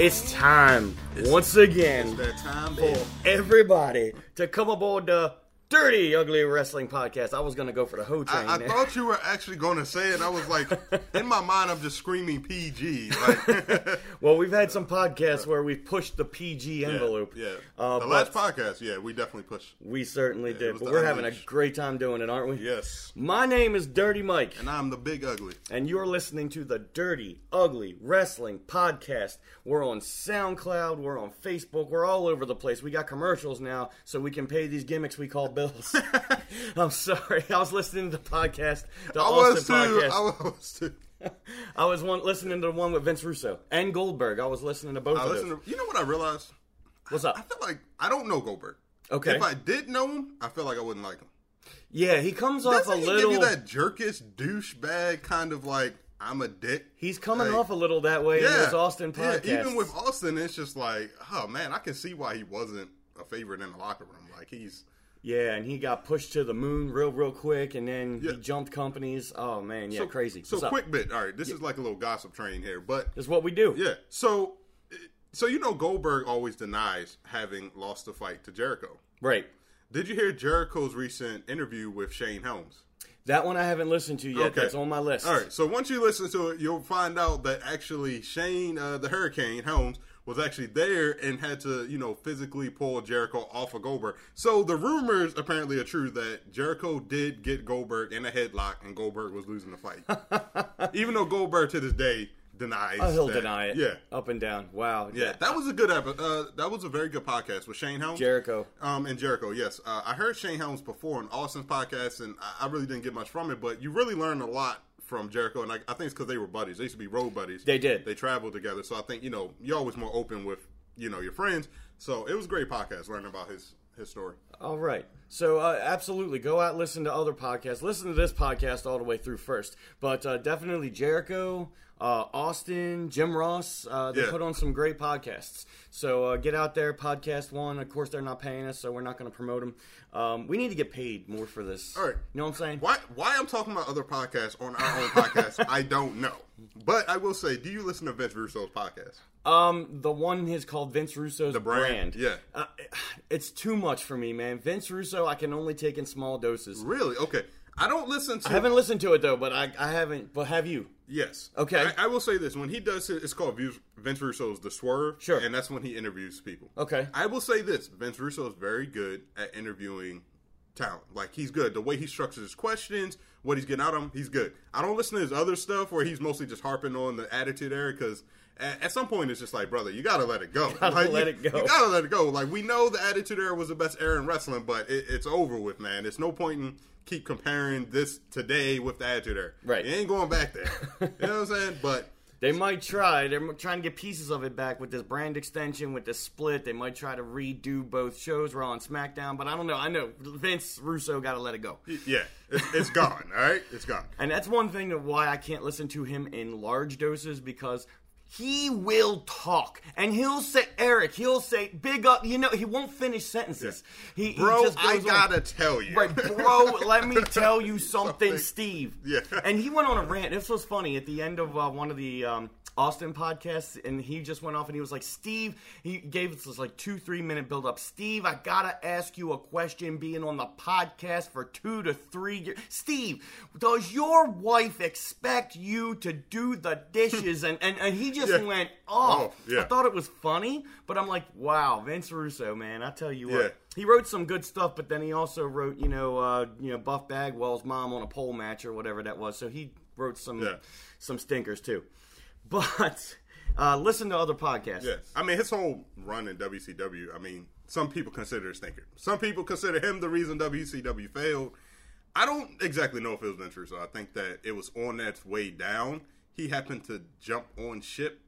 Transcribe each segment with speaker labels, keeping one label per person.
Speaker 1: It's time once again
Speaker 2: That time,
Speaker 1: for everybody to come aboard the Dirty Ugly Wrestling Podcast. I was gonna go for the Ho train.
Speaker 2: I, I thought you were actually going to say it. I was like, in my mind, I'm just screaming PG. Like,
Speaker 1: well, we've had some podcasts where we've pushed the PG envelope.
Speaker 2: Yeah.
Speaker 1: Uh,
Speaker 2: the last podcast, yeah, we definitely pushed.
Speaker 1: we certainly
Speaker 2: it
Speaker 1: did. But we're having a great time doing it, aren't we?
Speaker 2: Yes.
Speaker 1: My name is Dirty Mike.
Speaker 2: And I'm the big ugly.
Speaker 1: and you're listening to the Dirty Ugly Wrestling Podcast. We're on SoundCloud, we're on Facebook, we're all over the place. We got commercials now, so we can pay these gimmicks we call bills. I'm sorry, I was listening to the podcast, the
Speaker 2: I
Speaker 1: Austin
Speaker 2: was too.
Speaker 1: podcast.
Speaker 2: I was too.
Speaker 1: I was one listening to the one with Vince Russo and Goldberg. I was listening to both
Speaker 2: I
Speaker 1: of those.
Speaker 2: to, you know what I realized?
Speaker 1: What's up?
Speaker 2: I feel like I don't know Goldberg.
Speaker 1: Okay.
Speaker 2: If I did know him, I feel like I wouldn't like him.
Speaker 1: Yeah, he comes off
Speaker 2: Doesn't
Speaker 1: a
Speaker 2: he
Speaker 1: little.
Speaker 2: give you that jerkish douchebag kind of like I'm a dick?
Speaker 1: he's coming
Speaker 2: Like,
Speaker 1: off a little that way in those Austin
Speaker 2: yeah, even with Austin, it's just like, oh man, I can see why he wasn't a favorite in the locker room. Like he's
Speaker 1: Yeah, and he got pushed to the moon real, real quick, and then
Speaker 2: Yeah.
Speaker 1: he jumped companies. Oh man, yeah,
Speaker 2: so
Speaker 1: crazy.
Speaker 2: So
Speaker 1: What's up?
Speaker 2: quick bit. All right, this is like a little gossip train here, but
Speaker 1: it's what we do.
Speaker 2: yeah. So, so you know, Goldberg always denies having lost the fight to Jericho.
Speaker 1: Right.
Speaker 2: Did you hear Jericho's recent interview with Shane Helms?
Speaker 1: That one I haven't listened to yet.
Speaker 2: Okay.
Speaker 1: That's on my list.
Speaker 2: All right, so once you listen to it, you'll find out that actually Shane, uh, the Hurricane Helms, was actually there and had to, you know, physically pull Jericho off of Goldberg. So the rumors apparently are true that Jericho did get Goldberg in a headlock and Goldberg was losing the fight. Even though Goldberg to this day denies.
Speaker 1: Oh, he'll
Speaker 2: that.
Speaker 1: deny it.
Speaker 2: Yeah.
Speaker 1: Up and down. Wow.
Speaker 2: Yeah, that was a good episode. Uh, that was a very good podcast with Shane Helms.
Speaker 1: Jericho.
Speaker 2: Um, and Jericho, yes. Uh, I heard Shane Helms before on Austin's podcast, and I, I really didn't get much from it, but you really learn a lot from Jericho, and I, I think it's because they were buddies. They used to be road buddies.
Speaker 1: They did.
Speaker 2: They traveled together, so I think you know you're always more open with you know your friends. So it was a great podcast learning about his his story.
Speaker 1: All right. So uh, absolutely, go out listen to other podcasts. Listen to this podcast all the way through first. But uh, definitely Jericho, uh, Austin, Jim Ross. Uh, they
Speaker 2: Yeah.
Speaker 1: put on some great podcasts. So uh, get out there, PodcastOne. Of course, they're not paying us, so we're not going to promote them. Um, we need to get paid more for this.
Speaker 2: All right.
Speaker 1: You know what I'm saying?
Speaker 2: Why why I'm talking about other podcasts on our own podcast, I don't know. But I will say, do you listen to Vince Russo's podcast?
Speaker 1: Um, the one is called Vince Russo's
Speaker 2: The brand, yeah.
Speaker 1: Uh, it's too much for me, man. Vince Russo, I can only take in small doses.
Speaker 2: Really? Okay. I don't listen to
Speaker 1: I haven't listened to it though, but I, I haven't. But have you?
Speaker 2: Yes.
Speaker 1: Okay.
Speaker 2: I, I will say this: when he does it, it's called Vince Russo's The Swerve.
Speaker 1: Sure.
Speaker 2: And that's when he interviews people.
Speaker 1: Okay.
Speaker 2: I will say this: Vince Russo is very good at interviewing talent. Like he's good. The way he structures his questions, what he's getting out of them, he's good. I don't listen to his other stuff where he's mostly just harping on the attitude era because. At at some point, it's just like, brother, you gotta let it go.
Speaker 1: Gotta
Speaker 2: Like,
Speaker 1: let
Speaker 2: you,
Speaker 1: it go.
Speaker 2: You gotta let it go. Like we know the Attitude Era was the best era in wrestling, but it, it's over with, man. It's no point in keep comparing this today with the Attitude Era.
Speaker 1: Right.
Speaker 2: You ain't going back there. you know what I'm saying? But
Speaker 1: They might try. They're trying to get pieces of it back with this brand extension, with this split. They might try to redo both shows, Raw and SmackDown. But I don't know. I know Vince Russo got to let it go.
Speaker 2: yeah, it's, it's gone. All right, it's gone.
Speaker 1: And that's one thing that why I can't listen to him in large doses because he will talk and he'll say Eric, he'll say big up. You know, he won't finish sentences. He, he
Speaker 2: Bro,
Speaker 1: just
Speaker 2: I
Speaker 1: goes on.
Speaker 2: gotta tell you.
Speaker 1: Right, bro, let me tell you something,
Speaker 2: Something.
Speaker 1: Steve.
Speaker 2: Yeah.
Speaker 1: And he went on a rant. This was funny at the end of uh, one of the um, Austin podcast, and he just went off and he was like, Steve, he gave us this like two, three minute build up. Steve, I gotta ask you a question being on the podcast for two to three years. Steve, does your wife expect you to do the dishes? and, and, and he just
Speaker 2: Yeah.
Speaker 1: went off.
Speaker 2: Oh, yeah.
Speaker 1: I thought it was funny, but I'm like, wow, Vince Russo, man, I tell you what.
Speaker 2: Yeah.
Speaker 1: He wrote some good stuff, but then he also wrote, you know, uh, you know, Buff Bagwell's mom on a pole match or whatever that was. So he wrote some
Speaker 2: Yeah.
Speaker 1: some stinkers too. But uh, listen to other podcasts.
Speaker 2: Yes. I mean, his whole run in WCW, I mean, some people consider it a stinker. Some people consider him the reason WCW failed. I don't exactly know if it was Vince so I think that it was on its way down. He happened to jump on ship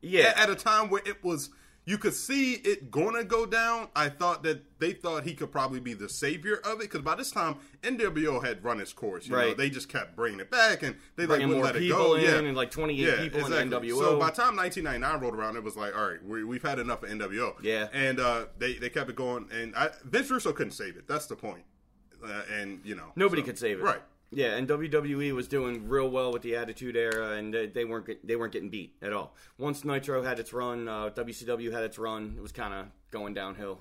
Speaker 1: Yeah,
Speaker 2: at a time where it was you could see it gonna go down. I thought that they thought he could probably be the savior of it because by this time NWO had run its course. You know,
Speaker 1: Right.
Speaker 2: they just kept bringing it back and they
Speaker 1: bringing
Speaker 2: like wouldn't let it go.
Speaker 1: in
Speaker 2: yeah,
Speaker 1: and like 28
Speaker 2: yeah,
Speaker 1: people
Speaker 2: exactly.
Speaker 1: in NWO.
Speaker 2: So by the time 1999 rolled around, it was like, all right, we, we've had enough of NWO.
Speaker 1: Yeah.
Speaker 2: and uh, they they kept it going, and I, Vince Russo couldn't save it. That's the point. Uh, and you know,
Speaker 1: Nobody
Speaker 2: so-
Speaker 1: could save it.
Speaker 2: right?
Speaker 1: Yeah, and WWE was doing real well with the Attitude Era, and they, they weren't get- they weren't getting beat at all. Once Nitro had its run, uh, WCW had its run. It was kind of going downhill.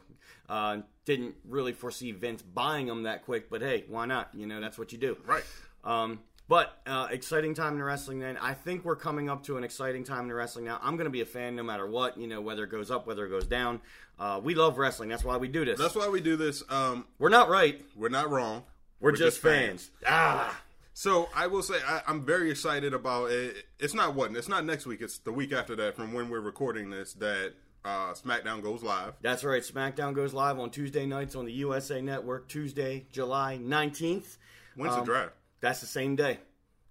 Speaker 1: Uh, didn't really foresee Vince buying them that quick, but hey, why not? You know, that's what you do.
Speaker 2: Right.
Speaker 1: Um, but uh, exciting time in wrestling. Then I think we're coming up to an exciting time in wrestling now. I'm going to be a fan no matter what. You know, whether it goes up, whether it goes down. Uh, we love wrestling. That's why we do this.
Speaker 2: That's why we do this. Um,
Speaker 1: we're not right.
Speaker 2: we're not wrong.
Speaker 1: We're, just, fans. Ah.
Speaker 2: So I will say I, I'm very excited about it. It's not what it's not next week. It's the week after that from when we're recording this that uh, SmackDown goes live.
Speaker 1: That's right. SmackDown goes live on Tuesday nights on the USA Network. Tuesday, July 19th.
Speaker 2: When's
Speaker 1: Um,
Speaker 2: the draft?
Speaker 1: That's the same day.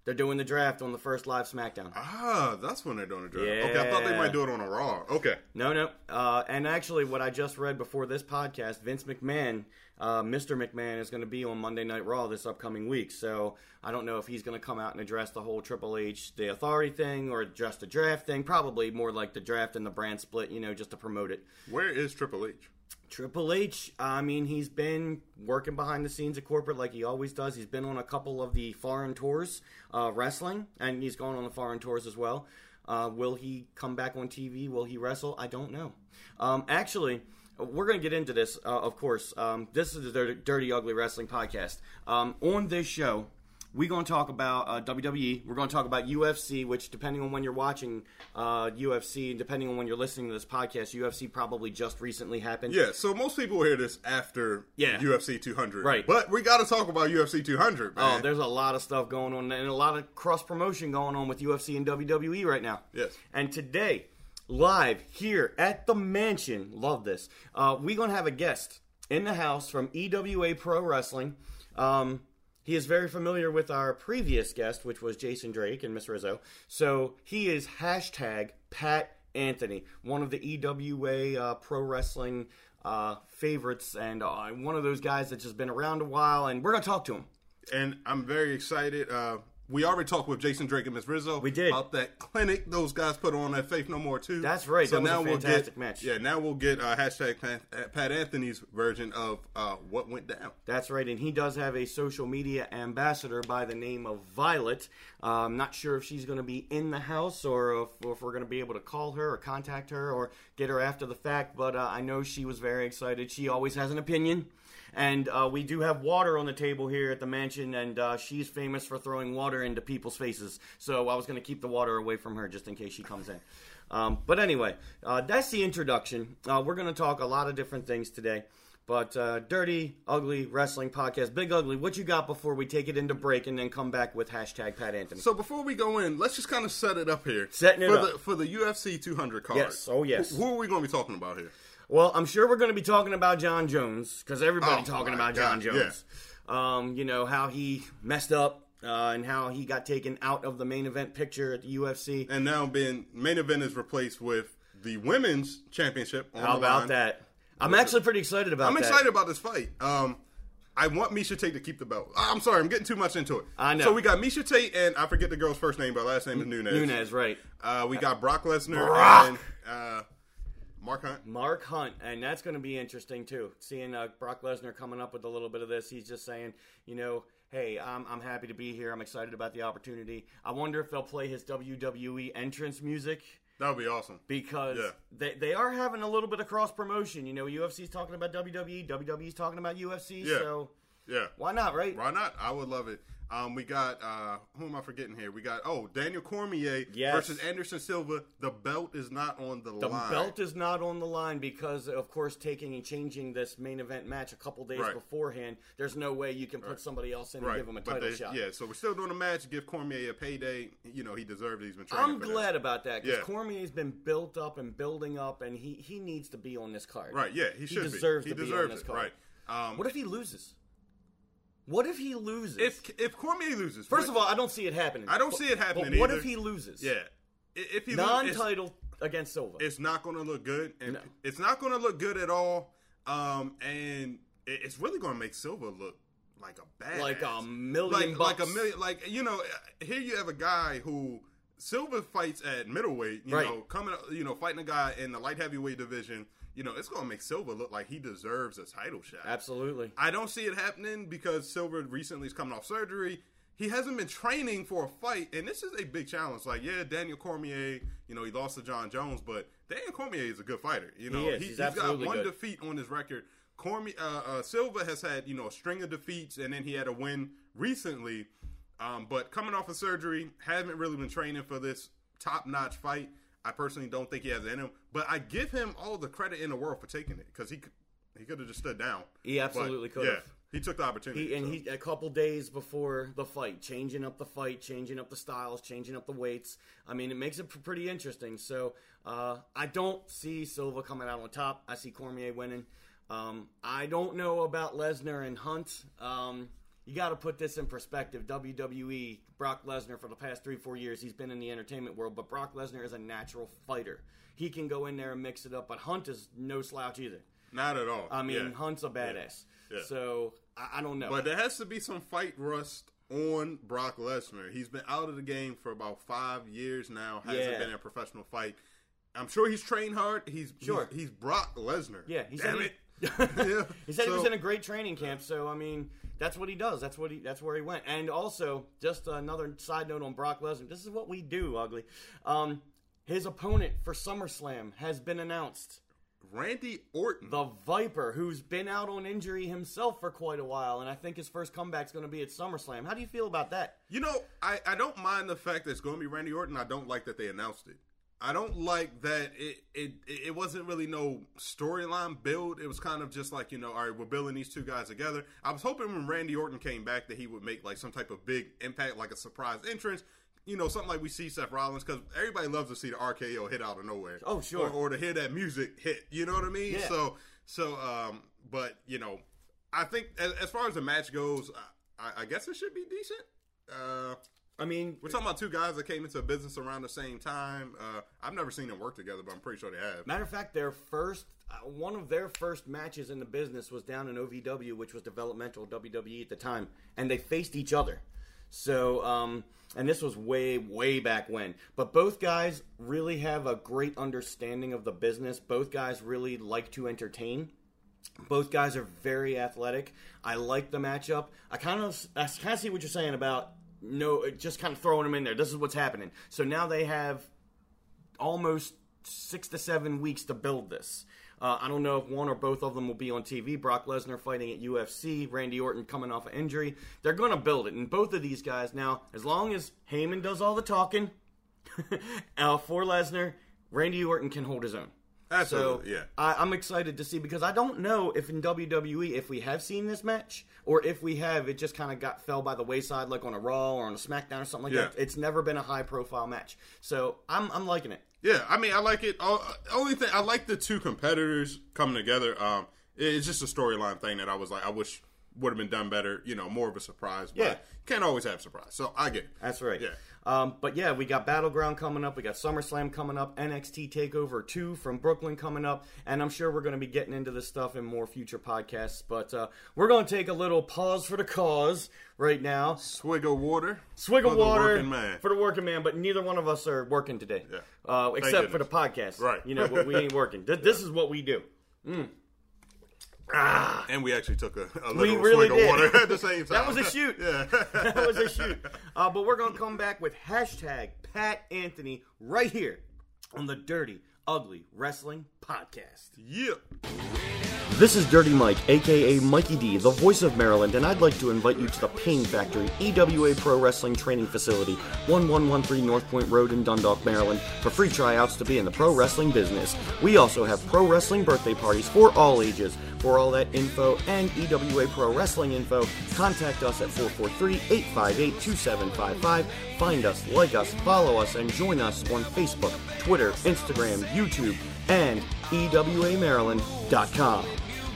Speaker 1: They're doing the draft on the first live SmackDown.
Speaker 2: Ah, that's when they're doing the draft. Okay, I thought they might do it on a Raw. Okay.
Speaker 1: No, no. Uh, and actually, what I just read before this podcast, Vince McMahon, uh, Mr. McMahon, is going to be on Monday Night Raw this upcoming week. So I don't know if he's going to come out and address the whole Triple H, the authority thing, or just the draft thing. Probably more like the draft and the brand split, you know, just to promote it.
Speaker 2: Where is Triple H?
Speaker 1: Triple H, I mean, he's been working behind the scenes at corporate like he always does. He's been on a couple of the foreign tours, uh, wrestling, and he's gone on the foreign tours as well. Uh, will he come back on TV? Will he wrestle? I don't know. Um, actually, we're going to get into this, uh, of course. Um, this is the Dirty, Ugly Wrestling Podcast. Um, on this show, we're going to talk about uh, WWE. We're going to talk about UFC, which, depending on when you're watching uh, UFC, and depending on when you're listening to this podcast, UFC probably just recently happened.
Speaker 2: Yeah, so most people hear this after
Speaker 1: Yeah.
Speaker 2: UFC 200.
Speaker 1: Right.
Speaker 2: But we got to talk about UFC 200, man.
Speaker 1: Oh, there's a lot of stuff going on and a lot of cross promotion going on with UFC and WWE right now.
Speaker 2: Yes.
Speaker 1: And today, live here at the mansion, love this. Uh, we're gonna have a guest in the house from EWA Pro Wrestling. Um, he is very familiar with our previous guest, which was Jason Drake and Miss Rizzo. So he is hashtag Pat Anthony, one of the EWA uh, Pro Wrestling uh, favorites, and uh, one of those guys that's just been around a while. And we're gonna talk to him.
Speaker 2: and I'm very excited. Uh, we already talked with Jason Drake and Miss Rizzo.
Speaker 1: We did.
Speaker 2: about that clinic those guys put on at Faith No More too.
Speaker 1: That's right.
Speaker 2: So
Speaker 1: That
Speaker 2: now we'll get
Speaker 1: match.
Speaker 2: yeah. Now we'll get uh, hashtag Pat, Pat Anthony's version of uh, what went down.
Speaker 1: That's right, and he does have a social media ambassador by the name of Violet. Uh, I'm not sure if she's going to be in the house or if, or if we're going to be able to call her or contact her or get her after the fact, but uh, I know she was very excited. She always has an opinion. And uh, we do have water on the table here at the mansion, and uh, she's famous for throwing water into people's faces. So I was going to keep the water away from her just in case she comes in. Um, but anyway, uh, that's the introduction. Uh, we're going to talk a lot of different things today. But uh, Dirty Ugly Wrestling Podcast, Big Ugly, what you got before we take it into break and then come back with hashtag Pat Anthony?
Speaker 2: So before we go in, let's just kind of set it up here.
Speaker 1: Setting it
Speaker 2: for
Speaker 1: up.
Speaker 2: the for the UFC 200 card.
Speaker 1: Yes. Oh, yes.
Speaker 2: Who, who are we going to be talking about here?
Speaker 1: Well, I'm sure we're going to be talking about Jon Jones because everybody's
Speaker 2: Oh,
Speaker 1: talking about Jon
Speaker 2: God,
Speaker 1: Jones. Um, you know how he messed up uh, and how he got taken out of the main event picture at the UFC.
Speaker 2: And now being main event is replaced with the women's championship. On
Speaker 1: How about
Speaker 2: line.
Speaker 1: that? I'm actually pretty excited about
Speaker 2: I'm
Speaker 1: that.
Speaker 2: excited about this fight. Um, I want Miesha Tate to keep the belt. I'm sorry, I'm getting too much into it.
Speaker 1: I know.
Speaker 2: So we got Miesha Tate and I forget the girl's first name, but last name is Nunes.
Speaker 1: Nunes, right?
Speaker 2: Uh, we got Brock Lesnar
Speaker 1: Brock.
Speaker 2: and uh, Mark Hunt.
Speaker 1: Mark Hunt, and that's going to be interesting too. Seeing uh, Brock Lesnar coming up with a little bit of this, he's just saying, you know, hey, I'm, I'm happy to be here. I'm excited about the opportunity. I wonder if they'll play his WWE entrance music
Speaker 2: That would be awesome.
Speaker 1: because
Speaker 2: Yeah.
Speaker 1: they, they are having a little bit of cross promotion. You know, UFC's talking about WWE, WWE's talking about UFC,
Speaker 2: Yeah.
Speaker 1: so
Speaker 2: Yeah.
Speaker 1: why not, right?
Speaker 2: Why not? I would love it. Um, we got uh, who am I forgetting here? We got oh Daniel Cormier
Speaker 1: Yes.
Speaker 2: versus Anderson Silva. The belt is not on the,
Speaker 1: The
Speaker 2: line.
Speaker 1: The belt is not on the line because, of course, taking and changing this main event match a couple days
Speaker 2: Right.
Speaker 1: beforehand, there's no way you can put somebody else in and
Speaker 2: right,
Speaker 1: give them a title
Speaker 2: they-
Speaker 1: shot.
Speaker 2: Yeah, so we're still doing a match. Give Cormier a payday. You know he deserved it. He's been training.
Speaker 1: I'm
Speaker 2: for this.
Speaker 1: glad about that because
Speaker 2: Yeah.
Speaker 1: Cormier's been built up and building up, and he, he needs to be on this card.
Speaker 2: Right? Yeah, he should
Speaker 1: deserves
Speaker 2: be. He
Speaker 1: to be on
Speaker 2: deserves
Speaker 1: this
Speaker 2: it.
Speaker 1: card.
Speaker 2: Right. Um,
Speaker 1: What if he loses? What if he loses?
Speaker 2: if if Cormier loses?
Speaker 1: First
Speaker 2: what-
Speaker 1: of all, I don't see it happening.
Speaker 2: I don't see it happening
Speaker 1: But what
Speaker 2: either.
Speaker 1: if he loses?
Speaker 2: yeah, if he
Speaker 1: non-title against Silva.
Speaker 2: it's not going to look good, and
Speaker 1: No.
Speaker 2: it's not going to look good at all. Um, and it's really going to make Silva look like a bad,
Speaker 1: Like a million
Speaker 2: like, like a million. Like you know, here you have a guy who Silva fights at middleweight. You
Speaker 1: Right.
Speaker 2: know, coming, you know, fighting a guy in the light heavyweight division. You know, it's going to make Silva look like he deserves a title shot.
Speaker 1: Absolutely.
Speaker 2: I don't see it happening because Silva recently is coming off surgery. he hasn't been training for a fight, and this is a big challenge. Like, yeah, Daniel Cormier, you know, he lost to Jon Jones, but Daniel Cormier is a good fighter. You know,
Speaker 1: He is. He's
Speaker 2: has got one
Speaker 1: good.
Speaker 2: defeat on his record. Cormier, uh, uh, Silva has had you know a string of defeats, and then he had a win recently. Um, but coming off of surgery, hasn't really been training for this top notch fight. I personally don't think he has it in him, but I give him all the credit in the world for taking it because he could, he could have just stood down.
Speaker 1: He absolutely could
Speaker 2: Yeah, he took the opportunity.
Speaker 1: He, and
Speaker 2: so.
Speaker 1: he a couple days before the fight, changing up the fight, changing up the styles, changing up the weights. I mean, it makes it pretty interesting. So uh, I don't see Silva coming out on top. I see Cormier winning. Um, I don't know about Lesnar and Hunt. Um, you got to put this in perspective. WWE, Brock Lesnar, for the past three, four years, he's been in the entertainment world, but Brock Lesnar is a natural fighter. He can go in there and mix it up, but Hunt is no slouch either.
Speaker 2: Not at all.
Speaker 1: I mean,
Speaker 2: Yeah.
Speaker 1: Hunt's a badass.
Speaker 2: Yeah.
Speaker 1: So I, I don't know.
Speaker 2: But there has to be some fight rust on Brock Lesnar. He's been out of the game for about five years now. Hasn't
Speaker 1: Yeah.
Speaker 2: been in a professional fight. I'm sure he's trained hard. He's
Speaker 1: Sure.
Speaker 2: He's, he's Brock Lesnar.
Speaker 1: Yeah, he
Speaker 2: Damn
Speaker 1: said
Speaker 2: it.
Speaker 1: He,
Speaker 2: Yeah.
Speaker 1: he said he was in a great training camp. So I mean, that's what he does. That's what he. That's where he went. And also, just another side note on Brock Lesnar. This is what we do, ugly. Um, his opponent for SummerSlam has been announced.
Speaker 2: Randy Orton.
Speaker 1: The Viper, who's been out on injury himself for quite a while, and I think his first comeback's going to be at SummerSlam. How do you feel about that?
Speaker 2: You know, I, I don't mind the fact that it's going to be Randy Orton. I don't like that they announced it. I don't like that it it, it wasn't really no storyline build. It was kind of just like, you know, all right, we're building these two guys together. I was hoping when Randy Orton came back that he would make like some type of big impact, like a surprise entrance. You know, something like we see Seth Rollins, because everybody loves to see the RKO hit out of nowhere.
Speaker 1: Oh, sure.
Speaker 2: Or, or to hear that music hit. You know what I mean?
Speaker 1: Yeah.
Speaker 2: So, so, um, but, you know, I think as, as far as the match goes, I, I guess it should be decent. Uh,
Speaker 1: I mean,
Speaker 2: we're talking about two guys that came into a business around the same time. Uh, I've never seen them work together, but I'm pretty sure they have.
Speaker 1: Matter of fact, their first, uh, one of their first matches in the business was down in OVW, which was developmental WWE at the time, and they faced each other. So, um, and this was way, way back when. But both guys really have a great understanding of the business. Both guys really like to entertain. Both guys are very athletic. I like the matchup. I kind of, I kind of see what you're saying about no, just kind of throwing them in there. This is what's happening. So now they have almost six to seven weeks to build this. Uh, I don't know if one or both of them will be on TV. Brock Lesnar fighting at UFC, Randy Orton coming off an injury. They're going to build it, and both of these guys now, as long as Heyman does all the talking uh, for Lesnar, Randy Orton can hold his own.
Speaker 2: Absolutely,
Speaker 1: so
Speaker 2: yeah.
Speaker 1: I, I'm excited to see because I don't know if in WWE if we have seen this match or if we have it just kind of got fell by the wayside like on a Raw or on a SmackDown or something like
Speaker 2: Yeah.
Speaker 1: that. It's never been a high profile match, so I'm I'm liking it.
Speaker 2: Yeah, I mean, I like it. All, only thing I like the two competitors coming together. Um, it's just a storyline thing that I was like, I wish would have been done better. You know, more of a surprise. But
Speaker 1: Yeah.
Speaker 2: can't always have surprise. So I get. It.
Speaker 1: That's right.
Speaker 2: Yeah.
Speaker 1: Um, but yeah, we got Battleground coming up. We got SummerSlam coming up. NXT Takeover 2 from Brooklyn coming up. And I'm sure we're going to be getting into this stuff in more future podcasts. But uh, we're going to take a little pause for the cause right now.
Speaker 2: Swig of water.
Speaker 1: Swig of
Speaker 2: for the working man.
Speaker 1: for the working man. But neither one of us are working today.
Speaker 2: Yeah.
Speaker 1: Uh, except for the podcast.
Speaker 2: Right.
Speaker 1: You know, we ain't working. Th- This is what we do.
Speaker 2: And we actually took a, a little
Speaker 1: really
Speaker 2: swig
Speaker 1: did.
Speaker 2: of water at the same time.
Speaker 1: That was a shoot.
Speaker 2: yeah.
Speaker 1: that was a shoot. Uh, but we're going to come back with hashtag Pat Anthony right here on the Dirty Ugly Wrestling Podcast.
Speaker 2: yeah.
Speaker 1: This is Dirty Mike, aka Mikey D, the voice of Maryland, and I'd like to invite you to the Pain Factory EWA Pro Wrestling Training Facility, 1113 North Point Road in Dundalk, Maryland, for free tryouts to be in the pro wrestling business. We also have pro wrestling birthday parties for all ages. For all that info and EWA Pro Wrestling info, contact us at 443 858 2755. Find us, like us, follow us, and join us on Facebook, Twitter, Instagram, YouTube, and EWAMaryland.com.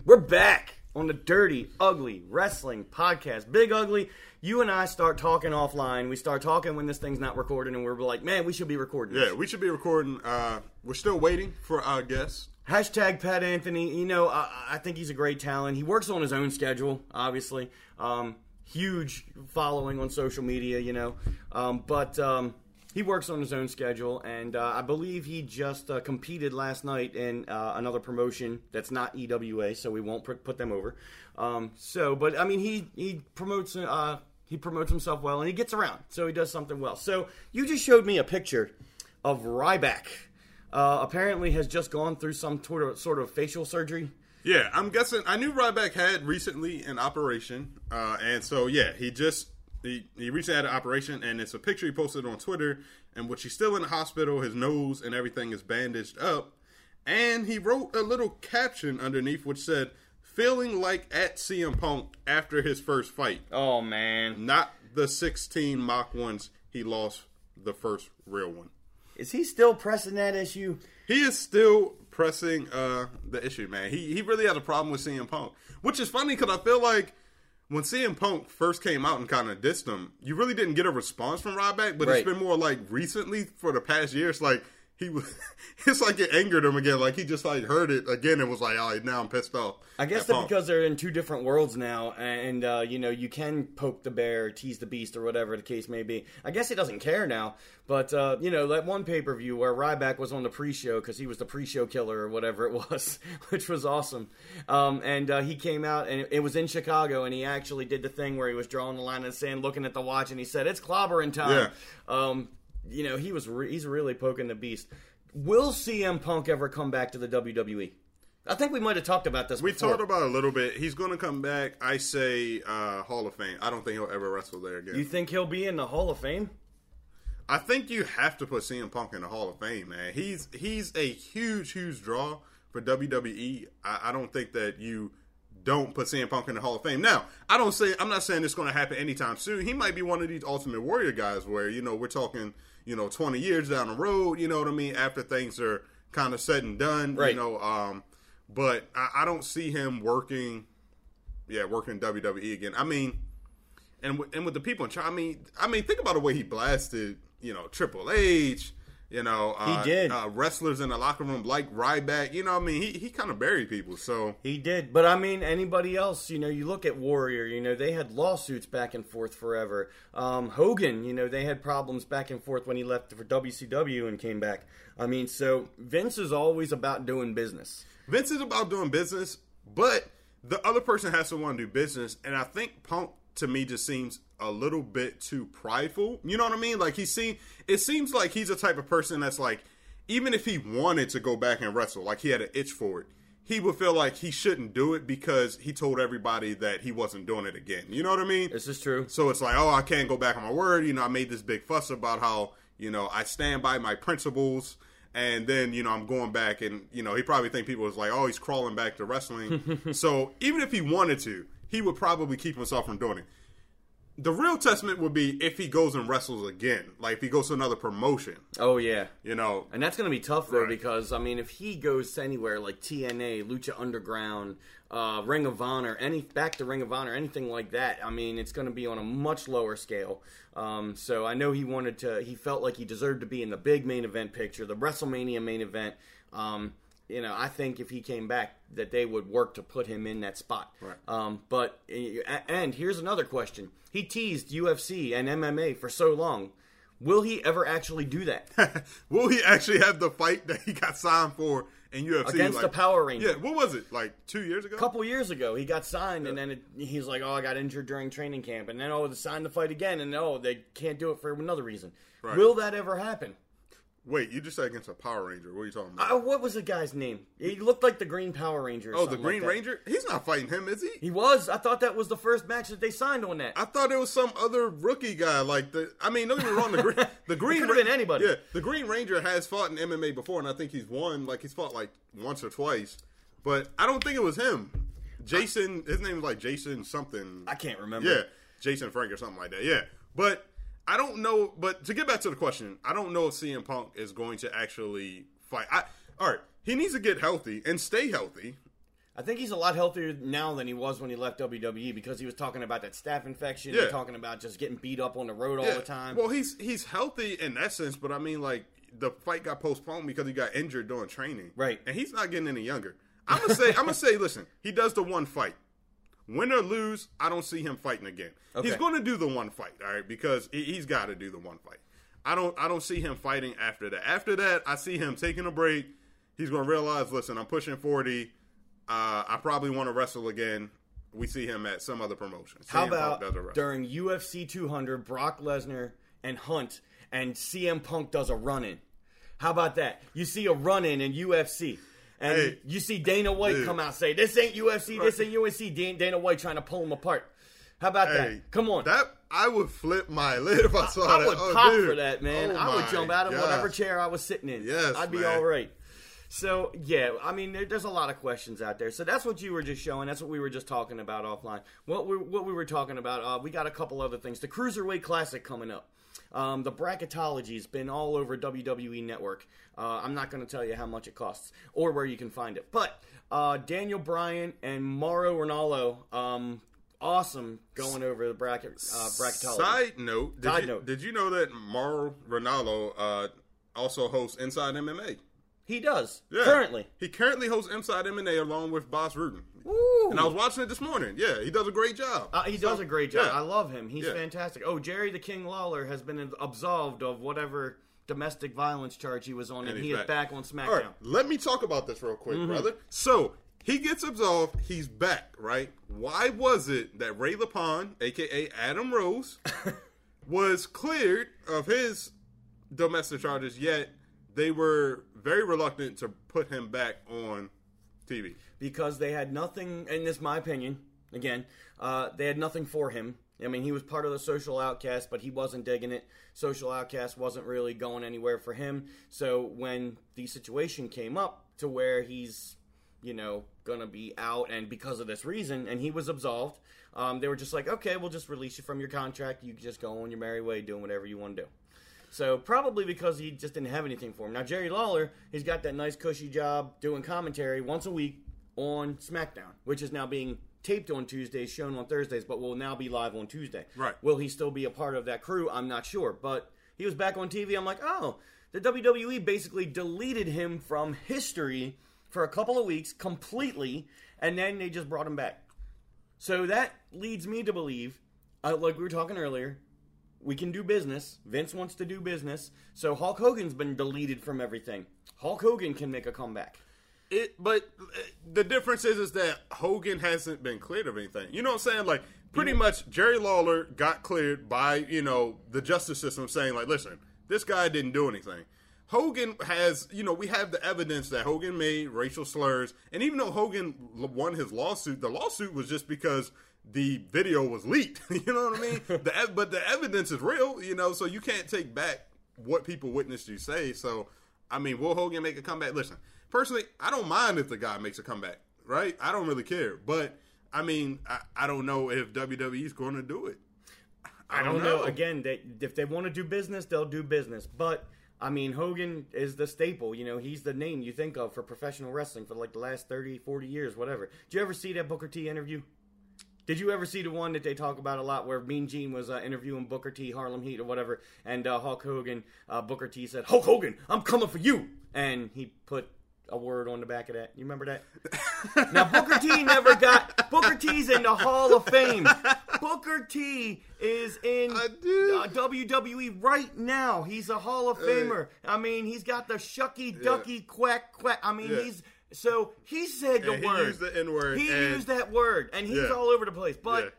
Speaker 1: We're back on the Dirty Ugly Wrestling Podcast. Big Ugly, you and I start talking offline. We start talking when this thing's not recording, and we're like, man, we should be recording. this.
Speaker 2: Yeah, we should be recording. Uh, we're still waiting for our guest.
Speaker 1: Hashtag Pat Anthony. You know, I, I think he's a great talent. He works on his own schedule, obviously. Um, huge following on social media, you know. Um, but um, he works on his own schedule, and uh, I believe he just uh, competed last night in uh, another promotion that's not EWA, so we won't put put them over. Um, so, but I mean, he he promotes uh, He promotes himself well, and he gets around, so he does something well. So you just showed me a picture of Ryback. Uh, apparently, has just gone through some sort of, sort of facial surgery.
Speaker 2: Yeah, I'm guessing. I knew Ryback had recently an operation, uh, and so yeah, he just he, he recently had an operation, and it's a picture he posted on Twitter, and which he's still in the hospital. His nose and everything is bandaged up, and he wrote a little caption underneath which said, "Feeling like at CM Punk after his first fight,
Speaker 1: Oh man,
Speaker 2: not the 16 mock ones he lost the first real one."
Speaker 1: is he still pressing that issue?
Speaker 2: He is still pressing uh, the issue, man. He he really had a problem with CM Punk, which is funny because I feel like when CM Punk first came out and kind of dissed him, you really didn't get a response from Ryback. But
Speaker 1: Right.
Speaker 2: it's been more like recently for the past year. It's like he was. It's like it angered him again. Like he just like heard it again and was like, all right now I'm pissed off."
Speaker 1: I guess that
Speaker 2: Punk."
Speaker 1: because they're in two different worlds now, and uh, you know you can poke the bear, tease the beast, or whatever the case may be. I guess he doesn't care now, but uh, you know that one pay per view where Ryback was on the pre-show because he was the pre-show killer or whatever it was, which was awesome. Um, and uh, he came out and it, was in Chicago, and he actually did the thing where he was drawing the line in the sand, looking at the watch, and he said, "It's clobbering time." Um, you know he was re- he's really poking the beast. Will CM Punk ever come back to the WWE? I think we might have talked about this.
Speaker 2: We
Speaker 1: before.
Speaker 2: talked about it a little bit. He's going to come back. I say uh, Hall of Fame. I don't think he'll ever wrestle there again.
Speaker 1: You think he'll be in the Hall of Fame?
Speaker 2: I think you have to put CM Punk in the Hall of Fame, man. He's he's a huge, huge draw for WWE. I, I don't think that you don't put CM Punk in the Hall of Fame. Now, I don't say I'm not saying it's going to happen anytime soon. He might be one of these Ultimate Warrior guys where you know we're talking you know 20 years down the road. You know what I mean? After things are kind of said and done,
Speaker 1: Right.
Speaker 2: you know. Um, but I, I don't see him working. Yeah, working WWE again. I mean, and with, and with the people in charge, I mean, I mean, think about the way he blasted, you know, Triple H, you know, uh,
Speaker 1: did.
Speaker 2: uh, wrestlers in the locker room like Ryback. You know, I mean, he he kind of buried people. So
Speaker 1: He did, but I mean, anybody else? You know, you look at Warrior. You know, they had lawsuits back and forth forever. Um, Hogan, you know, they had problems back and forth when he left for WCW and came back. I mean, so Vince is always about doing business.
Speaker 2: Vince is about doing business, but the other person has to want to do business, and I think Punk to me just seems a little bit too prideful. You know what I mean? Like he seems, it seems like he's the type of person that's like, even if he wanted to go back and wrestle, like he had an itch for it, he would feel like he shouldn't do it because he told everybody that he wasn't doing it again. You know what I mean?
Speaker 1: This is true.
Speaker 2: So it's like, oh, I can't go back on my word. You know, I made this big fuss about how, you know, I stand by my principles. And then, you know, I'm going back and, you know, he probably think people was like, oh, he's crawling back to wrestling. so even if he wanted to, he would probably keep himself from doing it. The real testament would be if he goes and wrestles again. Like if he goes to another promotion,
Speaker 1: Oh yeah.
Speaker 2: you know.
Speaker 1: And that's going to be tough though
Speaker 2: Right.
Speaker 1: because I mean, if he goes anywhere like TNA, Lucha Underground, uh, Ring of Honor, any back to Ring of Honor, anything like that, I mean, it's going to be on a much lower scale. Um, so I know he wanted to. He felt like he deserved to be in the big main event picture, the WrestleMania main event. Um, you know, I think if he came back, that they would work to put him in that spot.
Speaker 2: Right.
Speaker 1: Um, but and here's another question: He teased UFC and MMA for so long. Will he ever actually do that?
Speaker 2: Will he actually have the fight that he got signed for in UFC?
Speaker 1: Against
Speaker 2: like,
Speaker 1: the Power Rangers.
Speaker 2: Yeah, what was it? Like two years ago?
Speaker 1: A couple years ago, he got signed, and then it, he's like, "Oh, I got injured during training camp," and then oh, they signed the fight again, and oh, they can't do it for another reason.
Speaker 2: Right.
Speaker 1: Will that ever happen?
Speaker 2: Wait, you just said against a Power Ranger. What are you talking about?
Speaker 1: Uh, what was the guy's name? He looked like the Green Power Ranger. or
Speaker 2: oh, the Green
Speaker 1: like.
Speaker 2: Ranger? He's not fighting him, is he?
Speaker 1: He was. I thought that was the first match that they signed on that.
Speaker 2: I thought it was some other rookie guy. Like the, I mean, don't get me wrong. The green, the green
Speaker 1: could've been anybody.
Speaker 2: Yeah, the Green Ranger has fought in MMA before, and I think he's won. Like he's fought like once or twice, but I don't think it was him. Jason, his name is like Jason something.
Speaker 1: I can't remember.
Speaker 2: Yeah, Jason Frank or something like that. Yeah, but I don't know. But to get back to the question, I don't know if CM Punk is going to actually fight. I, all right, he needs to get healthy and stay healthy.
Speaker 1: I think he's a lot healthier now than he was when he left WWE because he was talking about that staph infection.
Speaker 2: Yeah.
Speaker 1: and talking about just getting beat up on the road all the time.
Speaker 2: Well, he's he's healthy in that sense, but I mean, like the fight got postponed because he got injured during training,
Speaker 1: Right.
Speaker 2: And he's not getting any younger. I'm gonna say, I'm gonna say, listen, he does the one fight, win or lose. I don't see him fighting again. He's going to do the one fight, all right, because he, he's got to do the one fight. I don't, I don't see him fighting after that. After that, I see him taking a break. He's going to realize, listen, I'm pushing 40. Uh, I probably want to wrestle again we see him at some other promotion.
Speaker 1: How about
Speaker 2: does a wrestle.
Speaker 1: during UFC 200, Brock Lesnar and Hunt, and CM Punk does a run in? How about that? You see a run in in UFC. And
Speaker 2: Hey.
Speaker 1: you see Dana White
Speaker 2: Dude.
Speaker 1: come out and say, This ain't UFC, this ain't. Dan- Dana White trying to pull him apart. How about
Speaker 2: Hey,
Speaker 1: that? Come on.
Speaker 2: That I would flip my lid if I saw
Speaker 1: I
Speaker 2: that.
Speaker 1: would
Speaker 2: Oh,
Speaker 1: pop
Speaker 2: dude.
Speaker 1: for that, man.
Speaker 2: Oh,
Speaker 1: I would jump out of
Speaker 2: gosh.
Speaker 1: whatever chair I was sitting in.
Speaker 2: Yes,
Speaker 1: I'd be
Speaker 2: man.
Speaker 1: all right. So yeah, I mean, there, there's a lot of questions out there. So that's what you were just showing. That's what we were just talking about offline. What we what we were talking about. Uh, we got a couple other things. The Cruiserweight Classic coming up. Um, the bracketology's been all over WWE Network. Uh, I'm not going to tell you how much it costs or where you can find it, but uh, Daniel Bryan and Mauro Ranallo, um, awesome going over the bracket uh, bracketology.
Speaker 2: Side note, did
Speaker 1: Side
Speaker 2: you,
Speaker 1: note.
Speaker 2: did you know that Mauro Ranallo uh, also hosts Inside MMA?
Speaker 1: He does
Speaker 2: Yeah.
Speaker 1: currently.
Speaker 2: He currently hosts Inside MMA along with Bas Rutten.
Speaker 1: Woo.
Speaker 2: And I was watching it this morning. Yeah, he does a great job.
Speaker 1: Uh, he
Speaker 2: So,
Speaker 1: does a great job.
Speaker 2: yeah.
Speaker 1: I love him. He's
Speaker 2: Yeah.
Speaker 1: fantastic. Oh, Jerry the King Lawler has been absolved of whatever domestic violence charge he was on, and,
Speaker 2: And
Speaker 1: he
Speaker 2: he's
Speaker 1: is
Speaker 2: back.
Speaker 1: back on SmackDown.
Speaker 2: All right, let me talk about this real quick, brother. So he gets absolved. He's back, right? Why was it that Ray Leppan, aka Adam Rose, was cleared of his domestic charges? Yet they were very reluctant to put him back on TV.
Speaker 1: because they had nothing, and this is my opinion, again, uh, they had nothing for him. I mean, he was part of the social outcast, but he wasn't digging it. Social outcast wasn't really going anywhere for him. So when the situation came up to where he's, you know, gonna be out, and because of this reason, and he was absolved, um, they were just like, okay, we'll just release you from your contract. You can just go on your merry way, doing whatever you want to do. So probably because he just didn't have anything for him. Now Jerry Lawler, he's got that nice cushy job doing commentary once a week on SmackDown, which is now being taped on Tuesdays, shown on Thursdays, but will now be live on Tuesday.
Speaker 2: Right.
Speaker 1: Will he still be a part of that crew? I'm not sure, but he was back on TV. I'm like, oh, the WWE basically deleted him from history for a couple of weeks completely, and then they just brought him back. So that leads me to believe, uh, like we were talking earlier, we can do business. Vince wants to do business. So Hulk Hogan's been deleted from everything. Hulk Hogan can make a comeback.
Speaker 2: It, but uh, the difference is, is that Hogan hasn't been cleared of anything. You know what I'm saying? Like, pretty much Jerry Lawler got cleared by you know the justice system, saying like, listen, this guy didn't do anything. Hogan has, you know, we have the evidence that Hogan made racial slurs, and even though Hogan won his lawsuit, the lawsuit was just because the video was leaked. you know what I mean? the, but the evidence is real, you know, so you can't take back what people witnessed you say. So, I mean, will Hogan make a comeback? Listen, personally, I don't mind if the guy makes a comeback, right? I don't really care. But, I mean, I, I don't know if WWE's going to do it. I,
Speaker 1: I don't know. Again, they, if they want to do business, they'll do business. But I mean, Hogan is the staple. You know, he's the name you think of for professional wrestling for like the last 30, 40 years, whatever. Did you ever see that Booker T interview? Did you ever see the one that they talk about a lot where Mean Gene was uh, interviewing Booker T, Harlem Heat, or whatever, and uh, Hulk Hogan, uh, Booker T said, Hulk Hogan, I'm coming for you. And he put a word on the back of that. You remember that? now, Booker T never got. Booker T's in the Hall of Fame. Booker T is in uh, WWE right now. He's a Hall of Famer. I mean, he's got the shucky ducky quack quack. I mean,
Speaker 2: Yeah.
Speaker 1: he's so he said the
Speaker 2: he
Speaker 1: word.
Speaker 2: used the N-word,
Speaker 1: He used that word, and he's
Speaker 2: Yeah.
Speaker 1: all over the place. But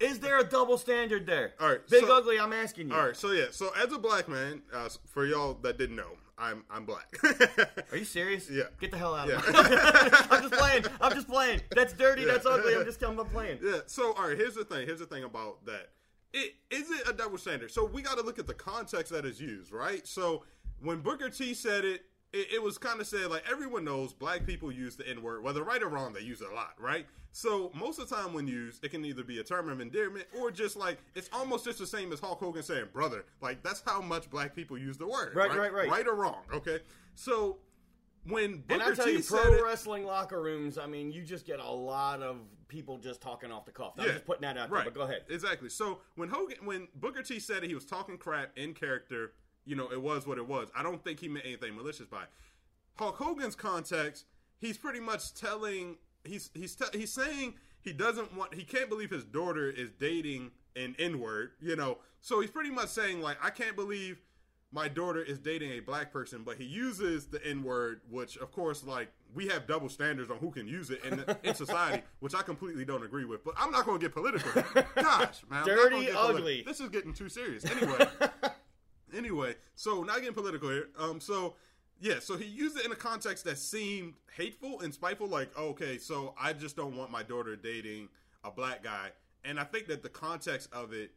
Speaker 2: Yeah.
Speaker 1: is there a double standard there?
Speaker 2: All right,
Speaker 1: Big
Speaker 2: so-
Speaker 1: Ugly. I'm asking you.
Speaker 2: All right, so yeah, so as a black man, uh, for y'all that didn't know, I'm I'm black.
Speaker 1: Are you serious?
Speaker 2: Yeah.
Speaker 1: Get the hell out of here. I'm just playing. I'm just playing. That's dirty. That's ugly. I'm just telling I'm playing.
Speaker 2: Yeah. So, all right. Here's the thing. Here's the thing about that. It is it a double standard. So we got to look at the context that is used, right? So when Booker T said it, it, it was kind of said like everyone knows black people use the N word, whether right or wrong, they use it a lot, right? So most of the time when used, it can either be a term of endearment or just like it's almost just the same as Hulk Hogan saying brother. Like that's how much black people use the word,
Speaker 1: Right,
Speaker 2: right,
Speaker 1: right, right.
Speaker 2: right or wrong. Okay. So when Booker
Speaker 1: And I tell
Speaker 2: T
Speaker 1: you, pro
Speaker 2: it,
Speaker 1: wrestling locker rooms. I mean, you just get a lot of people just talking off the cuff. I'm
Speaker 2: Yeah.
Speaker 1: just putting that out
Speaker 2: right.
Speaker 1: there. But go ahead.
Speaker 2: Exactly. So when Hogan, when Booker T said it, he was talking crap in character. You know, it was what it was. I don't think he meant anything malicious by it. Hulk Hogan's context, he's pretty much telling he's he's te- he's saying he doesn't want he can't believe his daughter is dating an N word. You know, so he's pretty much saying like I can't believe my daughter is dating a black person, but he uses the N word, which of course, like we have double standards on who can use it in in society, which I completely don't agree with. But I'm not going to get political. Gosh, man,
Speaker 1: Dirty ugly.
Speaker 2: This is getting too serious. Anyway, anyway, so not getting political here. Um, so yeah, so he used it in a context that seemed hateful and spiteful. Like, okay, so I just don't want my daughter dating a black guy, and I think that the context of it. it-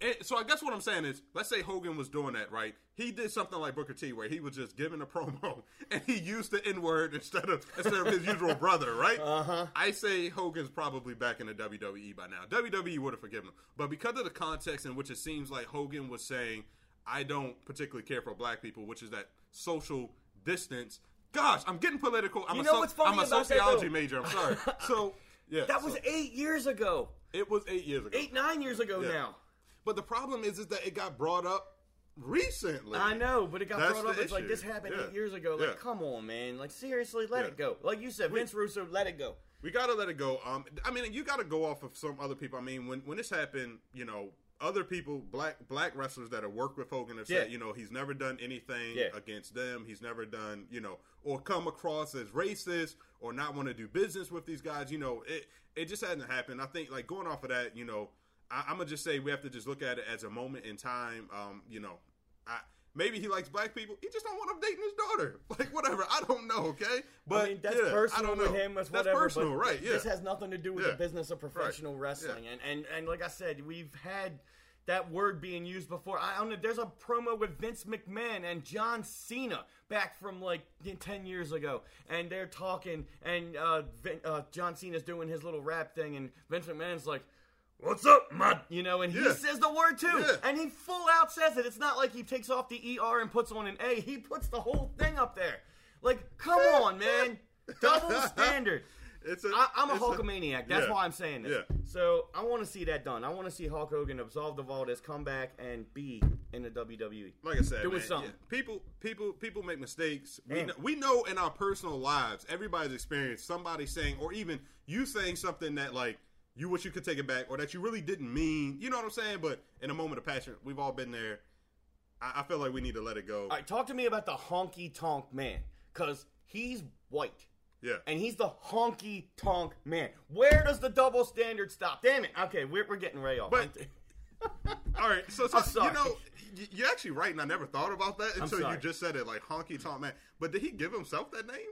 Speaker 2: it- so I guess what I'm saying is, let's say Hogan was doing that, right? He did something like Booker T, where he was just giving a promo and he used the N word instead of instead of his usual brother, right? Uh huh. I say Hogan's probably back in the WWE by now. WWE would have forgiven him, but because of the context in which it seems like Hogan was saying, "I don't particularly care for black people," which is that social distance. Gosh, I'm getting political. I'm
Speaker 1: You
Speaker 2: a
Speaker 1: know what's funny
Speaker 2: I'm a sociology major. I'm sorry. So yeah,
Speaker 1: That was
Speaker 2: so-
Speaker 1: eight years ago.
Speaker 2: it was eight years ago.
Speaker 1: Eight, nine years ago
Speaker 2: Yeah.
Speaker 1: now.
Speaker 2: But the problem is, is that it got brought up recently.
Speaker 1: I know, but it got
Speaker 2: That's
Speaker 1: brought up. It's like this happened
Speaker 2: Yeah.
Speaker 1: eight years ago. Like,
Speaker 2: Yeah.
Speaker 1: come on, man. Like, seriously, let
Speaker 2: Yeah.
Speaker 1: it go. Like you said, Vince Russo, let it go.
Speaker 2: We gotta let it go. Um, I mean, you gotta go off of some other people. I mean, when when this happened, you know, other people, black black wrestlers that have worked with Hogan have said, you know, he's never done anything against them. He's never done, you know, or come across as racist or not want to do business with these guys. You know, it it just hasn't happened. I think like going off of that, you know, I, I'm gonna just say we have to just look at it as a moment in time. Um, you know, I. Maybe he likes black people. He just don't want him dating his daughter. Like whatever. I don't know. Okay, but
Speaker 1: I mean, that's
Speaker 2: yeah,
Speaker 1: personal
Speaker 2: I don't
Speaker 1: with
Speaker 2: know.
Speaker 1: him. That's,
Speaker 2: That's
Speaker 1: whatever.
Speaker 2: personal, right? Yeah.
Speaker 1: This has nothing to do with
Speaker 2: Yeah.
Speaker 1: the business of professional
Speaker 2: Right.
Speaker 1: wrestling.
Speaker 2: Yeah.
Speaker 1: And, and and like I said, we've had that word being used before. I don't know. There's a promo with Vince McMahon and John Cena back from like ten years ago, and they're talking, and uh, Vin, uh, John Cena's doing his little rap thing, and Vince McMahon's like. What's up, man? You know, and he
Speaker 2: Yeah.
Speaker 1: says the word too,
Speaker 2: Yeah.
Speaker 1: and he full out says it. It's not like he takes off the er and puts on an a. He puts the whole thing up there. Like, come on, man, double standard.
Speaker 2: It's a,
Speaker 1: I, I'm a Hulkamaniac. That's
Speaker 2: yeah.
Speaker 1: why I'm saying this.
Speaker 2: Yeah.
Speaker 1: So I want to see that done. I want to see Hulk Hogan absolved of all this, come back and be in the WWE.
Speaker 2: Like I said,
Speaker 1: Doing
Speaker 2: man,
Speaker 1: something.
Speaker 2: yeah. people, people, people make mistakes. We know, we know in our personal lives, everybody's experienced somebody saying, or even you saying something that like you wish you could take it back, or that you really didn't mean. You know what I'm saying? But in a moment of passion, we've all been there. I, I feel like we need to let it go.
Speaker 1: All right, talk to me about the honky tonk man, because he's white.
Speaker 2: yeah.
Speaker 1: And he's the honky tonk man. Where does the double standard stop? Damn it. Okay, we're, we're getting way off.
Speaker 2: But- all right, so, so you know, you're actually right, and I never thought about that until you just said it, like honky tonk man. But did he give himself that name?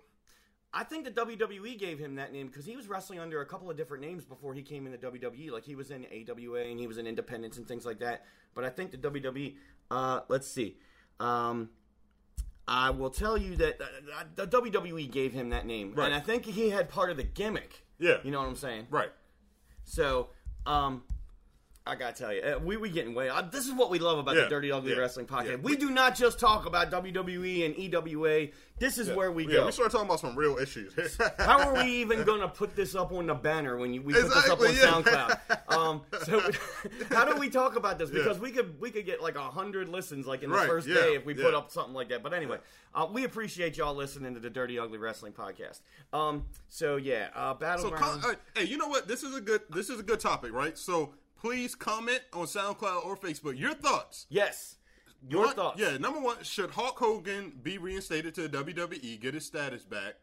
Speaker 1: I think the WWE gave him that name because he was wrestling under a couple of different names before he came into the WWE. Like he was in AWA and he was in Independence and things like that. But I think the WWE. Uh, let's see. Um, I will tell you that uh, the WWE gave him that name,
Speaker 2: Right.
Speaker 1: and I think he had part of the gimmick.
Speaker 2: Yeah.
Speaker 1: you know what I'm saying.
Speaker 2: Right.
Speaker 1: So, um, I gotta tell you, uh, we we getting way. Uh, this is what we love about
Speaker 2: Yeah,
Speaker 1: the Dirty Ugly
Speaker 2: yeah,
Speaker 1: Wrestling podcast.
Speaker 2: yeah.
Speaker 1: We do not just talk about WWE and EWA. This is where we
Speaker 2: yeah,
Speaker 1: go.
Speaker 2: we start talking about some real issues.
Speaker 1: How are we even going to put this up on the banner when you, we put this up on. SoundCloud? Um, so how do we talk about this? Because we could we could get like a hundred listens like in the
Speaker 2: Right,
Speaker 1: first day if we put up something like that. But anyway, uh, we appreciate y'all listening to the Dirty Ugly Wrestling podcast. Um, so yeah, uh,
Speaker 2: So,
Speaker 1: battleground.
Speaker 2: uh, hey, you know what? This is a good. This is a good topic, right? So, please comment on SoundCloud or Facebook your thoughts.
Speaker 1: yes, your
Speaker 2: One-
Speaker 1: thoughts.
Speaker 2: Yeah, number one, should Hulk Hogan be reinstated to the WWE, get his status back?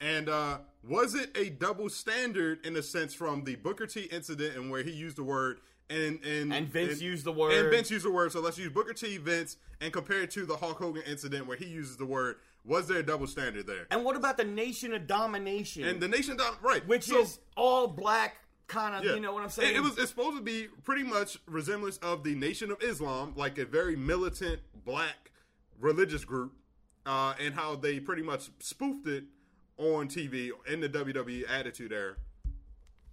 Speaker 2: And uh, was it a double standard in a sense from the Booker T incident and where he used the word and and
Speaker 1: And Vince used the word and.
Speaker 2: Vince used the word. So let's use Booker T, Vince, and compare it to the Hulk Hogan incident where he uses the word. Was there a double standard there?
Speaker 1: And what about the Nation of Domination,
Speaker 2: And the nation, dom- right?
Speaker 1: which
Speaker 2: so-
Speaker 1: is all black kind of?
Speaker 2: Yeah.
Speaker 1: You know what I'm
Speaker 2: It-
Speaker 1: saying?
Speaker 2: It, was it's supposed to be pretty much resemblance of the Nation of Islam, like a very militant black religious group, uh, and how they pretty much spoofed it on TV in the WWE Attitude Era.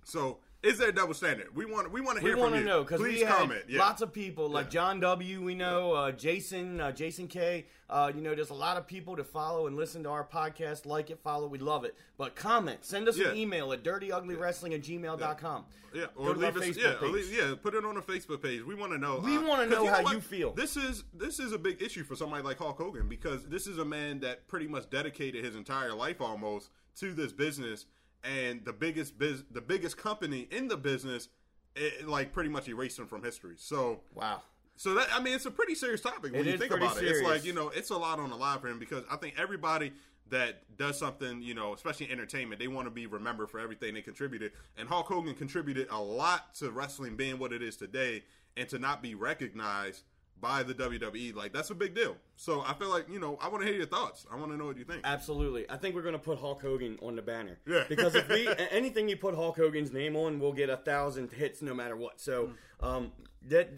Speaker 2: So, is there a double standard? We want we want to
Speaker 1: We
Speaker 2: hear
Speaker 1: want
Speaker 2: from
Speaker 1: to
Speaker 2: you.
Speaker 1: know because
Speaker 2: Please
Speaker 1: we
Speaker 2: comment. Yeah.
Speaker 1: lots of people like
Speaker 2: Yeah.
Speaker 1: John W. We know uh, Jason, uh, Jason K. Uh, you know, there's a lot of people to follow and listen to our podcast, like it, follow. We love it. But comment, send us
Speaker 2: Yeah.
Speaker 1: an email at dirtyuglywrestling at gmail.com.
Speaker 2: Yeah, or leave us.
Speaker 1: Facebook
Speaker 2: Yeah, leave, yeah. Put it on the Facebook page. We want to know.
Speaker 1: We
Speaker 2: uh,
Speaker 1: wanna
Speaker 2: 'cause
Speaker 1: know how
Speaker 2: what?
Speaker 1: you feel.
Speaker 2: This is this is a big issue for somebody like Hulk Hogan because this is a man that pretty much dedicated his entire life almost to this business, and the biggest biz, the biggest company in the business, it, like pretty much erased him from history. So
Speaker 1: Wow.
Speaker 2: So that I mean, it's a pretty serious topic when
Speaker 1: It
Speaker 2: you think about it. It's like you know, it's a lot on the line for him because I think everybody that does something, you know, especially in entertainment, they want to be remembered for everything they contributed. And Hulk Hogan contributed a lot to wrestling being what it is today, and to not be recognized by the WWE, like that's a big deal. So I feel like you know, I want to hear your thoughts. I want to know what you think.
Speaker 1: Absolutely. I think we're going to put Hulk Hogan on the banner.
Speaker 2: Yeah.
Speaker 1: Because if we anything you put Hulk Hogan's name on, we'll get a thousand hits no matter what. So um, that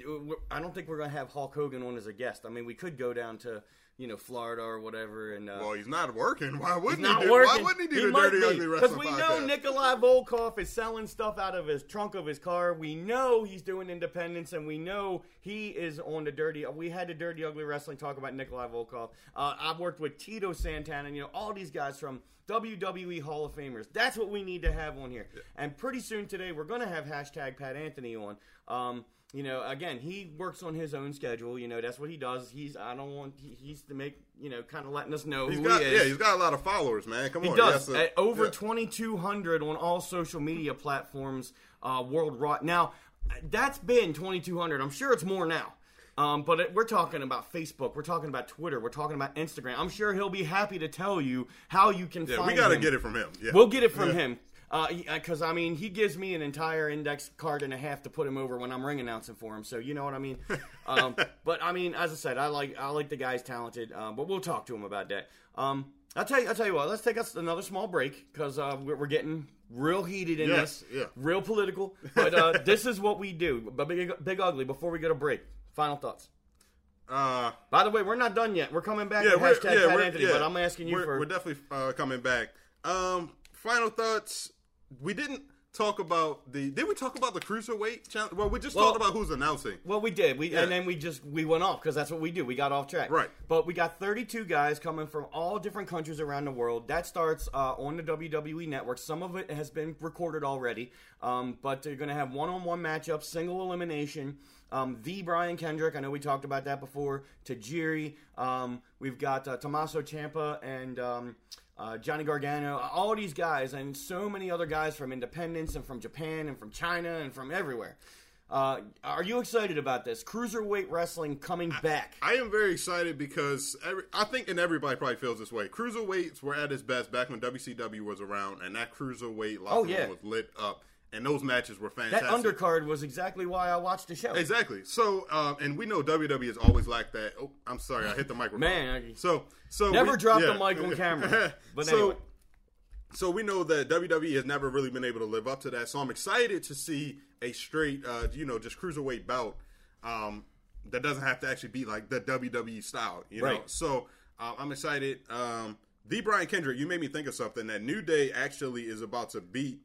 Speaker 1: I don't think we're going to have Hulk Hogan on as a guest. I mean, we could go down to you know Florida or whatever, and uh,
Speaker 2: Well, he's not working. Why wouldn't he? Do,
Speaker 1: working.
Speaker 2: Why wouldn't he do
Speaker 1: He
Speaker 2: the Dirty
Speaker 1: be,
Speaker 2: Ugly Wrestling Because
Speaker 1: we
Speaker 2: podcast?
Speaker 1: know Nikolai Volkov is selling stuff out of his trunk of his car. We know he's doing independence, and we know he is on the Dirty. We had the Dirty Ugly Wrestling talk about Nikolai Volkov. Uh, I've worked with Tito Santana, and you know all these guys from WWE Hall of Famers. That's what we need to have on here. And pretty soon today, we're going to have hashtag Pat Anthony on. Um, you know, again, he works on his own schedule. You know, that's what he does. He's I don't want he, he's to make you know kind of letting us know
Speaker 2: He's
Speaker 1: who
Speaker 2: got
Speaker 1: he is.
Speaker 2: yeah, he's got a lot of followers, man. Come
Speaker 1: He
Speaker 2: on,
Speaker 1: does at over
Speaker 2: yeah.
Speaker 1: 2,200 on all social media platforms uh, worldwide. Now, that's been 2,200. I'm sure it's more now. Um, but it, we're talking about Facebook. We're talking about Twitter. We're talking about Instagram. I'm sure he'll be happy to tell you how you can
Speaker 2: Yeah,
Speaker 1: find
Speaker 2: we got to get it from him. Yeah.
Speaker 1: We'll get it from
Speaker 2: Yeah.
Speaker 1: him. Because, I mean, he gives me an entire index card and a half to put him over when I'm ring announcing for him. So, you know what I mean? um, but, I mean, as I said, I like I like the guy's talented. Um, but we'll talk to him about that. Um, I'll tell you. I'll tell you what. Let's take us another small break because uh, we're, we're getting real heated in
Speaker 2: Yes,
Speaker 1: this,
Speaker 2: yeah.
Speaker 1: real political. But uh, this is what we do. But big, big ugly. Before we go to break, final thoughts.
Speaker 2: Uh,
Speaker 1: By the way, we're not done yet. We're coming back
Speaker 2: yeah, we're,
Speaker 1: hashtag
Speaker 2: yeah,
Speaker 1: Pat Anthony.
Speaker 2: yeah.
Speaker 1: But I'm asking you
Speaker 2: we're,
Speaker 1: for
Speaker 2: We're definitely uh, coming back. Um, final thoughts. We didn't talk about the. Did we talk about the cruiserweight challenge? Well, we just
Speaker 1: Well-
Speaker 2: talked about who's announcing.
Speaker 1: Well, we did. We
Speaker 2: Yeah.
Speaker 1: and then we just we went off because that's what we do. We got off track.
Speaker 2: Right.
Speaker 1: But we got 32 guys coming from all different countries around the world. That starts uh, on the WWE network. Some of it has been recorded already. Um, but they're going to have one-on-one matchups, single elimination. Um, the Brian Kendrick. I know we talked about that before. Tajiri. Um, we've got uh, Tommaso Ciampa and. Uh, Johnny Gargano, all these guys, and so many other guys from Independence and from Japan and from China and from everywhere. Uh, are you excited about this cruiserweight wrestling coming back?
Speaker 2: I am very excited because every, I think, and everybody probably feels this way. Cruiserweights were at its best back when WCW was around, and that cruiserweight locker
Speaker 1: Oh,
Speaker 2: room was lit up, and those matches were fantastic.
Speaker 1: that undercard was exactly why I watched the show.
Speaker 2: Exactly. So, um, and we know WWE is always like that. Oh, I'm sorry, I hit the microphone.
Speaker 1: Man,
Speaker 2: so so
Speaker 1: Never
Speaker 2: we,
Speaker 1: drop the mic on camera. But
Speaker 2: so,
Speaker 1: anyway.
Speaker 2: so we know that WWE has never really been able to live up to that. So I'm excited to see a straight, uh, you know, just cruiserweight bout um, that doesn't have to actually be like the WWE style. You know,
Speaker 1: Right.
Speaker 2: so uh, I'm excited. Um, the Brian Kendrick, you made me think of something. That New Day actually is about to beat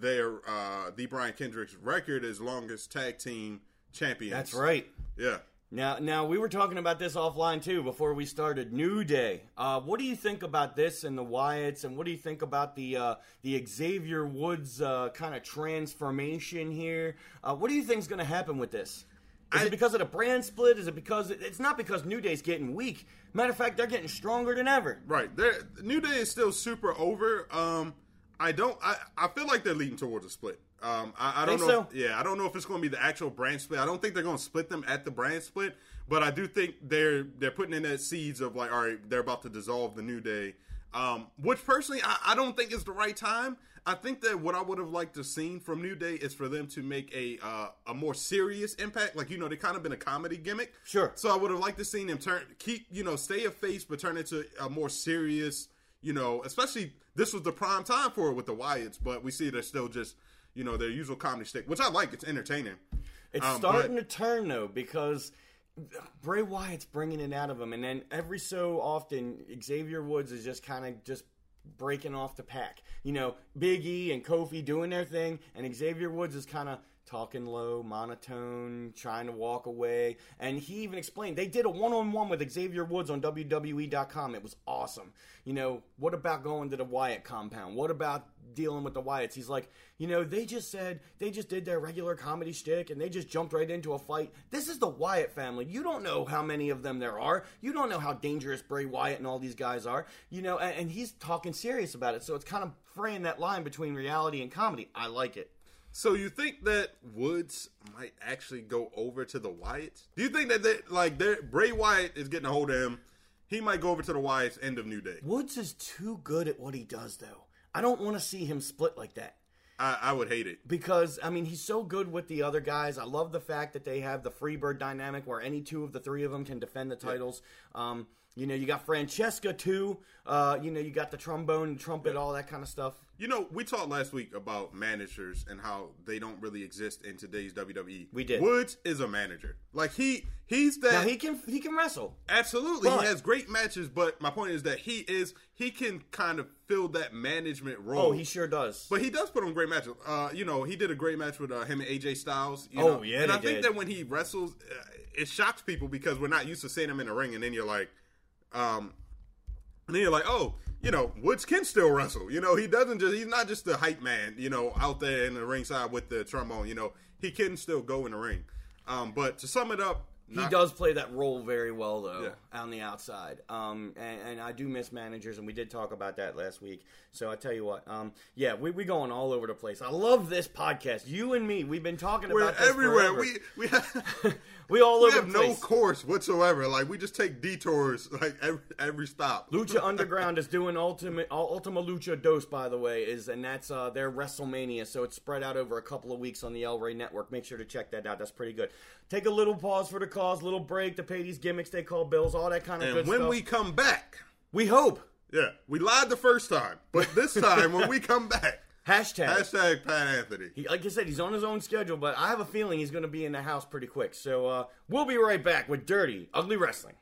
Speaker 2: their uh, the Brian Kendrick's record as longest tag team champions.
Speaker 1: That's right.
Speaker 2: Yeah.
Speaker 1: Now, now we were talking about this offline too before we started. New Day. Uh, what do you think about this and the Wyatts, and what do you think about the uh, the Xavier Woods uh, kind of transformation here? Uh, what do you think is going to happen with this? Is
Speaker 2: I-
Speaker 1: it because of the brand split? Is it because it's not because New Day's getting weak? Matter of fact, they're getting stronger than ever.
Speaker 2: Right. They're, New Day is still super over. Um, I don't. I, I feel like they're leading towards a split. Um, I, I don't know.
Speaker 1: so?
Speaker 2: Yeah, I don't know if it's going to be the actual brand split. I don't think they're going to split them at the brand split, but I do think they're they're putting in that seeds of like, all right, they're about to dissolve the New Day. Um, which personally, I, I don't think is the right time. I think that what I would have liked to seen from New Day is for them to make a uh, a more serious impact. Like you know, they kind of been a comedy gimmick.
Speaker 1: Sure.
Speaker 2: So I would have liked to seen them turn, keep you know, stay a face, but turn into a more serious. You know, especially this was the prime time for it with the Wyatts, but we see they're still just you know their usual comedy stick, which I like. It's entertaining.
Speaker 1: It's
Speaker 2: Um,
Speaker 1: starting
Speaker 2: but-
Speaker 1: to turn though because Bray Wyatt's bringing it out of him, and then every so often Xavier Woods is just kind of just breaking off the pack. You know, Big E and Kofi doing their thing, and Xavier Woods is kind of talking low, monotone, trying to walk away. And he even explained they did a one-on-one with Xavier Woods on WWE.com. It was awesome. You know, what about going to the Wyatt compound? What about dealing with the Wyatts? He's like, you know, they just said they just did their regular comedy shtick and they just jumped right into a fight. This is the Wyatt family. You don't know how many of them there are. You don't know how dangerous Bray Wyatt and all these guys are. You know, and, and he's talking serious about it. So it's kind of fraying that line between reality and comedy. I like it.
Speaker 2: So you think that Woods might actually go over to the Wyatts? Do you think that they, like Bray Wyatt is getting a hold of him? He might go over to the Wyatts end of New Day.
Speaker 1: Woods is too good at what he does, though. I don't want to see him split like that.
Speaker 2: I, I would hate it.
Speaker 1: because I mean he's so good with the other guys. I love the fact that they have the Freebird dynamic where any two of the three of them can defend the titles. Um, you know, you got Francesca too. Uh, you know, you got the trombone, trumpet, all that kind of stuff.
Speaker 2: You know, we talked last week about managers and how they don't really exist in today's WWE.
Speaker 1: We did.
Speaker 2: Woods is a manager. Like he, he's that.
Speaker 1: Now he can he can wrestle.
Speaker 2: Absolutely,
Speaker 1: But-
Speaker 2: he has great matches. But my point is that he is he can kind of fill that management role.
Speaker 1: Oh, he sure does.
Speaker 2: But he does put on great matches. Uh, you know, he did a great match with uh, him and AJ Styles. You
Speaker 1: Oh,
Speaker 2: know?
Speaker 1: yeah,
Speaker 2: and I think
Speaker 1: did.
Speaker 2: that when he wrestles, uh, it shocks people because we're not used to seeing him in the ring, and then you're like, um, and then you're like, oh, you know, Woods can still wrestle. You know, he doesn't just he's not just the hype man. You know, out there in the ringside with the trombone. You know, he can still go in the ring. Um, but to sum it up,
Speaker 1: He
Speaker 2: not-
Speaker 1: does play that role very well, though,
Speaker 2: Yeah.
Speaker 1: on the outside. Um, and, and I do miss managers, and we did talk about that last week. So I tell you what, um, yeah, we we going all over the place. I love this podcast. You and me, we've been talking
Speaker 2: We're
Speaker 1: about this
Speaker 2: everywhere.
Speaker 1: forever.
Speaker 2: We we have,
Speaker 1: we all
Speaker 2: we
Speaker 1: over
Speaker 2: have
Speaker 1: the
Speaker 2: no
Speaker 1: place.
Speaker 2: course whatsoever. Like we just take detours like every every stop.
Speaker 1: Lucha Underground is doing Ultimate Ultima Lucha Dos, by the way, is and that's uh, their WrestleMania, so it's spread out over a couple of weeks on the El Rey Network. Make sure to check that out. That's pretty good. Take a little pause for the cause, little break to pay these gimmicks they call bills, all that kind of
Speaker 2: And
Speaker 1: good
Speaker 2: when
Speaker 1: stuff.
Speaker 2: we come back,
Speaker 1: we hope
Speaker 2: yeah, we lied the first time, but this time when we come back,
Speaker 1: hashtag.
Speaker 2: hashtag Pat Anthony.
Speaker 1: He, like I said, he's on his own schedule, but I have a feeling he's going to be in the house pretty quick. So uh, we'll be right back with Dirty Ugly Wrestling.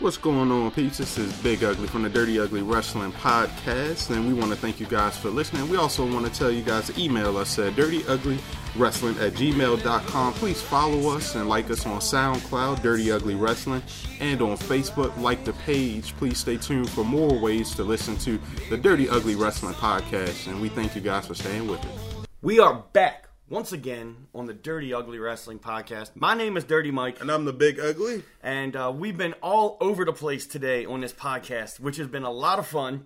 Speaker 2: What's going on, peeps? This is Big Ugly from the Dirty Ugly Wrestling Podcast, and we want to thank you guys for listening. We also want to tell you guys to email us at dirtyuglywrestling at gmail.com. Please follow us and like us on SoundCloud, Dirty Ugly Wrestling, and on Facebook. Like the page. Please stay tuned for more ways to listen to the Dirty Ugly Wrestling Podcast, and we thank you guys for staying with us.
Speaker 1: We are back once again on the Dirty Ugly Wrestling Podcast. My name is Dirty Mike.
Speaker 2: And I'm the Big Ugly.
Speaker 1: and uh, we've been all over the place today on this podcast, which has been a lot of fun.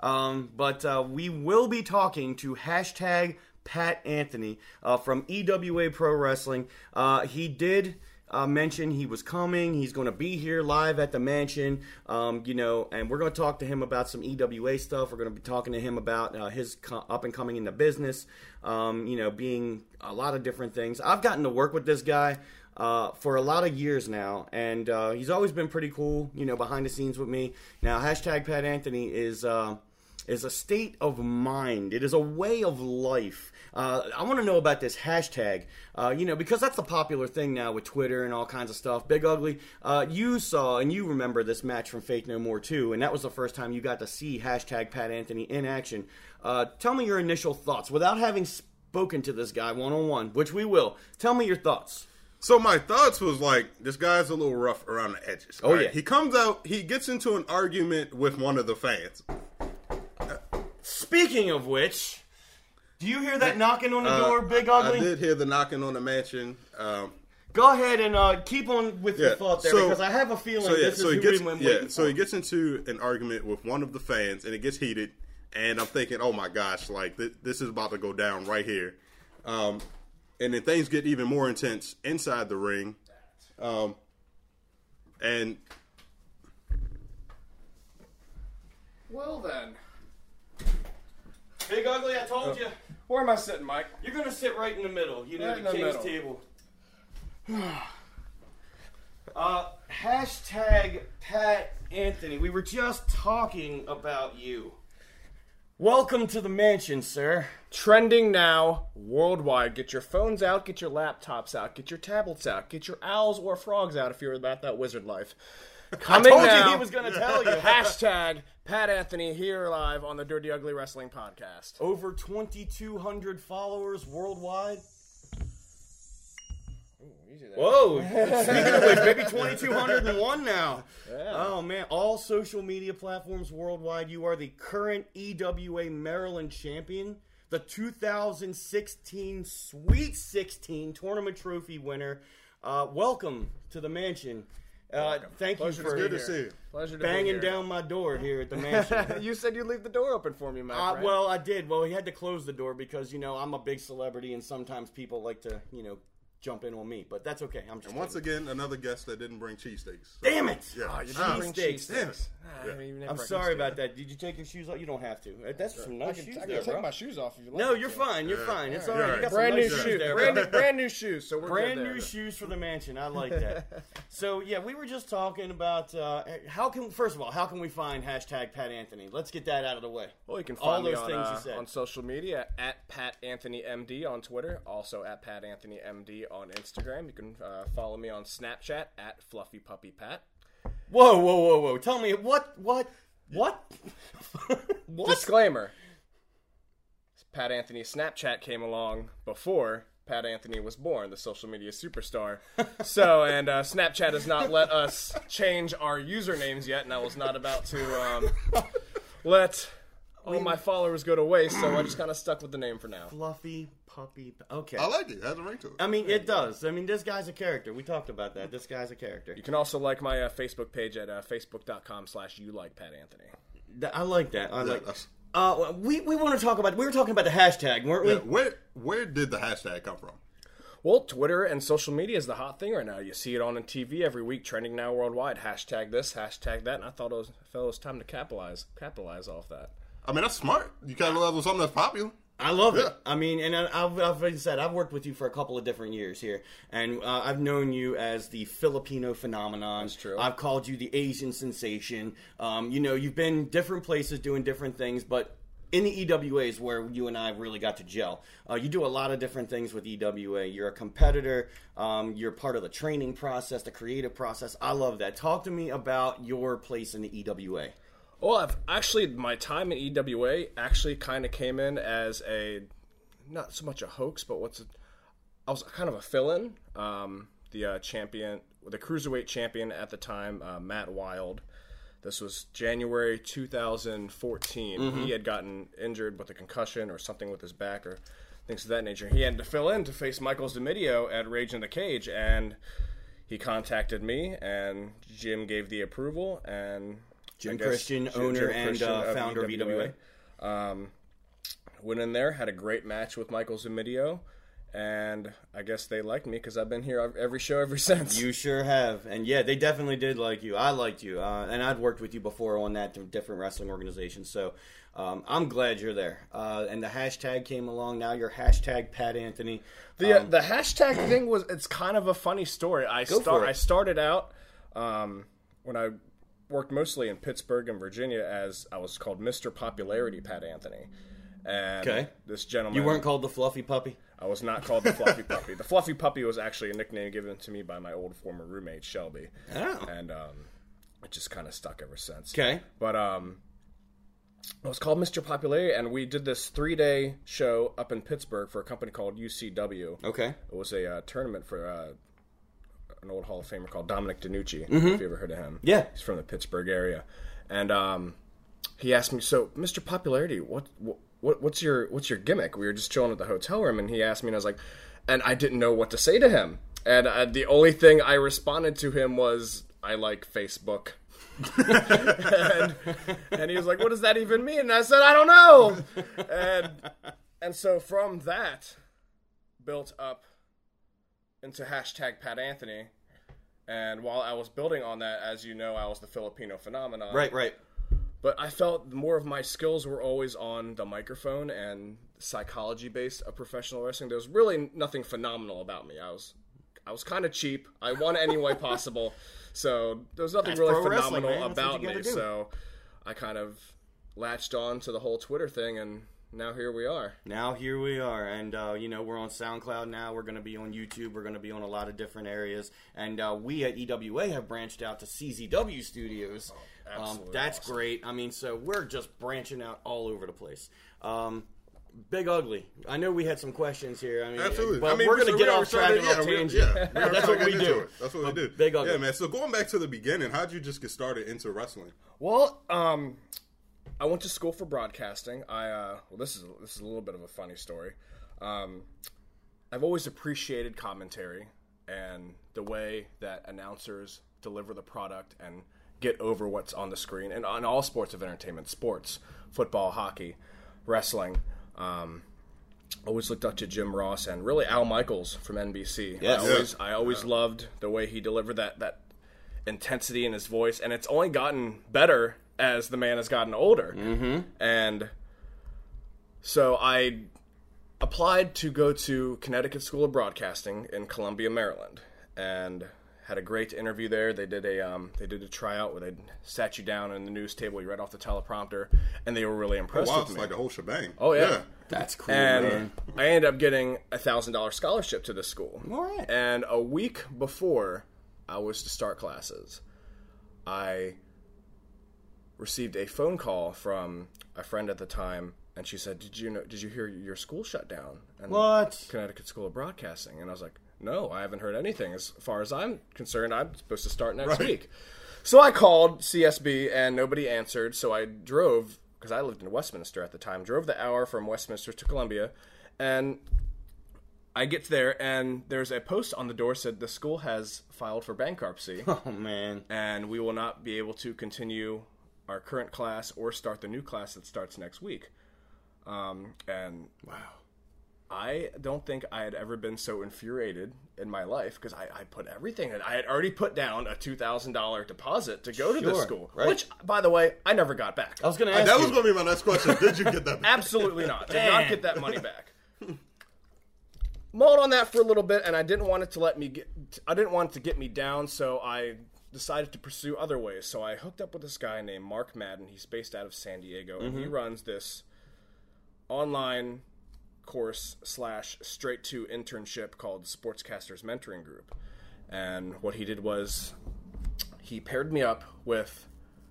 Speaker 1: Um, but uh, we will be talking to hashtag Pat Anthony uh, from EWA Pro Wrestling. Uh, he did. Uh, mention he was coming. He's going to be here live at the mansion, um, you know, and we're going to talk to him about some EWA stuff. We're going to be talking to him about uh, his co- up and coming in the business, um, you know, being a lot of different things. I've gotten to work with this guy uh, for a lot of years now, and uh, he's always been pretty cool, you know, behind the scenes with me. Now, hashtag Pat Anthony is uh, is a state of mind. It is a way of life. Uh, I want to know about this hashtag, uh, you know, because that's a popular thing now with Twitter and all kinds of stuff. Big Ugly, uh, you saw and you remember this match from Faith No More too, and that was the first time you got to see hashtag Pat Anthony in action. Uh, tell me your initial thoughts without having spoken to this guy one on one, which we will. Tell me your thoughts.
Speaker 2: So my thoughts was like, this guy's a little rough around the edges.
Speaker 1: Oh,
Speaker 2: right?
Speaker 1: yeah.
Speaker 2: He comes out, he gets into an argument with one of the fans.
Speaker 1: Speaking of which, do you hear that knocking on the
Speaker 2: Uh,
Speaker 1: door, Big Ugly?
Speaker 2: I did hear the knocking on the mansion. Um,
Speaker 1: Go ahead and uh, keep on with your
Speaker 2: Yeah,
Speaker 1: thought there
Speaker 2: so-
Speaker 1: because I have a feeling
Speaker 2: so yeah,
Speaker 1: this is
Speaker 2: so he
Speaker 1: who
Speaker 2: gets
Speaker 1: we
Speaker 2: yeah,
Speaker 1: waiting
Speaker 2: so he gets into an argument with one of the fans, and it gets heated. And I'm thinking, oh my gosh, like th- this is about to go down right here. Um, and then things get even more intense inside the ring. Um, and
Speaker 3: Well then,
Speaker 1: Big Ugly, I told you.
Speaker 3: Where am I sitting, Mike?
Speaker 1: You're to sit right in the middle, you know,
Speaker 3: Right
Speaker 1: the king's
Speaker 3: middle.
Speaker 1: table. uh, hashtag Pat Anthony. We were just talking about you. Welcome to the mansion, sir.
Speaker 3: Trending now worldwide. Get your phones out, get your laptops out, get your tablets out, get your owls or frogs out if you're about that wizard life. Coming
Speaker 1: Told
Speaker 3: now,
Speaker 1: you he was going to tell you.
Speaker 3: hashtag Pat Anthony here live on the Dirty Ugly Wrestling Podcast.
Speaker 1: Over 2,200 followers worldwide. Whoa! Speaking of which, maybe 2,201 now. Oh man! All social media platforms worldwide. You are the current EWA Maryland champion, the 2016 Sweet 16 tournament trophy winner. Uh, welcome to the mansion. Uh, thank you
Speaker 3: Pleasure to
Speaker 1: for
Speaker 3: be
Speaker 2: Good to
Speaker 3: here.
Speaker 2: see you.
Speaker 3: Pleasure to be
Speaker 1: banging
Speaker 3: here.
Speaker 1: down my door here at the mansion.
Speaker 3: you said you'd leave the door open for me, my
Speaker 1: Uh,
Speaker 3: friend.
Speaker 1: well, I did. Well, he had to close the door because you know I'm a big celebrity, and sometimes people like to you know jump in on me. But that's okay. I'm just
Speaker 2: And once
Speaker 1: kidding.
Speaker 2: again, another guest that didn't bring cheesesteaks.
Speaker 1: Damn it!
Speaker 2: Yeah.
Speaker 3: Oh, you
Speaker 2: Ah,
Speaker 3: didn't bring
Speaker 1: steaks.
Speaker 3: cheese
Speaker 1: Damn
Speaker 3: sticks. Ah, I haven't even had
Speaker 1: I'm sorry about that. Did you take your shoes off? You don't have to. That's some
Speaker 3: I
Speaker 1: nice
Speaker 3: can,
Speaker 1: shoes
Speaker 3: I can
Speaker 1: there,
Speaker 3: take
Speaker 1: bro.
Speaker 3: my shoes off if you like.
Speaker 1: No, you're
Speaker 3: to.
Speaker 1: fine. You're fine. It's all
Speaker 2: You're
Speaker 1: right. You got
Speaker 3: Brand new
Speaker 1: nice
Speaker 3: shoes.
Speaker 1: shoes there,
Speaker 3: brand, new, brand new shoes. So we're
Speaker 1: Brand
Speaker 3: good there.
Speaker 1: new shoes for the mansion. I like that. so yeah, we were just talking about uh, how can first of all how can we find hashtag Pat Anthony? Let's get that out of the way.
Speaker 3: Well, you can
Speaker 1: All
Speaker 3: find me
Speaker 1: those
Speaker 3: on,
Speaker 1: things
Speaker 3: uh,
Speaker 1: you said.
Speaker 3: on social media at Pat Anthony MD on Twitter, also at Pat Anthony MD on Instagram. You can uh, follow me on Snapchat at Fluffy Puppy Pat.
Speaker 1: Whoa, whoa, whoa, whoa! Tell me what, what, what, what?
Speaker 3: Disclaimer: Pat Anthony's Snapchat came along before Pat Anthony was born, the social media superstar. so, and uh, Snapchat has not let us change our usernames yet, and I was not about to um, let all my followers go to waste. So I just kind of stuck with the name for now.
Speaker 1: Fluffy puppy. Okay.
Speaker 2: I like it. It has a ring to it.
Speaker 1: I mean, it does. I mean, this guy's a character. We talked about that. This guy's a character.
Speaker 3: You can also like my uh, Facebook page at uh, facebook.com slash you like Pat Anthony.
Speaker 1: Th- I like that. I like.
Speaker 2: that's-
Speaker 1: Uh, we we want to talk about. We were talking about the hashtag, weren't we?
Speaker 2: Yeah, where where did the hashtag come from?
Speaker 3: Well, Twitter and social media is the hot thing right now. You see it on the TV every week, trending now worldwide. Hashtag this, hashtag that, and I thought it was, I felt it was time to capitalize capitalize off that.
Speaker 2: I mean, that's smart. You capitalize on something that's popular.
Speaker 1: I love it. I mean, and I- I've, I've said I've worked with you for a couple of different years here, and uh, I've known you as the Filipino phenomenon. That's
Speaker 3: true.
Speaker 1: I've called you the Asian sensation. Um, you know, you've been different places doing different things, but in the EWA is where you and I really got to gel. Uh, you do a lot of different things with EWA. You're a competitor. Um, you're part of the training process, the creative process. I love that. Talk to me about your place in the EWA.
Speaker 3: Well, I've actually my time in EWA actually kind of came in as a not so much a hoax, but what's a, I was kind of a fill-in. Um, the uh, champion, the cruiserweight champion at the time, uh, Matt Wild. This was January 2014. He had gotten injured with a concussion or something with his back or things of that nature. He had to fill in to face Michaels Domidio at Rage in the Cage, and he contacted me, and Jim gave the approval, and
Speaker 1: Jim
Speaker 3: guess
Speaker 1: Christian,
Speaker 3: Jim-
Speaker 1: owner
Speaker 3: Jim
Speaker 1: and
Speaker 3: Christian
Speaker 1: uh, founder of EWA.
Speaker 3: Um, went in there, had a great match with Michael Zumidio, and I guess they liked me because I've been here every show ever since.
Speaker 1: You sure have, and yeah, they definitely did like you. I liked you, uh, and I'd worked with you before on that through different wrestling organizations. So um, I'm glad you're there. Uh, and the hashtag came along. Now you're hashtag Pat Anthony.
Speaker 3: The uh, the hashtag thing was it's kind of a funny story. I start. I started out um, when I worked mostly in Pittsburgh and Virginia as I was called Mr. Popularity Pat Anthony. And
Speaker 1: Okay.
Speaker 3: this gentleman
Speaker 1: You weren't called the fluffy puppy.
Speaker 3: I was not called the Fluffy Puppy. The Fluffy Puppy was actually a nickname given to me by my old former roommate Shelby.
Speaker 1: Oh.
Speaker 3: And um, it just kind of stuck ever since.
Speaker 1: Okay.
Speaker 3: But um, it was called Mr. Popularity, and we did this three day show up in Pittsburgh for a company called UCW.
Speaker 1: Okay.
Speaker 3: It was a uh, tournament for uh, an old Hall of Famer called Dominic DeNucci.
Speaker 1: Mm-hmm.
Speaker 3: If you ever heard of him,
Speaker 1: Yeah.
Speaker 3: he's from the Pittsburgh area, and um, he asked me, "So, Mr. Popularity, what, what what's your what's your gimmick?" We were just chilling at the hotel room, and he asked me, and I was like, and I didn't know what to say to him, and uh, the only thing I responded to him was, "I like Facebook." and, and he was like, "What does that even mean?" And I said, "I don't know." And and so from that built up into hashtag Pat Anthony. And while I was building on that, as you know, I was the Filipino phenomenon.
Speaker 1: Right, right.
Speaker 3: But I felt more of my skills were always on the microphone and psychology based of professional wrestling. There was really nothing phenomenal about me. I was I was kind of cheap. I won any way possible. So there was nothing
Speaker 1: That's
Speaker 3: really phenomenal
Speaker 1: man. That's what
Speaker 3: about me. So I kind of latched on to the whole Twitter thing and now here we are.
Speaker 1: Now here we are, and uh, you know we're on SoundCloud now. We're going to be on YouTube. We're going to be on a lot of different areas, and uh, we at EWA have branched out to CZW Studios. um,
Speaker 3: absolutely
Speaker 1: that's
Speaker 3: awesome.
Speaker 1: great. I mean, so we're just branching out all over the place. Um, Big Ugly. I know we had some questions here. I mean,
Speaker 2: Absolutely.
Speaker 1: but
Speaker 2: I mean,
Speaker 1: we're going
Speaker 2: so
Speaker 1: to get
Speaker 2: we- we
Speaker 1: off track
Speaker 2: started- yeah,
Speaker 1: off
Speaker 2: we-
Speaker 1: tangent.
Speaker 2: yeah, we
Speaker 1: That's what we do.
Speaker 2: it. That's what we do.
Speaker 1: Big Ugly.
Speaker 2: Yeah, man. So going back to the beginning, how'd you just get started into wrestling?
Speaker 3: Well, um, I went to school for broadcasting. I uh, well, this is this is a little bit of a funny story. Um, I've always appreciated commentary and the way that announcers deliver the product and get over what's on the screen and on all sports of entertainment sports football hockey wrestling um, always looked up to Jim Ross and really Al Michaels from NBC.
Speaker 4: Yes.
Speaker 3: I always I always loved the way he delivered that that intensity in his voice, and it's only gotten better as the man has gotten older. Mm-hmm. And so I applied to go to Connecticut School of Broadcasting in Columbia, Maryland, and had a great interview there. They did a um, they did a tryout where they sat you down in the news table, you read off the teleprompter, and they were really impressed
Speaker 2: Wow,
Speaker 3: with
Speaker 2: it's
Speaker 3: me.
Speaker 2: like a whole shebang.
Speaker 3: Oh yeah.
Speaker 4: That's cool,
Speaker 3: And
Speaker 4: man.
Speaker 3: I ended up getting a thousand dollar scholarship to this school.
Speaker 4: All right.
Speaker 3: And a week before I was to start classes, I received a phone call from a friend at the time, and she said, "Did you know? Did you hear your school shut down?" And
Speaker 4: What?
Speaker 3: Connecticut School of Broadcasting, and I was like, "No, I haven't heard anything. As far as I'm concerned, I'm supposed to start next
Speaker 2: Right.
Speaker 3: week." So I called CSB, and nobody answered. So I drove because I lived in Westminster at the time. Drove the hour from Westminster to Columbia, and I get there, and there's a post on the door said the school has filed for bankruptcy,
Speaker 4: Oh man.
Speaker 3: and we will not be able to continue our current class or start the new class that starts next week. Um, and
Speaker 4: Wow.
Speaker 3: I don't think I had ever been so infuriated in my life because I, I put everything in. I had already put down a two thousand dollar deposit to go to this school,
Speaker 4: right.
Speaker 3: which, by the way, I never got back.
Speaker 4: I was gonna ask
Speaker 2: That
Speaker 4: you.
Speaker 2: was going to be my next question. Did you get that? back?
Speaker 3: Absolutely not. Did
Speaker 4: Damn.
Speaker 3: not get that money back. Mulled on that for a little bit, and I didn't want it to let me get. I didn't want it to get me down, so I decided to pursue other ways. So I hooked up with this guy named Mark Madden. He's based out of San Diego, and he runs this online course slash straight to internship called Sportscasters Mentoring Group. And what he did was he paired me up with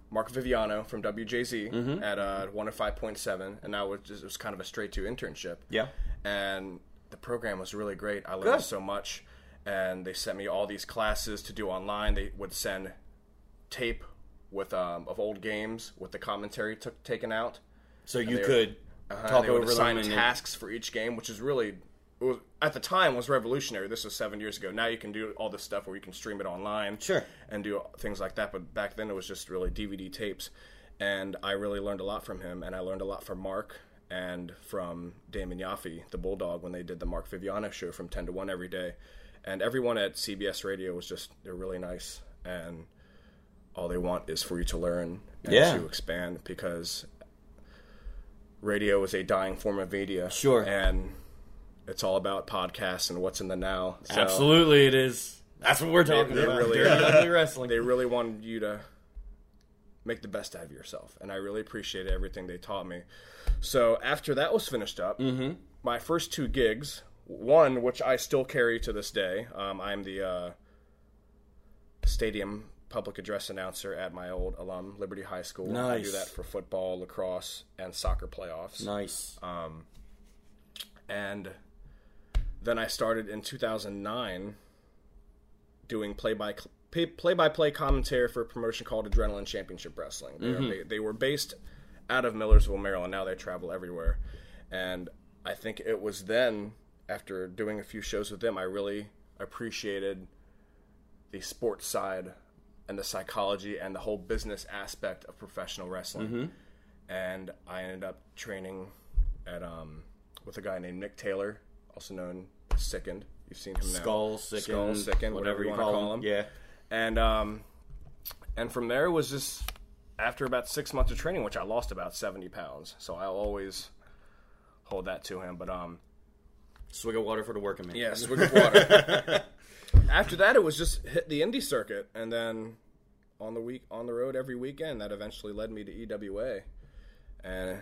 Speaker 3: Mark Viviano from WJZ at uh, 105.7, and that was just, it was kind of a straight to internship.
Speaker 4: Yeah.
Speaker 3: And the program was really great. I learned
Speaker 4: Good.
Speaker 3: so much, and they sent me all these classes to do online. They would send tape with um, of old games with the commentary took taken out.
Speaker 4: So you could
Speaker 3: Uh,
Speaker 4: talk
Speaker 3: they would
Speaker 4: over
Speaker 3: assign
Speaker 4: them and then-
Speaker 3: tasks for each game, which is really it was, at the time was revolutionary. This was seven years ago. Now you can do all this stuff where you can stream it online,
Speaker 4: Sure.
Speaker 3: and do things like that. But back then it was just really DVD tapes, and I really learned a lot from him, and I learned a lot from Mark and from Damon Yaffe, the Bulldog, when they did the Mark Viviano show from ten to one every day, and everyone at CBS Radio was just they're really nice, and all they want is for you to learn and
Speaker 4: Yeah.
Speaker 3: to expand because radio is a dying form of media.
Speaker 4: Sure.
Speaker 3: And it's all about podcasts and what's in the now. So
Speaker 4: Absolutely, it is. That's what we're talking
Speaker 3: they
Speaker 4: about.
Speaker 3: really-
Speaker 4: Dirty wrestling.
Speaker 3: They really wanted you to make the best out of yourself. And I really appreciated everything they taught me. So after that was finished up,
Speaker 4: Mm-hmm.
Speaker 3: my first two gigs, one which I still carry to this day, um, I'm the uh, stadium public address announcer at my old alum Liberty High School. Nice. I do that for football, lacrosse, and soccer playoffs.
Speaker 4: nice.
Speaker 3: Um, and then I started in 2009 doing play by play by play commentary for a promotion called Adrenaline Championship Wrestling. They, are, they, they were based out of Millersville, Maryland. Now they travel everywhere, and I think it was then after doing a few shows with them, I really appreciated the sports side and the psychology and the whole business aspect of professional wrestling. And I ended up training at um, with a guy named Nick Taylor, also known as Sickened. You've seen him now.
Speaker 4: Skull, Sickened,
Speaker 3: Skull, Sickened, whatever, you want to call him.
Speaker 4: Yeah.
Speaker 3: And um, and from there was just after about six months of training, which I lost about seventy pounds. So I'll always hold that to him. But um,
Speaker 4: Swig of water for the working man.
Speaker 3: yeah, swig of water. After that, it was just hit the indie circuit, and then on the week on the road every weekend. That eventually led me to EWA, and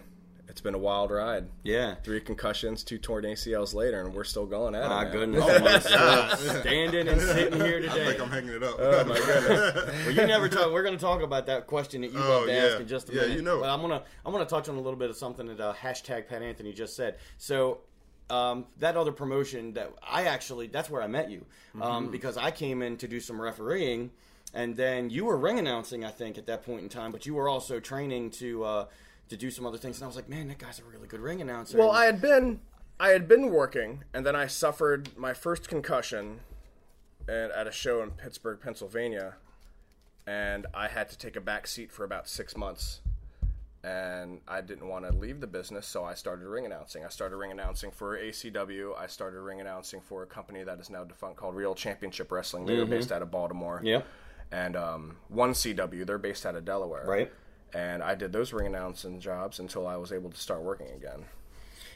Speaker 3: it's been a wild ride.
Speaker 4: Yeah.
Speaker 3: Three concussions, two torn ACLs later, and we're still going at it.
Speaker 4: My
Speaker 3: man.
Speaker 4: goodness. Oh my God. Standing and sitting here today.
Speaker 2: I
Speaker 4: today.
Speaker 2: think I'm hanging it up.
Speaker 3: Oh my goodness.
Speaker 4: Well, you never talk. We're going to talk about that question that you
Speaker 2: Oh,
Speaker 4: love to
Speaker 2: yeah.
Speaker 4: ask in just a
Speaker 2: Yeah,
Speaker 4: minute.
Speaker 2: you know.
Speaker 4: But I'm gonna I'm gonna touch on a little bit of something that uh, hashtag Pat Anthony just said. So. Um, that other promotion that I actually that's where I met you um,
Speaker 2: Mm-hmm.
Speaker 4: because I came in to do some refereeing and then you were ring announcing I think at that point in time but you were also training to uh, to do some other things and I was like man that guy's a really good ring announcer
Speaker 3: Well, I had been I had been working, and then I suffered my first concussion at, at a show in Pittsburgh, Pennsylvania, and I had to take a back seat for about six months. And I didn't want to leave the business, so I started ring announcing. I started ring announcing for ACW. I started ring announcing for a company that is now defunct called Real Championship Wrestling. They were based out of Baltimore.
Speaker 1: Yeah.
Speaker 3: And um, One CW, they're based out of Delaware.
Speaker 1: Right.
Speaker 3: And I did those ring announcing jobs until I was able to start working again.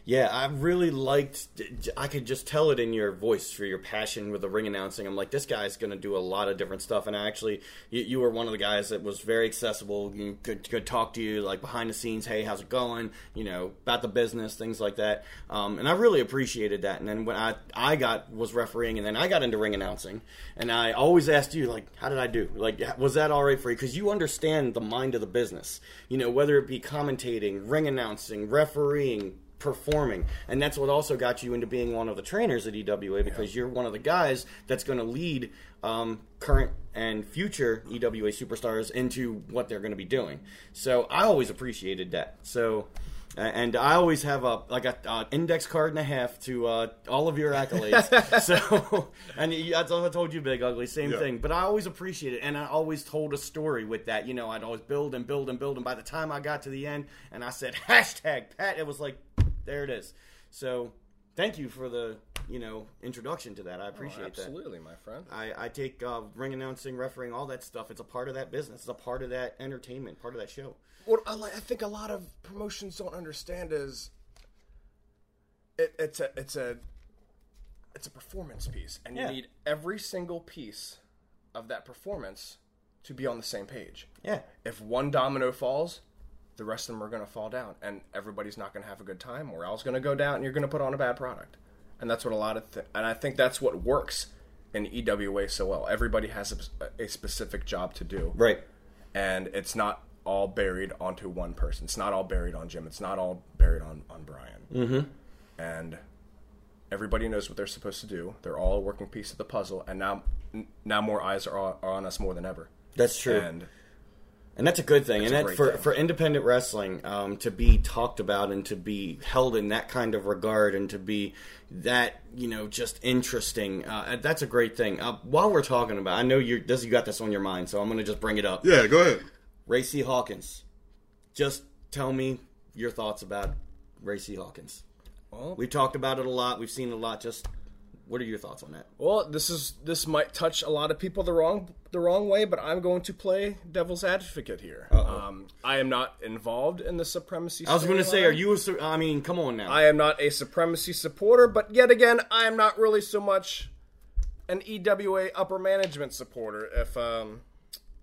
Speaker 1: Yeah, I really liked. I could just tell it in your voice for your passion with the ring announcing. I'm like, this guy's going to do a lot of different stuff. And I actually, you, you, were one of the guys that was very accessible. You could, could talk to you like behind the scenes. Hey, how's it going? You know about the business, things like that. Um, and I really appreciated that. And then when I I got was refereeing, and then I got into ring announcing, and I always asked you like, how did I do? Like, was that all right for you? Because you understand the mind of the business. You know, whether it be commentating, ring announcing, refereeing performing. And that's what also got you into being one of the trainers at EWA because yeah. you're one of the guys that's going to lead um, current and future EWA superstars into what they're going to be doing. So I always appreciated that. So. And I always have a like a uh, index card and a half to uh, all of your accolades. so, and that's all I told you, Big Ugly, same yeah. thing. But I always appreciate it, and I always told a story with that. You know, I'd always build and build and build, and by the time I got to the end, and I said hashtag Pat, it was like there it is. So thank you for the you know introduction to that. I appreciate
Speaker 3: oh, absolutely,
Speaker 1: that.
Speaker 3: my friend.
Speaker 1: I, I take uh, ring announcing, refereeing, all that stuff. It's a part of that business. It's a part of that entertainment, part of that show.
Speaker 3: What I, I think a lot of promotions don't understand is it, it's a it's a it's a performance piece, and you need every single piece of that performance to be on the same page.
Speaker 1: Yeah.
Speaker 3: If one domino falls, the rest of them are going to fall down and everybody's not going to have a good time morale's going to go down and you're going to put on a bad product. And that's what a lot of th- and i think that's what works in ewa so well. Everybody has a, a, specific job to do.
Speaker 1: Right.
Speaker 3: And it's not all buried onto one person. It's not all buried on jim. It's not all buried on, on brian.
Speaker 1: Mm-hmm.
Speaker 3: and everybody knows what they're supposed to do. They're all a working piece of the puzzle. And now now more eyes are on, are on us more than ever.
Speaker 1: That's true.
Speaker 3: And
Speaker 1: and that's a good thing. That's and that for, thing. for independent wrestling um, to be talked about and to be held in that kind of regard and to be that you know just interesting, uh, that's a great thing. Uh, while we're talking about, I know you this you got this on your mind, so I'm going to just bring it up.
Speaker 2: Yeah, go ahead.
Speaker 1: Ray C. Hawkins, just tell me your thoughts about Ray C. Hawkins. Well, we've talked about it a lot. We've seen a lot. Just what are your thoughts on that?
Speaker 3: Well, this is this might touch a lot of people the wrong the wrong way, but I'm going to play devil's advocate here. Um, I am not involved in the supremacy.
Speaker 1: I was going to say, are you? A, I mean, come on now.
Speaker 3: I am not a supremacy supporter, but yet again, I am not really so much an EWA upper management supporter. If um,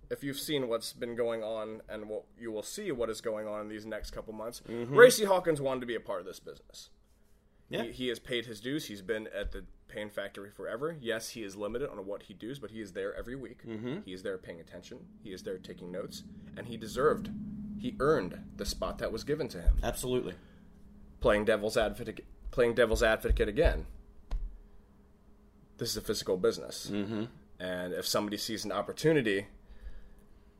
Speaker 3: if you've seen what's been going on and what you will see what is going on in these next couple months, mm-hmm. Ray C. Hawkins wanted to be a part of this business. Yeah. He, he, has paid his dues. He's been at the Pain Factory forever. Yes, he is limited on what he does, but he is there every week.
Speaker 1: Mm-hmm.
Speaker 3: He is there paying attention. He is there taking notes, and he deserved, he earned the spot that was given to him.
Speaker 1: Absolutely.
Speaker 3: Playing devil's advocate, playing devil's advocate again. This is a physical business,
Speaker 1: mm-hmm.
Speaker 3: and if somebody sees an opportunity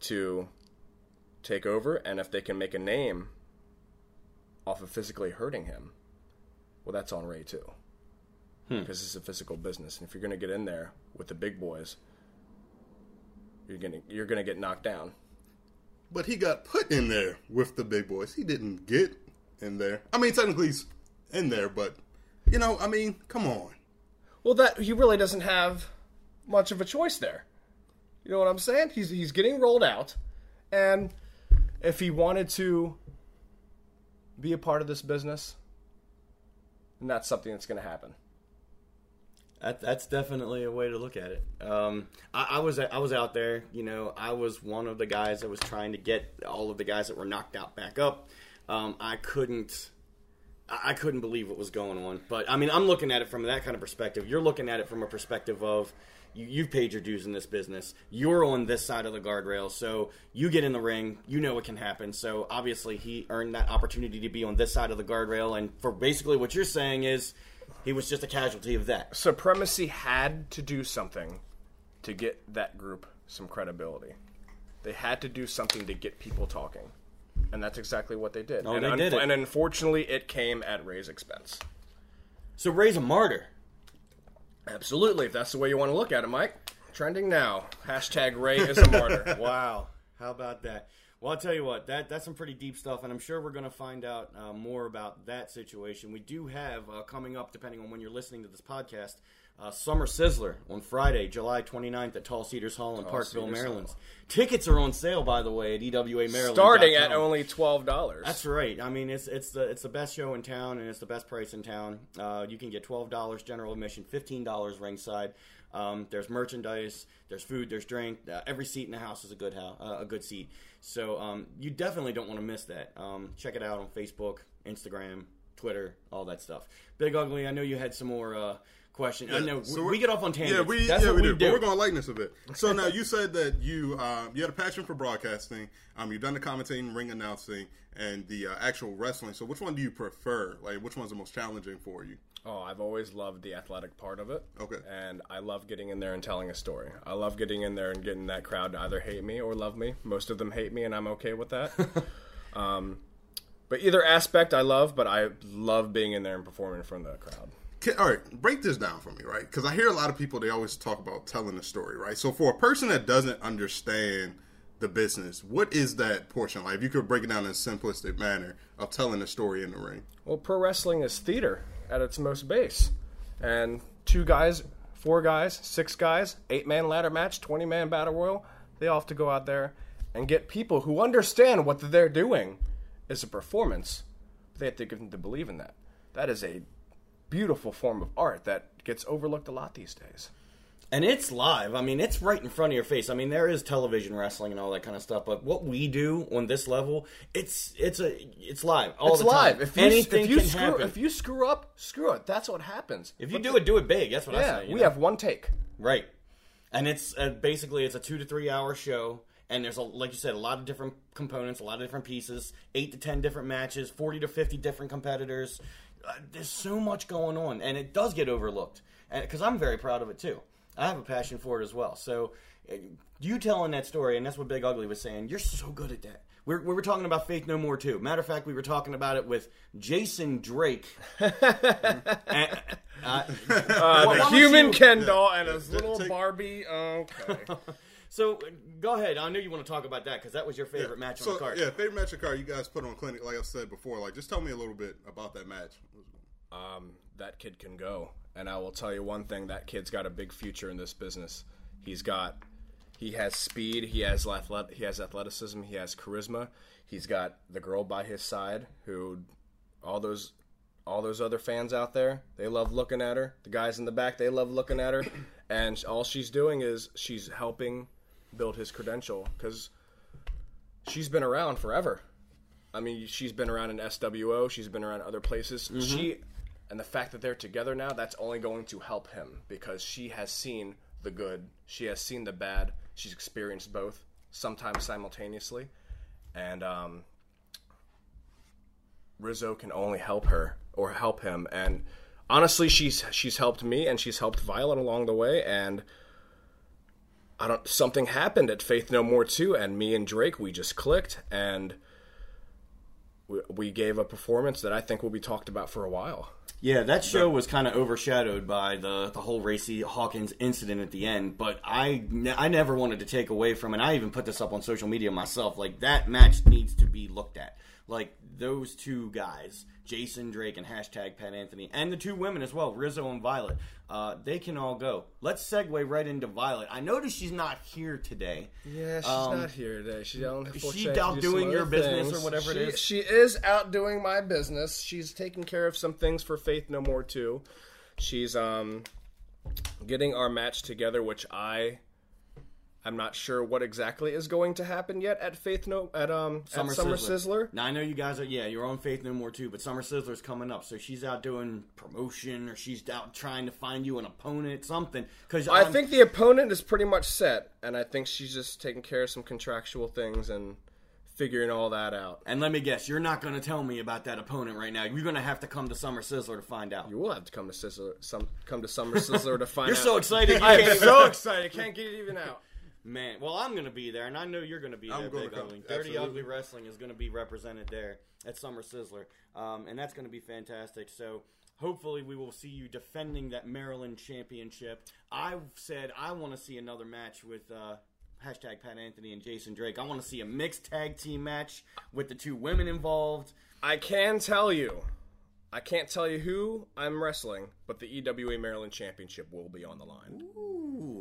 Speaker 3: to take over, and if they can make a name off of physically hurting him well, that's on Ray too,
Speaker 1: hmm.
Speaker 3: because it's a physical business, and if you're going to get in there with the big boys, you're gonna you're gonna get knocked down.
Speaker 2: But he got put in there with the big boys. He didn't get in there. I mean, technically he's in there, but you know, I mean, come on.
Speaker 3: Well, that he really doesn't have much of a choice there. You know what I'm saying? He's he's getting rolled out, and if he wanted to be a part of this business, and that's something that's going to happen.
Speaker 1: That, that's definitely a way to look at it. Um, I, I, was I was out there. You know, I was one of the guys that was trying to get all of the guys that were knocked out back up. Um, I couldn't. I couldn't believe what was going on. But I mean, I'm looking at it from that kind of perspective. You're looking at it from a perspective of you, have paid your dues in this business. You're on this side of the guardrail, so you get in the ring. You know what can happen. So obviously, he earned that opportunity to be on this side of the guardrail. And for basically what you're saying is, he was just a casualty of that.
Speaker 3: Supremacy had to do something to get that group some credibility. They had to do something to get people talking, and that's exactly what they did.
Speaker 1: Oh,
Speaker 3: and
Speaker 1: they did it.
Speaker 3: And unfortunately, it came at Ray's expense.
Speaker 1: So Ray's a martyr.
Speaker 3: Absolutely, if that's the way you want to look at it, Mike. Trending now. Hashtag Ray is a martyr.
Speaker 1: Wow, how about that? Well, I'll tell you what, that that's some pretty deep stuff, and I'm sure we're going to find out uh, more about that situation. We do have uh, coming up, depending on when you're listening to this podcast, uh, Summer Sizzler on Friday, July 29th at Tall Cedars Hall in Parkville,
Speaker 3: Cedars
Speaker 1: Maryland.
Speaker 3: Hall.
Speaker 1: Tickets are on sale, by the way, at EWA Maryland.
Speaker 3: Starting at only twelve dollars.
Speaker 1: That's right. I mean, it's it's the it's the best show in town, and it's the best price in town. Uh, you can get twelve dollars general admission, fifteen dollars ringside. Um, there's merchandise, there's food, there's drink. Uh, every seat in the house is a good house, uh, a good seat. So um, you definitely don't want to miss that. Um, check it out on Facebook, Instagram, Twitter, all that stuff. Big Ugly, I know you had some more uh, questions. I know
Speaker 2: So
Speaker 1: we, get off on tangents.
Speaker 2: Yeah, we
Speaker 1: That's
Speaker 2: yeah
Speaker 1: what
Speaker 2: we,
Speaker 1: we
Speaker 2: do.
Speaker 1: do.
Speaker 2: But we're going to lighten this a bit. So now you said that you uh, you had a passion for broadcasting. Um, you've done the commentating, ring announcing, and the uh, actual wrestling. So which one do you prefer? Like which one's the most challenging for you?
Speaker 3: Oh, I've always loved the athletic part of it.
Speaker 2: Okay.
Speaker 3: And I love getting in there and telling a story. I love getting in there and getting that crowd to either hate me or love me. Most of them hate me, and I'm okay with that. um, but either aspect I love, but I love being in there and performing in front of the crowd.
Speaker 2: Okay, all right, break this down for me, right? Because I hear a lot of people they always talk about telling the story, right? So for a person that doesn't understand the business, what is that portion like? If you could break it down in a simplistic manner of telling a story in the ring.
Speaker 3: Well, pro wrestling is theater at its most base. And two guys, four guys, six guys, eight man ladder match, 20 man battle royal, they all have to go out there and get people who understand what they're doing is a performance. They have to get them to believe in that. That is a beautiful form of art that gets overlooked a lot these days.
Speaker 1: And it's live. I mean, it's right in front of your face. I mean, there is television wrestling and all that kind of stuff, but what we do on this level, it's it's a it's live all
Speaker 3: it's
Speaker 1: the time.
Speaker 3: live. If you,
Speaker 1: Anything
Speaker 3: if you
Speaker 1: can
Speaker 3: screw
Speaker 1: happen.
Speaker 3: if you screw up, screw it. That's what happens.
Speaker 1: If you
Speaker 3: But
Speaker 1: do
Speaker 3: the-
Speaker 1: it, do it big. That's what I say.
Speaker 3: we
Speaker 1: know?
Speaker 3: have one take.
Speaker 1: right, and it's uh, basically it's a two to three hour show, and there's a like you said, a lot of different components, a lot of different pieces, eight to ten different matches, forty to fifty different competitors. Uh, there's so much going on, and it does get overlooked, because I'm very proud of it too. I have a passion for it as well. So uh, you telling that story, and that's what Big Ugly was saying. You're so good at that. We're, we were talking about Faith No More too. Matter of fact, we were talking about it with Jason Drake. And, uh,
Speaker 3: Uh,
Speaker 1: why
Speaker 3: the human
Speaker 1: you-
Speaker 3: Ken doll and his little
Speaker 2: take-
Speaker 3: Barbie. Okay.
Speaker 1: So uh, go ahead. I know you want to talk about that because that was your favorite match on
Speaker 2: so,
Speaker 1: the card.
Speaker 2: Yeah, favorite match of the card you guys put on clinic. Like I said before, like just tell me a little bit about that match.
Speaker 3: um, that kid can go. And I will tell you one thing: that kid's got a big future in this business. He's got, he has speed, he has athlet, he has athleticism, he has charisma. He's got the girl by his side who, all those, all those other fans out there, they love looking at her. The guys in the back, they love looking at her, and all she's doing is she's helping build his credential because she's been around forever. I mean, she's been around in SWO. She's been around other places. She, and the fact that they're together now, that's only going to help him because she has seen the good, she has seen the bad. She's experienced both, sometimes simultaneously, and um, Rizzo can only help her or help him. And honestly, she's she's helped me and she's helped Violet along the way. And I don't. Something happened at Faith No More too, and me and Drake we just clicked and we, we gave a performance that I think will be talked about for a while.
Speaker 1: Yeah, that show was kind of overshadowed by the the whole Ray C. Hawkins incident at the end. But I ne- I never wanted to take away from it. I even put this up on social media myself. Like that match needs to be looked at. Like those two guys, Jason Drake and hashtag Pat Anthony, and the two women as well, Rizzo and Violet. Uh, they can all go. Let's segue right into Violet. I noticed she's not here today.
Speaker 3: Yeah, she's
Speaker 1: Um,
Speaker 3: not here today. She's out.
Speaker 1: Is she out doing your business or whatever it
Speaker 3: she,
Speaker 1: is?
Speaker 3: She is out doing my business. She's taking care of some things for Faith No More too. She's um getting our match together, which I I'm not sure what exactly is going to happen yet at Faith No at um
Speaker 1: Summer,
Speaker 3: at Summer
Speaker 1: Sizzler.
Speaker 3: Sizzler.
Speaker 1: Now I know you guys are yeah, you're on Faith No More too, but Summer Sizzler's coming up, so she's out doing promotion or she's out trying to find you an opponent, something. Because
Speaker 3: I think the opponent is pretty much set, and I think she's just taking care of some contractual things and figuring all that out.
Speaker 1: And let me guess, you're not going to tell me about that opponent right now. You're going to have to come to Summer Sizzler to find out.
Speaker 3: You will have to come to Sizzler, some come to Summer Sizzler to find out.
Speaker 1: You're
Speaker 3: out.
Speaker 1: so excited.
Speaker 3: I am so excited. Can't get it even out.
Speaker 1: Man, well, I'm going to be there, and I know you're going to be
Speaker 2: I'm
Speaker 1: there,
Speaker 2: gonna
Speaker 1: Big
Speaker 2: come.
Speaker 1: Ugly. Dirty
Speaker 2: Absolutely.
Speaker 1: Ugly Wrestling is going to be represented there at Summer Sizzler, um, and that's going to be fantastic. So hopefully we will see you defending that Maryland championship. I've said I want to see another match with. Uh, Hashtag Pat Anthony and Jason Drake. I want to see a mixed tag team match with the two women involved.
Speaker 3: I can tell you, I can't tell you who I'm wrestling, but the EWA Maryland Championship will be on the line.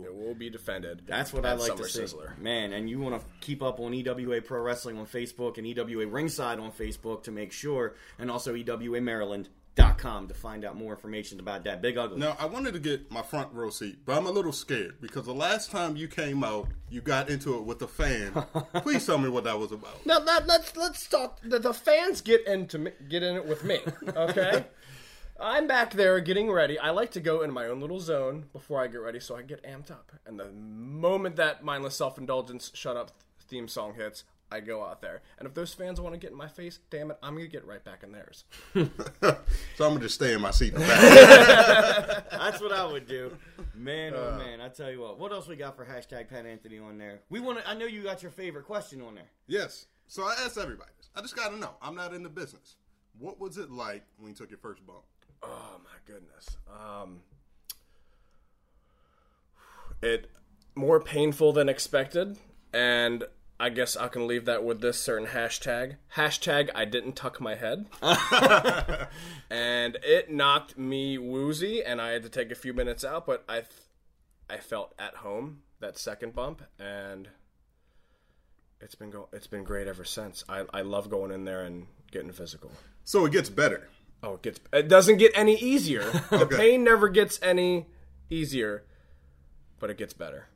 Speaker 3: It will be defended.
Speaker 1: That's what I like
Speaker 3: Summer
Speaker 1: to see,
Speaker 3: Sizzler.
Speaker 1: man. And you want to keep up on EWA Pro Wrestling on Facebook and EWA Ringside on Facebook to make sure, and also EWAMaryland.com to find out more information about that big ugly.
Speaker 2: Now, I wanted to get my front row seat, but I'm a little scared because the last time you came out, you got into it with a fan. Please tell me what that was about.
Speaker 3: Now that, let's let's talk. The, the fans get into me, get in it with me. Okay, I'm back there getting ready. I like to go in my own little zone before I get ready, so I get amped up. And the moment that mindless self indulgence shut up theme song hits, I go out there. And if those fans want to get in my face, damn it, I'm gonna get right back in theirs.
Speaker 2: So I'm gonna just stay in my seat in.
Speaker 1: That's what I would do, man. Oh uh. man, I tell you what. What else we got for hashtag Pat Anthony on there? We want to. I know you got your favorite question on there.
Speaker 2: yes. So I asked everybody this. I just gotta know. I'm not in the business. What was it like when you took your first bump?
Speaker 3: Oh my goodness. Um, it more painful than expected, and I guess I can leave that with this certain hashtag. Hashtag I didn't tuck my head, and it knocked me woozy, and I had to take a few minutes out. But I, th- I felt at home that second bump, and it's been go- it's been great ever since. I I love going in there and getting physical.
Speaker 2: So it gets better.
Speaker 3: Oh, it gets. It doesn't get any easier. The pain never gets any easier, but it gets better.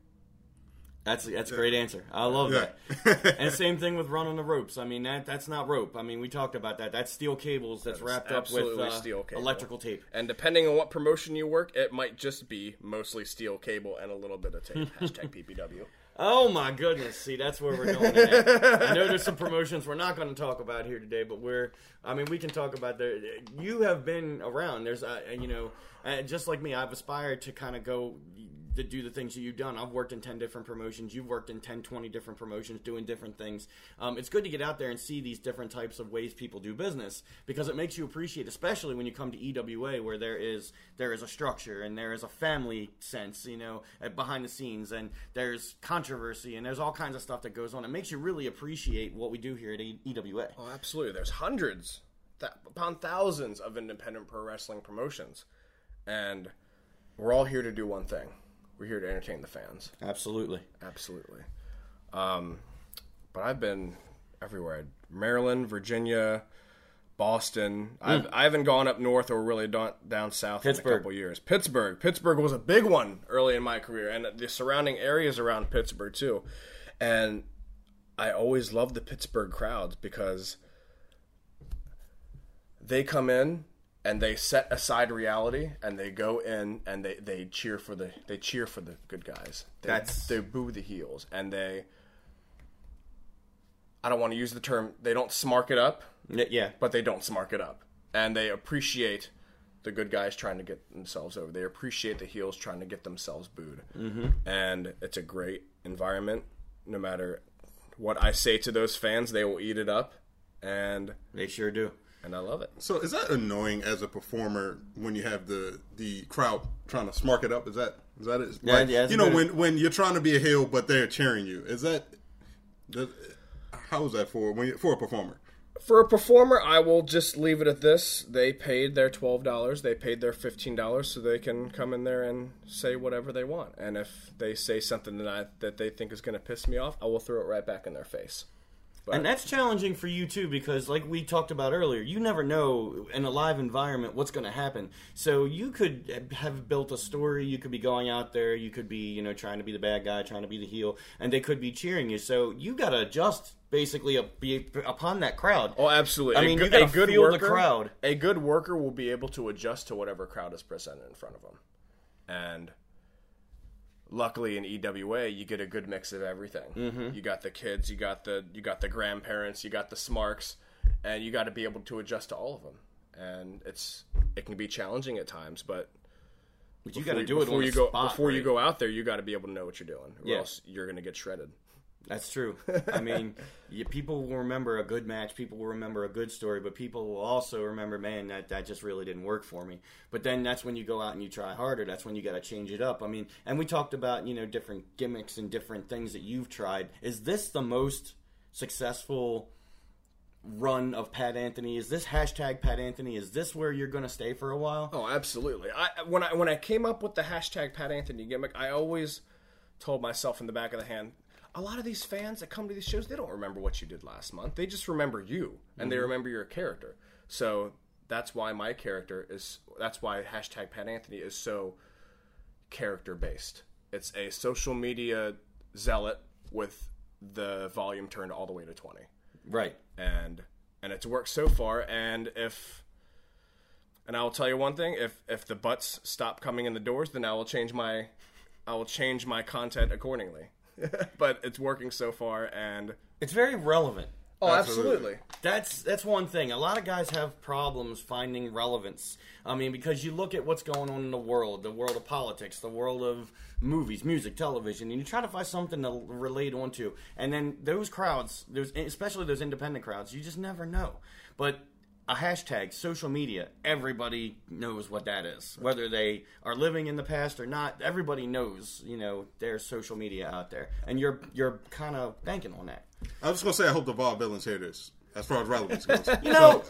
Speaker 1: That's that's a great answer. I love
Speaker 2: Yeah.
Speaker 1: that. and same thing with running the ropes. I mean that that's not rope. I mean we talked about that. That's steel cables that's wrapped up with uh,
Speaker 3: steel cable.
Speaker 1: electrical tape.
Speaker 3: And depending on what promotion you work, it might just be mostly steel cable and a little bit of tape. Hashtag PPW.
Speaker 1: Oh my goodness! See, that's where we're going. At. I know there's some promotions we're not going to talk about here today, but we're. I mean, we can talk about the. You have been around. There's, uh, you know, uh, just like me, I've aspired to kind of go to do the things that you've done. I've worked in 10 different promotions. You've worked in 10, 20 different promotions doing different things. Um, it's good to get out there and see these different types of ways people do business because it makes you appreciate, especially when you come to EWA where there is there is a structure and there is a family sense, you know, behind the scenes and there's controversy and there's all kinds of stuff that goes on. It makes you really appreciate what we do here at EWA.
Speaker 3: Oh, absolutely. There's hundreds, th- upon thousands of independent pro wrestling promotions, and we're all here to do one thing. We're here to entertain the fans.
Speaker 1: Absolutely.
Speaker 3: Absolutely. Um, but I've been everywhere: Maryland, Virginia, Boston. I've, I haven't gone up north or really down, down south in a couple years. Pittsburgh. Pittsburgh was a big one early in my career, and the surrounding areas around Pittsburgh too. And I always love the Pittsburgh crowds because they come in and they set aside reality and they go in and they, they cheer for the they cheer for the good guys. They,
Speaker 1: That's-
Speaker 3: they boo the heels and they I don't want to use the term they don't smark it up,
Speaker 1: Yeah.
Speaker 3: but they don't smark it up. And they appreciate the good guys trying to get themselves over. They appreciate the heels trying to get themselves booed. Mm-hmm. And it's a great environment. No matter what I say to those fans, they will eat it up. And
Speaker 1: They sure do.
Speaker 3: And I love it.
Speaker 2: So is that annoying as a performer when you have the the crowd trying to smark it up? Is that is that it?
Speaker 1: Yeah,
Speaker 2: Like,
Speaker 1: yeah, it's
Speaker 2: you know
Speaker 1: good.
Speaker 2: when when you're trying to be a heel but they're cheering you. Is that does, how is that for when you, for a performer?
Speaker 3: For a performer, I will just leave it at this. They paid their twelve dollars. They paid their fifteen dollars, so they can come in there and say whatever they want. And if they say something that I, that they think is going to piss me off, I will throw it right back in their face.
Speaker 1: And that's challenging for you too, because like we talked about earlier, you never know in a live environment what's going to happen. So you could have built a story. You could be going out there. You could be, you know, trying to be the bad guy, trying to be the heel, and they could be cheering you. So you got to adjust basically up- be upon that crowd.
Speaker 3: Oh, absolutely.
Speaker 1: I
Speaker 3: A
Speaker 1: mean,
Speaker 3: good-
Speaker 1: you gotta
Speaker 3: a good
Speaker 1: feel the crowd.
Speaker 3: A good worker will be able to adjust to whatever crowd is presented in front of them. And luckily in EWA, you get a good mix of everything. Mm-hmm. You got the kids, you got the you got the grandparents, you got the smarks, and you got to be able to adjust to all of them. And it's it can be challenging at times, but
Speaker 1: But you got to do it
Speaker 3: before you go
Speaker 1: spot,
Speaker 3: before you go out there. You got to be able to know what you're doing, or
Speaker 1: Yeah.
Speaker 3: else you're going to get shredded.
Speaker 1: That's true. I mean, you, people will remember a good match. People will remember a good story, but people will also remember, man, that that just really didn't work for me. But then that's when you go out and you try harder. That's when you got to change it up. I mean, and we talked about you know different gimmicks and different things that you've tried. Is this the most successful? Run of Pat Anthony is this hashtag Pat Anthony? Is this where you're going to stay for a while?
Speaker 3: Oh, absolutely. I when I when I came up with the hashtag Pat Anthony gimmick, I always told myself in the back of the hand, a lot of these fans that come to these shows, they don't remember what you did last month. They just remember you and they mm-hmm. remember your character. So that's why my character is that's why hashtag Pat Anthony is so character based. It's a social media zealot with the volume turned all the way to twenty
Speaker 1: Right.
Speaker 3: and and it's worked so far and if and I will tell you one thing if if the butts stop coming in the doors then I will change my I will change my content accordingly but it's working so far and
Speaker 1: It's very relevant.
Speaker 3: oh
Speaker 2: Absolutely.
Speaker 1: That's that's one thing. A lot of guys have problems finding relevance. I mean, because you look at what's going on in the world, the world of politics, the world of movies, music, television, and you try to find something to relate onto. And then those crowds, those especially those independent crowds, you just never know. But a hashtag, social media, everybody knows what that is. Whether they are living in the past or not, everybody knows, you know, there's social media out there. And you're you're kind of banking on that.
Speaker 2: I was just gonna say I hope the Vaudevillains hear this as far as relevance goes.
Speaker 1: You know,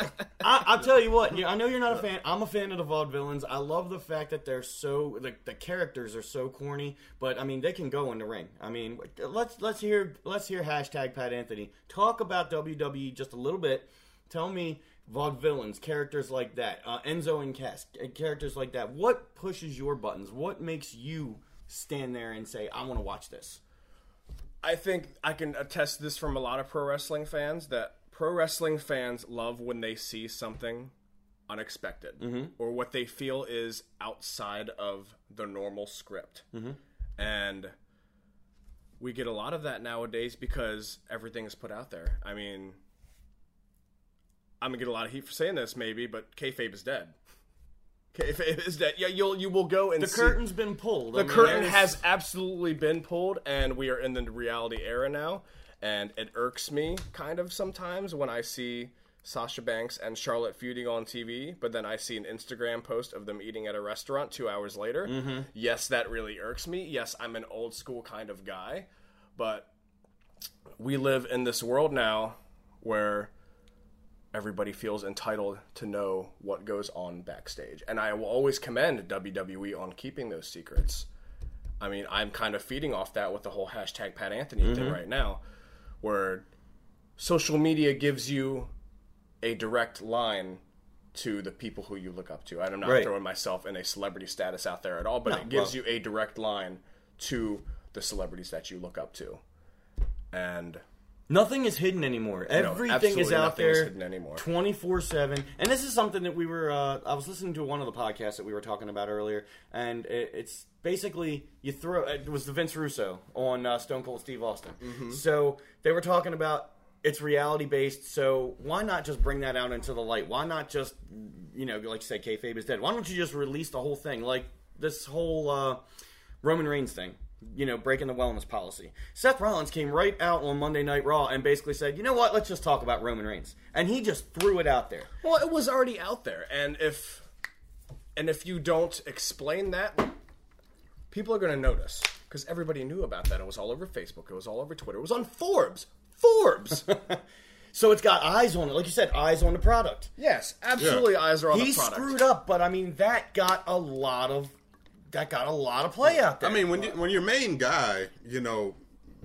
Speaker 1: I, I'll tell you what. I know you're not a fan. I'm a fan of the vaudevillains. I love the fact that they're so the, the characters are so corny, but I mean they can go in the ring. I mean, let's let's hear let's hear hashtag Pat Anthony talk about WWE just a little bit. Tell me vaudevillains, characters like that, uh, Enzo and Cass, uh, characters like that. What pushes your buttons? What makes you stand there and say, "I want to watch this"?
Speaker 3: I think I can attest this from a lot of pro wrestling fans that pro wrestling fans love when they see something unexpected or what they feel is outside of the normal script. And we get a lot of that nowadays because everything is put out there. I mean, I'm gonna get a lot of heat for saying this, maybe, but kayfabe is dead. Kayfabe is dead. Yeah, you'll you will go and
Speaker 1: The
Speaker 3: see-
Speaker 1: curtain's been pulled. I
Speaker 3: the
Speaker 1: mean,
Speaker 3: curtain
Speaker 1: there's-
Speaker 3: has absolutely been pulled, and we are in the reality era now. And it irks me kind of sometimes when I see Sasha Banks and Charlotte feuding on TV, but then I see an Instagram post of them eating at a restaurant two hours later.
Speaker 1: Mm-hmm.
Speaker 3: Yes, that really irks me. Yes, I'm an old school kind of guy, but we live in this world now where everybody feels entitled to know what goes on backstage. And I will always commend WWE on keeping those secrets. I mean, I'm kind of feeding off that with the whole hashtag Pat Anthony thing mm-hmm. right now, where social media gives you a direct line to the people who you look up to. And I'm not
Speaker 1: Right.
Speaker 3: throwing myself in a celebrity status out there at all, but
Speaker 1: No,
Speaker 3: it gives
Speaker 1: well-
Speaker 3: you a direct line to the celebrities that you look up to. And
Speaker 1: Nothing is hidden anymore. Everything is out
Speaker 3: nothing is
Speaker 1: there
Speaker 3: hidden anymore.
Speaker 1: 24 7. And this is something that we were, uh, I was listening to one of the podcasts that we were talking about earlier. And it, it's basically, you throw, it was the Vince Russo on uh, Stone Cold Steve Austin.
Speaker 3: Mm-hmm.
Speaker 1: So they were talking about it's reality based. So why not just bring that out into the light? Why not just, you know, like you say, kayfabe is dead? Why don't you just release the whole thing? Like this whole uh, Roman Reigns thing you know, breaking the wellness policy. Seth Rollins came right out on Monday Night Raw and basically said, "You know what? Let's just talk about Roman Reigns." And he just threw it out there.
Speaker 3: Well, it was already out there, and if and if you don't explain that, people are going to notice because everybody knew about that. It was all over Facebook. It was all over Twitter. It was on Forbes. Forbes.
Speaker 1: So it's got eyes on it, like you said, eyes on the product.
Speaker 3: yes, absolutely. Eyes are on
Speaker 1: He
Speaker 3: the product.
Speaker 1: He screwed up, but I mean that got a lot of that got a lot of play out there.
Speaker 2: I mean, when you, when your main guy, you know,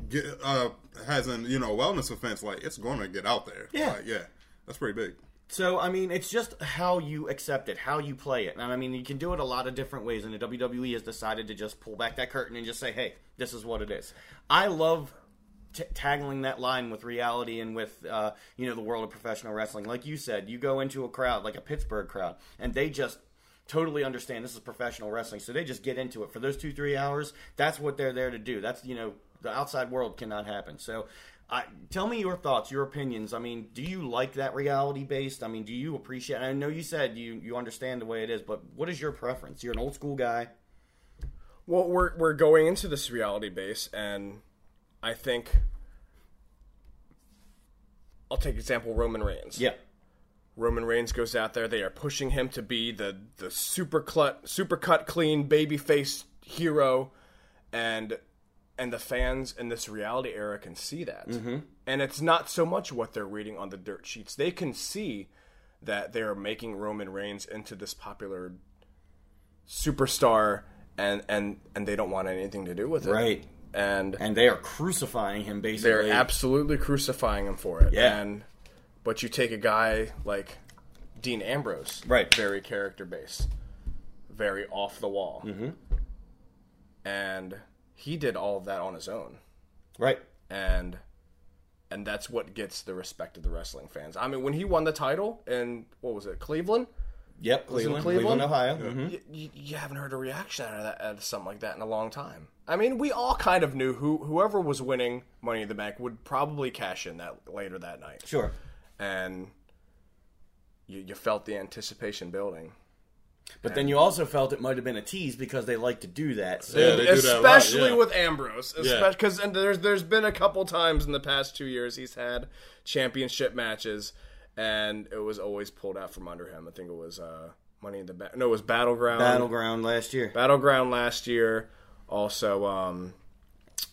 Speaker 2: get, uh, has an you know wellness offense, like it's going to get out there.
Speaker 1: Yeah.
Speaker 2: Like, yeah, that's pretty big.
Speaker 1: So I mean, it's just how you accept it, how you play it, and I mean, you can do it a lot of different ways. And the WWE has decided to just pull back that curtain and just say, "Hey, this is what it is." I love t- tagging that line with reality and with uh, you know the world of professional wrestling. Like you said, you go into a crowd like a Pittsburgh crowd, and they just totally understand this is professional wrestling, so they just get into it for those two three hours. That's what they're there to do. That's you know the outside world cannot happen. So. I, tell me your thoughts, your opinions. I mean, do you like that reality based? I mean, do you appreciate? I know you said you you understand the way it is, but what is your preference? You're an old school guy.
Speaker 3: Well, we're we're going into this reality base, and I think I'll take example Roman Reigns.
Speaker 1: Yeah.
Speaker 3: Roman Reigns goes out there. They are pushing him to be the the super cut, super cut, clean babyface hero, and and the fans in this reality era can see that. Mm-hmm. And it's not so much what they're reading on the dirt sheets; they can see that they are making Roman Reigns into this popular superstar, and and and they don't want anything to do with it.
Speaker 1: Right.
Speaker 3: And
Speaker 1: And they are crucifying him basically.
Speaker 3: they're absolutely crucifying him for it.
Speaker 1: Yeah.
Speaker 3: And but you take a guy like Dean Ambrose,
Speaker 1: Right.
Speaker 3: Very character based, very off the wall, mm-hmm. and he did all of that on his own,
Speaker 1: right.
Speaker 3: and and that's what gets the respect of the wrestling fans. I mean, when he won the title in what was it, Cleveland?
Speaker 1: Yep, Cleveland,
Speaker 3: Cleveland?
Speaker 1: Cleveland, Ohio. Mhm.
Speaker 3: You, you, you haven't heard a reaction out of that out of something like that in a long time. I mean, we all kind of knew who whoever was winning Money in the Bank would probably cash in that later that night,
Speaker 1: Sure.
Speaker 3: And you, you felt the anticipation building.
Speaker 1: But then you also felt it might have been a tease because they like to do that. So.
Speaker 2: Yeah, they do that a lot,
Speaker 3: especially
Speaker 2: yeah.
Speaker 3: with Ambrose,
Speaker 2: Yeah.
Speaker 3: because and there's there's been a couple times in the past two years he's had championship matches, and it was always pulled out from under him. I think it was uh, Money in the Bank. No, it was Battleground.
Speaker 1: Battleground last year.
Speaker 3: Battleground last year, also um,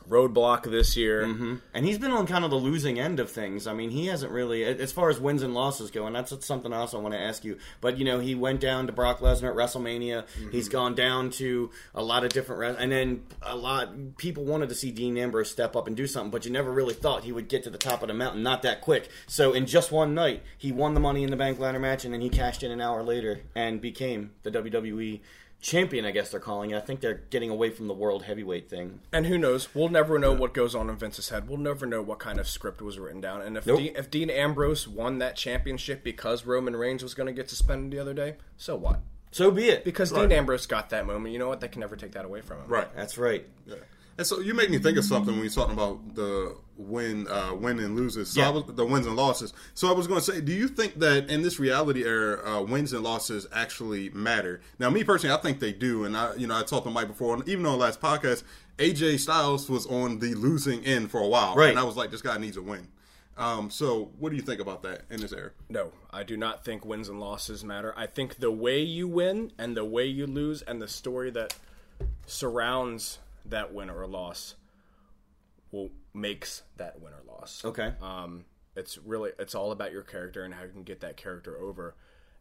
Speaker 3: Roadblock this year. Mm-hmm.
Speaker 1: And he's been on kind of the losing end of things. I mean, he hasn't really, as far as wins and losses go, and that's something else I want to ask you. But, you know, he went down to Brock Lesnar at WrestleMania. Mm-hmm. He's gone down to a lot of different, res- and then a lot, people wanted to see Dean Ambrose step up and do something, but you never really thought he would get to the top of the mountain, not that quick. So in just one night, he won the Money in the Bank ladder match, and then he cashed in an hour later and became the WWE champion, I guess they're calling it. I think they're getting away from the world heavyweight thing.
Speaker 3: And who knows? We'll never know what goes on in Vince's head. We'll never know what kind of script was written down. And if
Speaker 1: Nope.
Speaker 3: Dean, if Dean Ambrose won that championship because Roman Reigns was going to get suspended the other day, so what?
Speaker 1: So be it.
Speaker 3: Because Dean Ambrose got that moment. You know what? They can never take that away from him.
Speaker 2: Right.
Speaker 1: That's right.
Speaker 2: Yeah. And so you make me think of something when you're talking about the win, uh, win and loses. So
Speaker 1: Yeah.
Speaker 2: I was, the wins and losses. So I was going to say, do you think that in this reality era, uh, wins and losses actually matter? Now, me personally, I think they do. And I, you know, I talked to Mike before, and even on the last podcast, AJ Styles was on the losing end for a while,
Speaker 1: Right.
Speaker 2: And I was like, this guy needs a win. Um, so what do you think about that in this era?
Speaker 3: No, I do not think wins and losses matter. I think the way you win and the way you lose and the story that surrounds that win or loss will makes that win or loss.
Speaker 1: Okay.
Speaker 3: Um, it's really it's all about your character and how you can get that character over,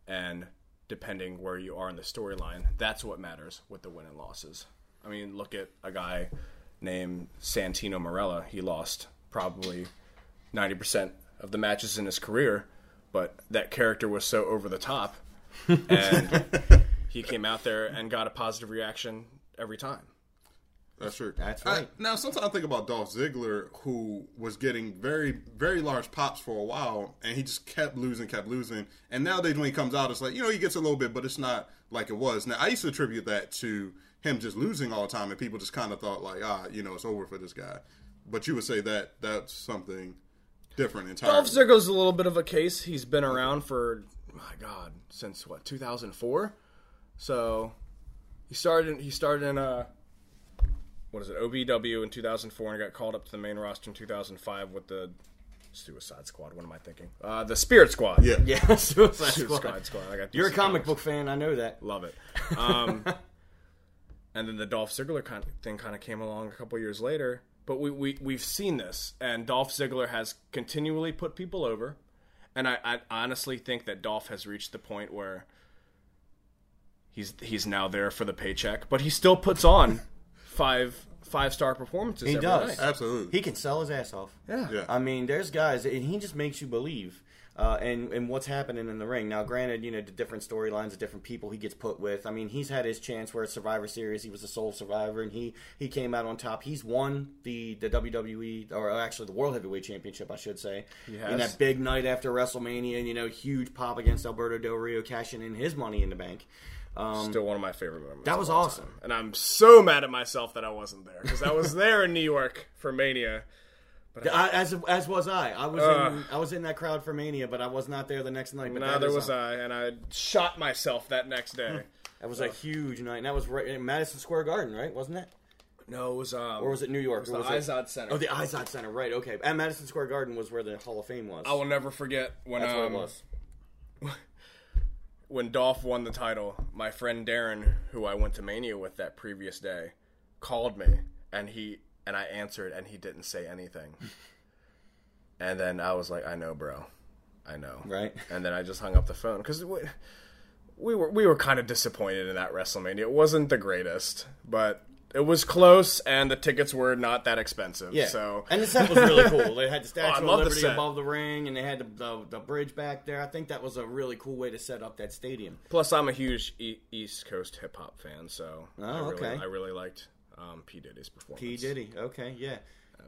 Speaker 3: and depending where you are in the storyline, that's what matters with the win and losses. I mean, look at a guy named Santino Marella. He lost probably ninety percent of the matches in his career, but that character was so over the top, and he came out there and got a positive reaction every time.
Speaker 2: That's true.
Speaker 1: That's
Speaker 2: I-
Speaker 1: right.
Speaker 2: now, sometimes I think about Dolph Ziggler, who was getting very, very large pops for a while, and he just kept losing, kept losing. And nowadays, when he comes out, it's like you know he gets a little bit, but it's not like it was. Now, I used to attribute that to him just losing all the time, and people just kind of thought like, ah, you know, it's over for this guy. But you would say that that's something different entirely.
Speaker 3: Dolph Ziggler's a little bit of a case. He's been around for my God since what 2004. So he started. He started in uh what is it OVW in 2004 and got called up to the main roster in 2005 with the Suicide Squad. What am I thinking? Uh, the Spirit Squad.
Speaker 2: yeah,
Speaker 1: Yeah, Suicide
Speaker 3: Suicide
Speaker 1: Squad.
Speaker 3: Squad. I got
Speaker 1: You're a comic
Speaker 3: Comics.
Speaker 1: book fan, I know that.
Speaker 3: Love it. Um, and then the Dolph Ziggler kind of thing kind of came along a couple years later. But we, we, we've seen this, and Dolph Ziggler has continually put people over. And I, I honestly think that Dolph has reached the point where he's he's now there for the paycheck, but he still puts on five five star performances.
Speaker 1: He
Speaker 3: every
Speaker 1: does.
Speaker 3: night.
Speaker 2: absolutely.
Speaker 1: He can sell his ass off.
Speaker 3: Yeah.
Speaker 2: Yeah.
Speaker 1: I mean, there's guys, and he just makes you believe. Uh, and and what's happening in the ring now? Granted, you know the different storylines, the different people he gets put with. I mean, he's had his chance where it's Survivor Series. He was the sole survivor, and he he came out on top. He's won the the WWE or actually the World Heavyweight Championship, I should say,
Speaker 3: has.
Speaker 1: in that big night after WrestleMania. And you know, huge pop against Alberto Del Rio, cashing in his Money in the Bank. Um,
Speaker 3: Still one of my favorite moments.
Speaker 1: That was awesome.
Speaker 3: time. and I'm so mad at myself that I wasn't there because I was there in New York for Mania.
Speaker 1: I, as as was I. I was
Speaker 3: Ugh.
Speaker 1: in I was in that crowd for Mania, but I was not there the next night. But
Speaker 3: Neither was I, and I shot myself that next day.
Speaker 1: That was a huge night, and that was right in Madison Square Garden, right? Wasn't it?
Speaker 3: No, it was um,
Speaker 1: Or was it New York?
Speaker 3: It
Speaker 1: was
Speaker 3: the
Speaker 1: was it-
Speaker 3: Izod Center.
Speaker 1: Oh, the Izod Center, right? Okay, and Madison Square Garden was where the Hall of Fame was.
Speaker 3: I will never forget when
Speaker 1: That's
Speaker 3: um,
Speaker 1: it was.
Speaker 3: when Dolph won the title, my friend Darren, who I went to Mania with that previous day, called me and he and I answered and he didn't say anything. and then I was like, I know, bro. I know.
Speaker 1: Right.
Speaker 3: And then I just hung up the phone cuz we, we were we were kind of disappointed in that WrestleMania. It wasn't the greatest, but it was close and the tickets were not that expensive.
Speaker 1: Yeah.
Speaker 3: So
Speaker 1: and the set was really cool. They had the
Speaker 3: Oh,
Speaker 1: Statue
Speaker 3: love
Speaker 1: of Liberty
Speaker 3: set.
Speaker 1: above the ring, and they had the, the the bridge back there. I think that was a really cool way to set up that stadium.
Speaker 3: plus I'm a huge e- East Coast hip hop fan, so I
Speaker 1: Oh,
Speaker 3: really,
Speaker 1: okay.
Speaker 3: I really liked um, P Diddy's performance.
Speaker 1: P Diddy, okay, yeah.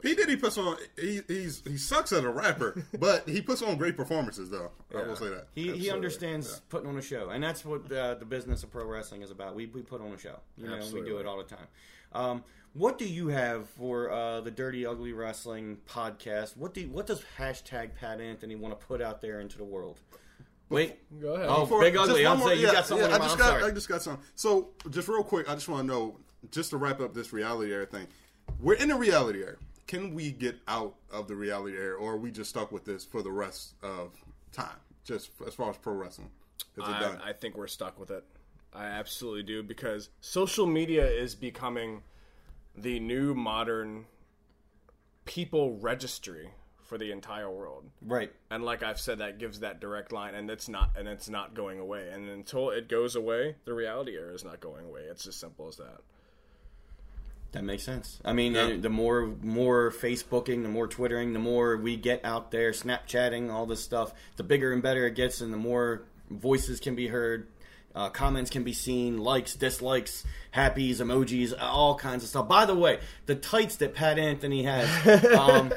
Speaker 2: P Diddy puts on. He, he's he sucks as a rapper, but he puts on great performances though. I will say that.
Speaker 1: He, he
Speaker 3: Absolutely.
Speaker 1: understands putting on a show, and that's what uh, the business of pro wrestling is about. We, we put on a show. You know, we do it all the time. Um, what do you have for uh, the Dirty Ugly Wrestling podcast? What do you, what does hashtag Pat Anthony want to put out there into the world? Wait,
Speaker 3: Go ahead.
Speaker 1: Oh,
Speaker 2: For-
Speaker 1: Big
Speaker 2: just
Speaker 1: Ugly. I'm
Speaker 2: more-
Speaker 1: saying you got something.
Speaker 2: yeah, I
Speaker 1: in
Speaker 2: just
Speaker 1: I'm
Speaker 2: got
Speaker 1: sorry.
Speaker 2: I just got some. So just real quick, I just want to know, just to wrap up this reality air thing. We're in a reality air. Can we get out of the reality air, or are we just stuck with this for the rest of time? Just as far as pro wrestling, is it done?
Speaker 3: I, I think we're stuck with it. I absolutely do because social media is becoming the new modern people registry for the entire world.
Speaker 1: right.
Speaker 3: And like I've said, that gives that direct line, and it's not, and it's not going away. And until it goes away, the reality era is not going away. It's as simple as that.
Speaker 1: That makes sense. I mean,
Speaker 2: Yeah.
Speaker 1: the more more Facebooking, the more Twittering, the more we get out there, Snapchatting, all this stuff. The bigger and better it gets, and the more voices can be heard, uh, comments can be seen, likes, dislikes, happies, emojis, all kinds of stuff. By the way, the tights that Pat Anthony has, um,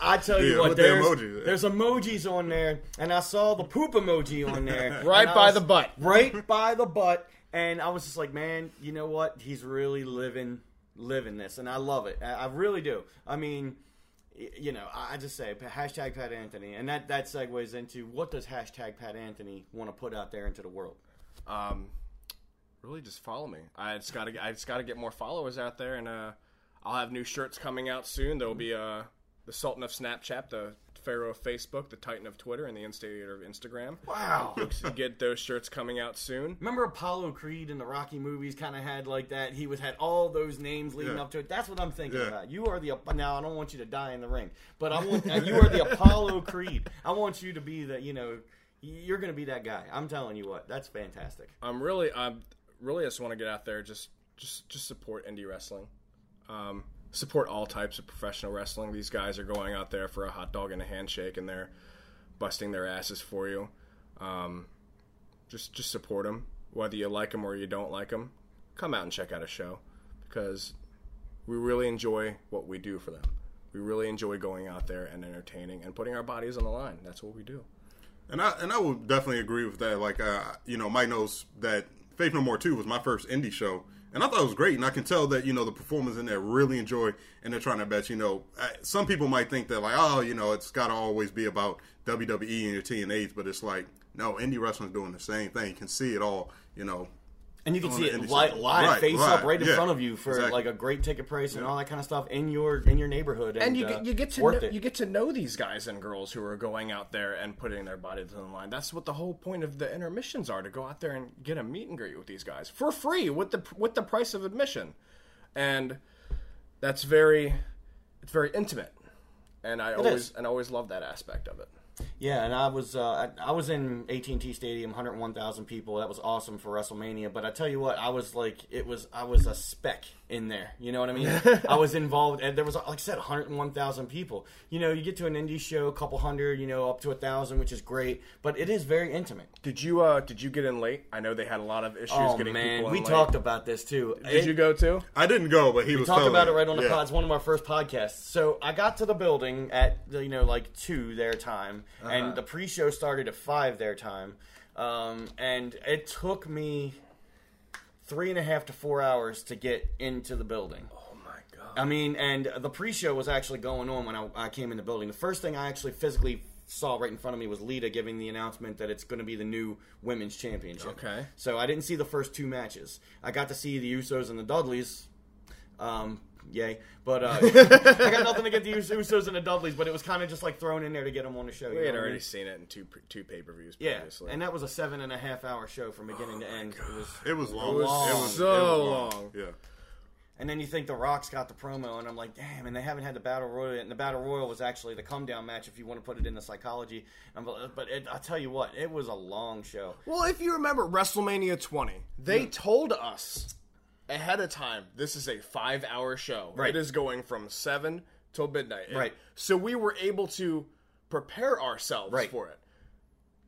Speaker 1: I tell you
Speaker 2: Yeah,
Speaker 1: what,
Speaker 2: with the
Speaker 1: there's,
Speaker 2: emojis.
Speaker 1: there's emojis on there, and I saw the poop emoji on there,
Speaker 3: Right by
Speaker 1: was-
Speaker 3: the butt.
Speaker 1: right by the butt. And I was just like, man, you know what? He's really living, living this, and I love it. I, I really do. I mean, you know, I I just say hashtag Pat Anthony, and that that segues into what does hashtag Pat Anthony want to put out there into the world?
Speaker 3: Um, really, just follow me. I just gotta, I just gotta get more followers out there, and uh, I'll have new shirts coming out soon. There'll be uh, the Sultan of Snapchat, the Pharaoh of Facebook, the Titan of Twitter, and the Instigator of Instagram.
Speaker 1: Wow.
Speaker 3: Get those shirts coming out soon.
Speaker 1: Remember Apollo Creed in the Rocky movies kind of had like that. He was had all those names leading
Speaker 2: Yeah.
Speaker 1: up to it. That's what I'm thinking
Speaker 2: Yeah.
Speaker 1: about. You are the now. I don't want you to die in the ring, but I want you are the Apollo Creed. I want you to be the you know you're going to be that guy. I'm telling you what. That's fantastic.
Speaker 3: I'm really, I'm really just want to get out there, just, just, just support indie wrestling. Um, support all types of professional wrestling. These guys are going out there for a hot dog and a handshake, and they're busting their asses for you. Um, just, just support them, whether you like them or you don't like them. Come out and check out a show because we really enjoy what we do for them. We really enjoy going out there and entertaining and putting our bodies on the line. That's what we do.
Speaker 2: And I and I would definitely agree with that. Like, uh, you know, Mike knows that Faith No More Two was my first indie show, and I thought it was great. And I can tell that you know the performers in there really enjoy, and they're trying to bet. You know, uh, some people might think that like, oh, you know, it's got to always be about WWE and your TNAs, but it's like, no, indie wrestling's doing the same thing. You can see it all. You know,
Speaker 1: And you can see it li- live,
Speaker 2: Right,
Speaker 1: face up,
Speaker 2: right,
Speaker 1: right in
Speaker 2: yeah,
Speaker 1: front of you for
Speaker 2: exactly.
Speaker 1: like a great ticket price and all that kind of stuff in your in your neighborhood. And,
Speaker 3: and you
Speaker 1: uh,
Speaker 3: get, you get to
Speaker 1: worth
Speaker 3: know, you get to know these guys and girls who are going out there and putting their bodies on the line. That's what the whole point of the intermissions are to go out there and get a meet and greet with these guys for free with the with the price of admission, and that's very it's very intimate, and I always
Speaker 1: is.
Speaker 3: and I always love that aspect of it.
Speaker 1: Yeah, and I was uh, I, I was in AT and T Stadium, 101,000 people. That was awesome for WrestleMania. But I tell you what, I was like, it was I was a speck in there. You know what I mean? I was involved, and there was like I said, 101,000 people. You know, you get to an indie show, a couple hundred, you know, up to a thousand, which is great. But it is very intimate.
Speaker 3: Did you uh did you get in late? I know they had a lot of issues
Speaker 1: Oh
Speaker 3: getting
Speaker 1: man,
Speaker 3: people in
Speaker 1: we
Speaker 3: late.
Speaker 1: talked about this too.
Speaker 3: Did
Speaker 1: It-
Speaker 3: you go too?
Speaker 2: I didn't go, but he was
Speaker 1: talked about it right on the
Speaker 2: Yeah.
Speaker 1: pod. It's one of our first podcasts. So I got to the building at you know like two their time,
Speaker 2: Uh-huh.
Speaker 1: And the pre-show started at five their time, um, and it took me three and a half to four hours to get into the building.
Speaker 3: Oh my god.
Speaker 1: I mean, and the pre-show was actually going on when I, I came in the building. The first thing I actually physically saw right in front of me was Lita giving the announcement that it's going to be the new women's championship.
Speaker 3: Okay.
Speaker 1: So I didn't see the first two matches. I got to see the Usos and the Dudleys. Um, yay! But uh, I got nothing to get the Us- Usos and the Dudleys, but it was kind of just like thrown in there to get them on the show. you
Speaker 3: We had
Speaker 1: know what I
Speaker 3: already
Speaker 1: mean?
Speaker 3: seen it in two two pay per views
Speaker 1: Yeah,
Speaker 3: previously.
Speaker 1: and that was a seven and a half hour show from beginning to end. It was,
Speaker 2: It was long.
Speaker 3: was
Speaker 2: It was
Speaker 3: so
Speaker 2: it was
Speaker 3: long.
Speaker 2: Yeah.
Speaker 1: and then you think the Rock's got the promo, and I'm like, damn! And they haven't had the battle royal, yet, and the battle royal was actually the come down match if you want to put it in the psychology. I'm, but it, I tell you what, it was a long show.
Speaker 3: Well, if you remember WrestleMania 20, they told us ahead of time this is a five hour show.
Speaker 1: Right.
Speaker 3: It is going from 7 till midnight. And
Speaker 1: Right.
Speaker 3: So we were able to prepare ourselves
Speaker 1: Right.
Speaker 3: for it.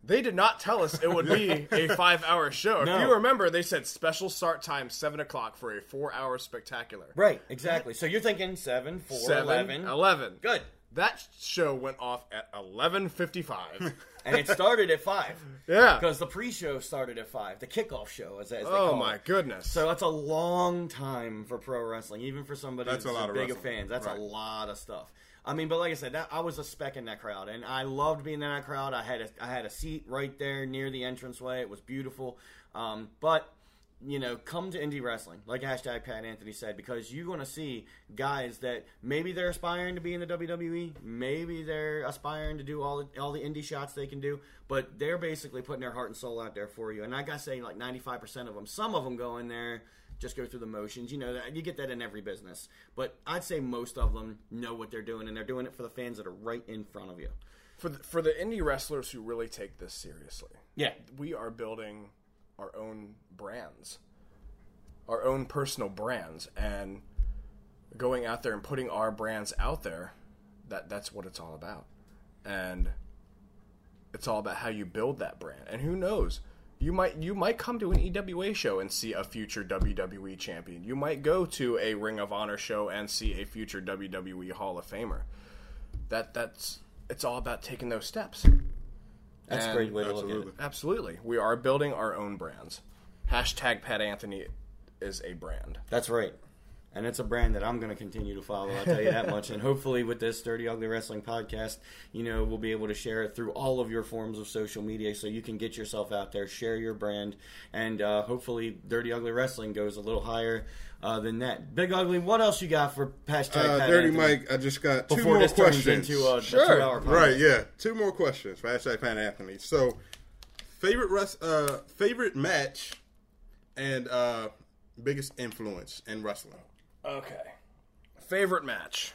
Speaker 3: They did not tell us it would be a five hour show.
Speaker 1: No.
Speaker 3: If you remember, they said special start time 7 o'clock for a four hour spectacular.
Speaker 1: Right, exactly. So you're thinking seven, four,
Speaker 3: 7,
Speaker 1: 11.
Speaker 3: 11.
Speaker 1: Good.
Speaker 3: That show went off at 11.55.
Speaker 1: And it started at five.
Speaker 3: yeah.
Speaker 1: Because the pre-show started at five, the kickoff show, as, as they
Speaker 3: Oh,
Speaker 1: call
Speaker 3: my
Speaker 1: it.
Speaker 3: goodness.
Speaker 1: So that's a long time for pro wrestling, even for somebody
Speaker 2: That's a lot of
Speaker 1: big of fans. That's
Speaker 2: Right.
Speaker 1: a lot of stuff. I mean, but like I said, that, I was a speck in that crowd, and I loved being in that crowd. I had a, I had a seat right there near the entranceway. It was beautiful. Um, but you know, come to indie wrestling, like hashtag Pat Anthony said, because you're going to see guys that maybe they're aspiring to be in the WWE, maybe they're aspiring to do all the, all the indie shots they can do, but they're basically putting their heart and soul out there for you. And I got to say, like 95% of them, some of them go in there just go through the motions. You know, you get that in every business, but I'd say most of them know what they're doing, and they're doing it for the fans that are right in front of you.
Speaker 3: for the, for the indie wrestlers who really take this seriously.
Speaker 1: Yeah,
Speaker 3: we are building our own brands, our own personal brands, and going out there and putting our brands out there. That that's what it's all about, and it's all about how you build that brand. And who knows, you might you might come to an EWA show and see a future WWE champion. You might go to a Ring of Honor show and see a future WWE Hall of Famer. That that's it's all about taking those steps.
Speaker 1: That's a great way to look at it.
Speaker 3: Absolutely. We are building our own brands. Hashtag Pat Anthony is a brand.
Speaker 1: That's right. And it's a brand that I'm going to continue to follow. I'll tell you that much. And hopefully, with this Dirty Ugly Wrestling podcast, you know, we'll be able to share it through all of your forms of social media so you can get yourself out there, share your brand, and uh, hopefully, Dirty Ugly Wrestling goes a little higher uh, than that. Big Ugly, what else you got for hashtag
Speaker 2: Uh,
Speaker 1: Pat
Speaker 2: Dirty
Speaker 1: Anthony
Speaker 2: Mike, I just got two
Speaker 1: Before
Speaker 2: more questions.
Speaker 1: into
Speaker 3: Sure.
Speaker 2: Right, yeah. Two more questions for hashtag Pat Anthony. So, favorite res- uh, favorite match and uh, biggest influence in wrestling.
Speaker 3: Okay. Favorite match.